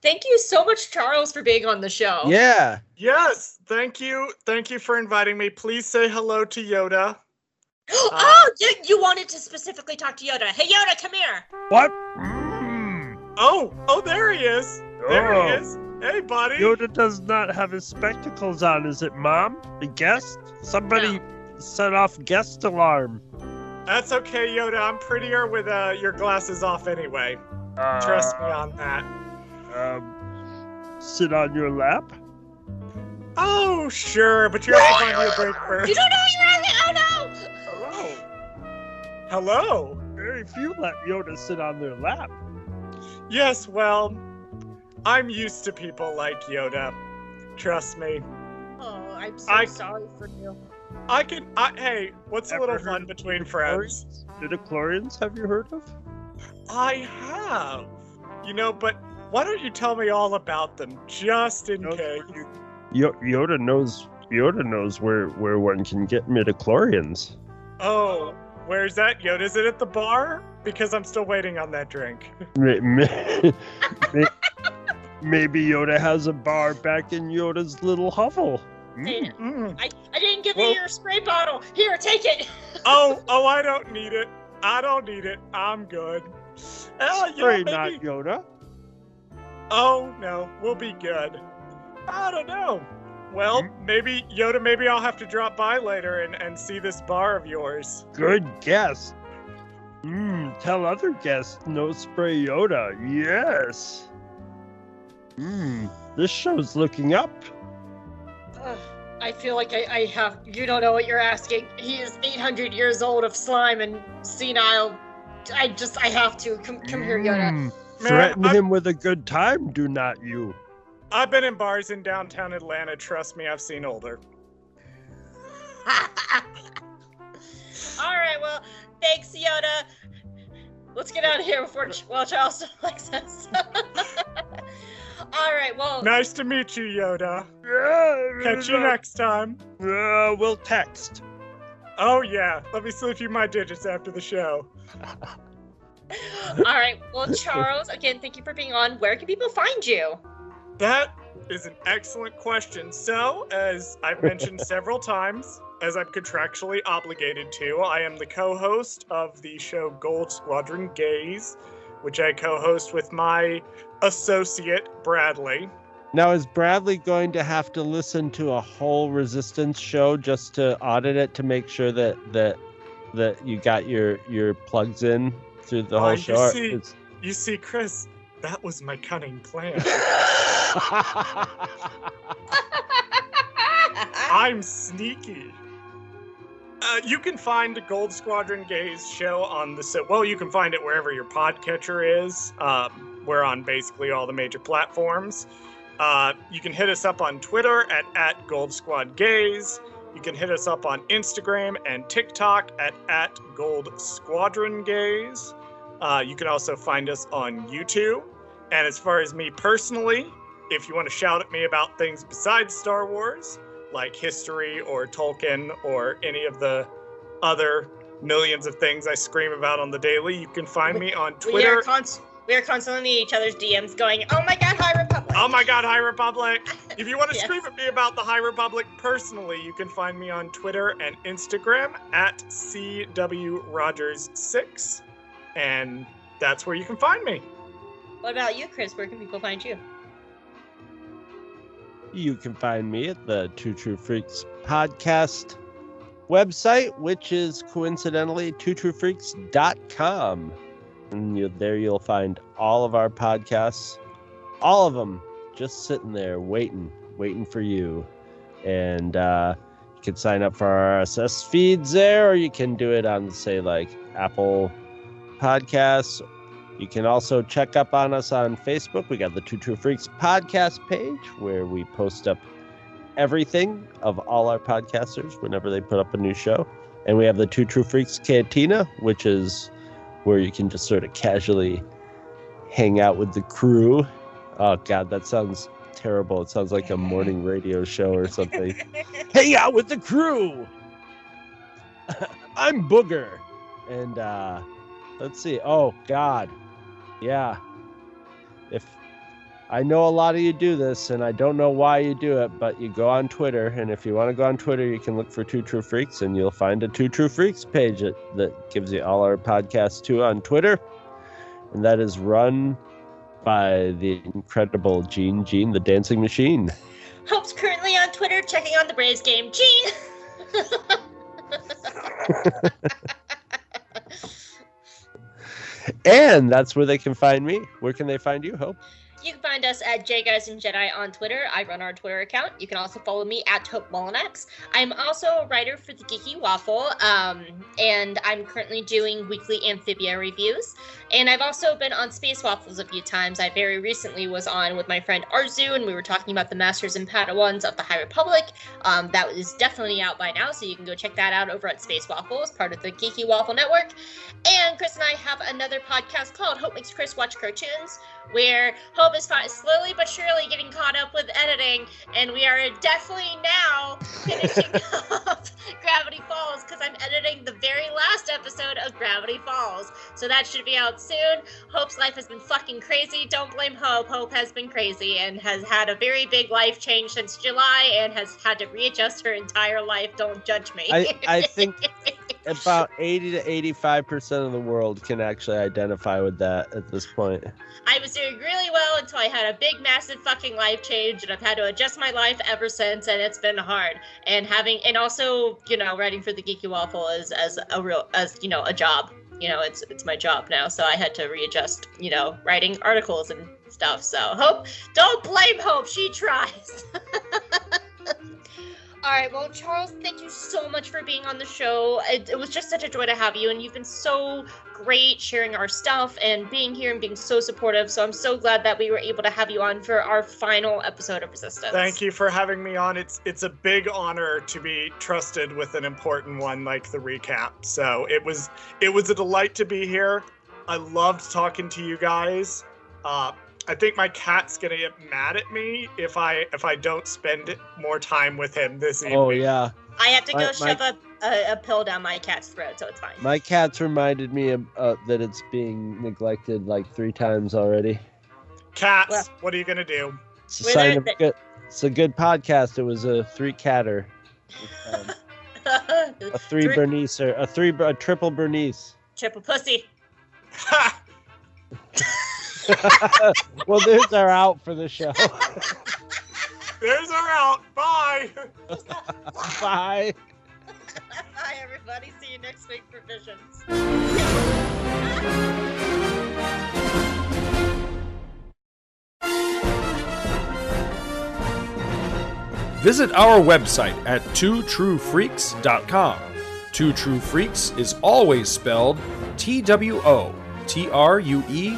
thank you so much, Charles, for being on the show. Yeah. Yes, thank you. Thank you for inviting me. Please say hello to Yoda. [GASPS] oh, you, you wanted to specifically talk to Yoda. Hey, Yoda, come here. What? Mm. Oh, oh, there he is. There Oh. he is. Hey, buddy. Yoda does not have his spectacles on. Is it mom? A guest? Somebody set off guest alarm. That's okay, Yoda. I'm prettier with uh, your glasses off anyway. Trust me on that. Um, sit on your lap. Oh, sure, but you have to find me a break [LAUGHS] first. You don't know you're on the. Oh no. Hello. Hello. Very few let Yoda sit on their lap. Yes, well, I'm used to people like Yoda. Trust me. Oh, I'm so I- sorry for you. I can. I, hey, what's a little heard fun of between midichlorians? friends? Midichlorians, have you heard of? I have. You know, but why don't you tell me all about them, just in Knows case? you- Yoda knows. Yoda knows where where one can get midichlorians. Oh, where's that, Yoda? Is it at the bar? Because I'm still waiting on that drink. [LAUGHS] May- may- may- Maybe Yoda has a bar back in Yoda's little hovel. Hey, Mm. Mm. I, I didn't give Well- you your spray bottle. Here, take it. [LAUGHS] Oh, oh, I don't need it. I don't need it. I'm good. Oh, you know, Spray maybe- not Yoda. Oh no, we'll be good. I don't know. Well, maybe Yoda. Maybe I'll have to drop by later and, and see this bar of yours. Good guess. Mmm, tell other guests no spray Yoda. Yes. Mmm, this show's looking up. Ugh, I feel like I, I have. You don't know what you're asking. He is 800 years old of slime and senile. I just. I have to. Come, come here, Yoda. Mm, Man, Threaten I'm- him with a good time, do not you? I've been in bars in downtown Atlanta. Trust me, I've seen older. [LAUGHS] All right. Well, thanks, Yoda. Let's get out of here before Ch- well Charleston [LAUGHS] likes us. [LAUGHS] All right. Well, Nice to meet you, Yoda. Yeah, Catch you next time. Uh, we'll text. Oh yeah, let me slip you my digits after the show. [LAUGHS] all right. Well, Charles, again, thank you for being on. Where can people find you? That is an excellent question. So, as I've mentioned [LAUGHS] several times, as I'm contractually obligated to, I am the co host of the show Gold Squadron Gaze, which I co host with my associate, Bradley. Now, is Bradley going to have to listen to a whole Resistance show just to audit it to make sure that that that you got your your plugs in through the Oh, whole uh, you show? see- It's- You see, Chris, that was my cunning plan. [LAUGHS] [LAUGHS] I'm sneaky. Uh, you can find Gold Squadron Gaze show on the so well. You can find it wherever your podcatcher is. Um, we're on basically all the major platforms. Uh, you can hit us up on Twitter at at Gold Squad Gaze. You can hit us up on Instagram and TikTok at at Gold Squadron Gaze. Uh, you can also find us on YouTube. And as far as me personally, if you want to shout at me about things besides Star Wars, like history or Tolkien or any of the other millions of things I scream about on the daily, you can find me on We are, Twitter. const- we are constantly in each other's DMs going, oh my god, High Republic. Oh my god, High Republic! [LAUGHS] If you want to Yes. scream at me about the High Republic personally, you can find me on Twitter and Instagram at CW Rogers6. And that's where you can find me. What about you, Chris? Where can people find you? You can find me at the Two True Freaks podcast website, which is coincidentally twotruefreaks.com. And you, there you'll find all of our podcasts, all of them just sitting there waiting, waiting for you. And uh, you can sign up for our RSS feeds there, or you can do it on, say, like Apple Podcasts you can also check up on us on Facebook. We got the Two True Freaks podcast page where we post up everything of all our podcasters whenever they put up a new show. And we have the Two True Freaks Cantina, which is where you can just sort of casually hang out with the crew. Oh, God, that sounds terrible. It sounds like a morning radio show or something. [LAUGHS] hang out with the crew. [LAUGHS] I'm Booger. And uh let's see. Oh god. Yeah. If I know a lot of you do this and I don't know why you do it, but you go on Twitter and if you want to go on Twitter, you can look for Two True Freaks and you'll find a Two True Freaks page that, that gives you all our podcasts too on Twitter. And that is run by the incredible Gene Gene, the dancing machine. Hope's currently on Twitter checking on the Braves game. Gene! [LAUGHS] [LAUGHS] And that's where they can find me. Where can they find you, Hope? You can find us at Guys and Jedi on Twitter. I run our Twitter account. You can also follow me at Hope Molinax. I'm also a writer for the Geeky Waffle, um, and I'm currently doing weekly amphibia reviews. And I've also been on Space Waffles a few times. I very recently was on with my friend Arzu, and we were talking about the Masters and Padawans of the High Republic. Um, that is definitely out by now, so you can go check that out over at Space Waffles, part of the Geeky Waffle Network. And Chris and I have another podcast called Hope Makes Chris Watch Cartoons, where Hope is slowly but surely getting caught up with editing, and we are definitely now finishing [LAUGHS] up Gravity Falls because I'm editing the very last episode of Gravity Falls. So that should be out soon. Hope's life has been fucking crazy. Don't blame Hope. Hope has been crazy and has had a very big life change since July and has had to readjust her entire life. Don't judge me. I, I [LAUGHS] think about 80 to 85% of the world can actually identify with that at this point. I was doing really well until I had a big, massive fucking life change, and I've had to adjust my life ever since, and it's been hard. And having, and also, you know, writing for the Geeky Waffle is as a real, as you know, a job. You know, it's it's my job now, so I had to readjust. You know, writing articles and stuff. So Hope, don't blame Hope. She tries. [LAUGHS] All right, well, Charles, thank you so much for being on the show. It, it was just such a joy to have you, and you've been so great sharing our stuff and being here and being so supportive. So I'm so glad that we were able to have you on for our final episode of Resistance. Thank you for having me on. It's it's a big honor to be trusted with an important one like the recap. So it was it was a delight to be here. I loved talking to you guys. Uh, I think my cat's gonna get mad at me if I if I don't spend more time with him this evening. Oh, yeah. I have to go My- shove a, a, a pill down my cat's throat, so it's fine. My cat's reminded me of, uh, that it's being neglected like three times already. Cats, Well- what are you gonna do? It's a Were sign of th- good. It's a good podcast. It was a [LAUGHS] three catter. A three Bernice or a three a triple Bernice. Triple pussy. [LAUGHS] [LAUGHS] well, there's our out for the show. [LAUGHS] There's our out. Bye. [LAUGHS] Bye. Bye, everybody. See you next week for Visions. Visit our website at twotruefreaks.com. Two True Freaks is always spelled T W O T R U E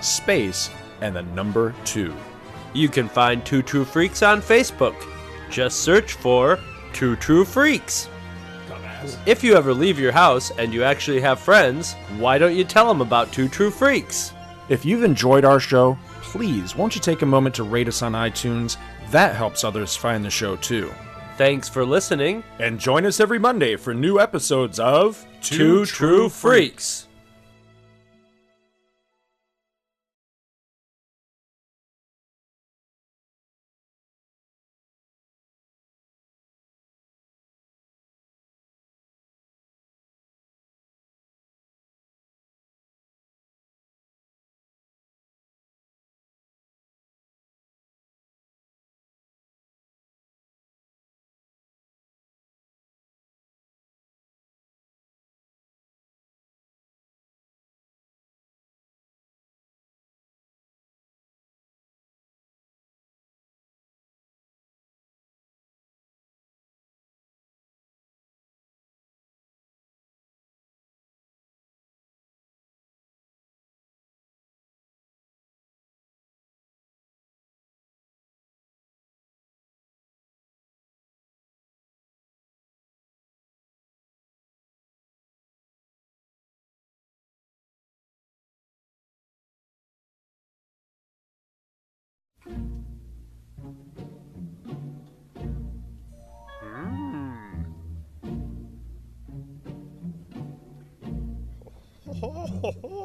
space, and the number two. You can find Two True Freaks on Facebook. Just search for Two True Freaks. If you ever leave your house and you actually have friends, why don't you tell them about Two True Freaks? If you've enjoyed our show, please won't you take a moment to rate us on iTunes? That helps others find the show too. Thanks for listening. And join us every Monday for new episodes of Two True Freaks. Ah. [LAUGHS] Oh.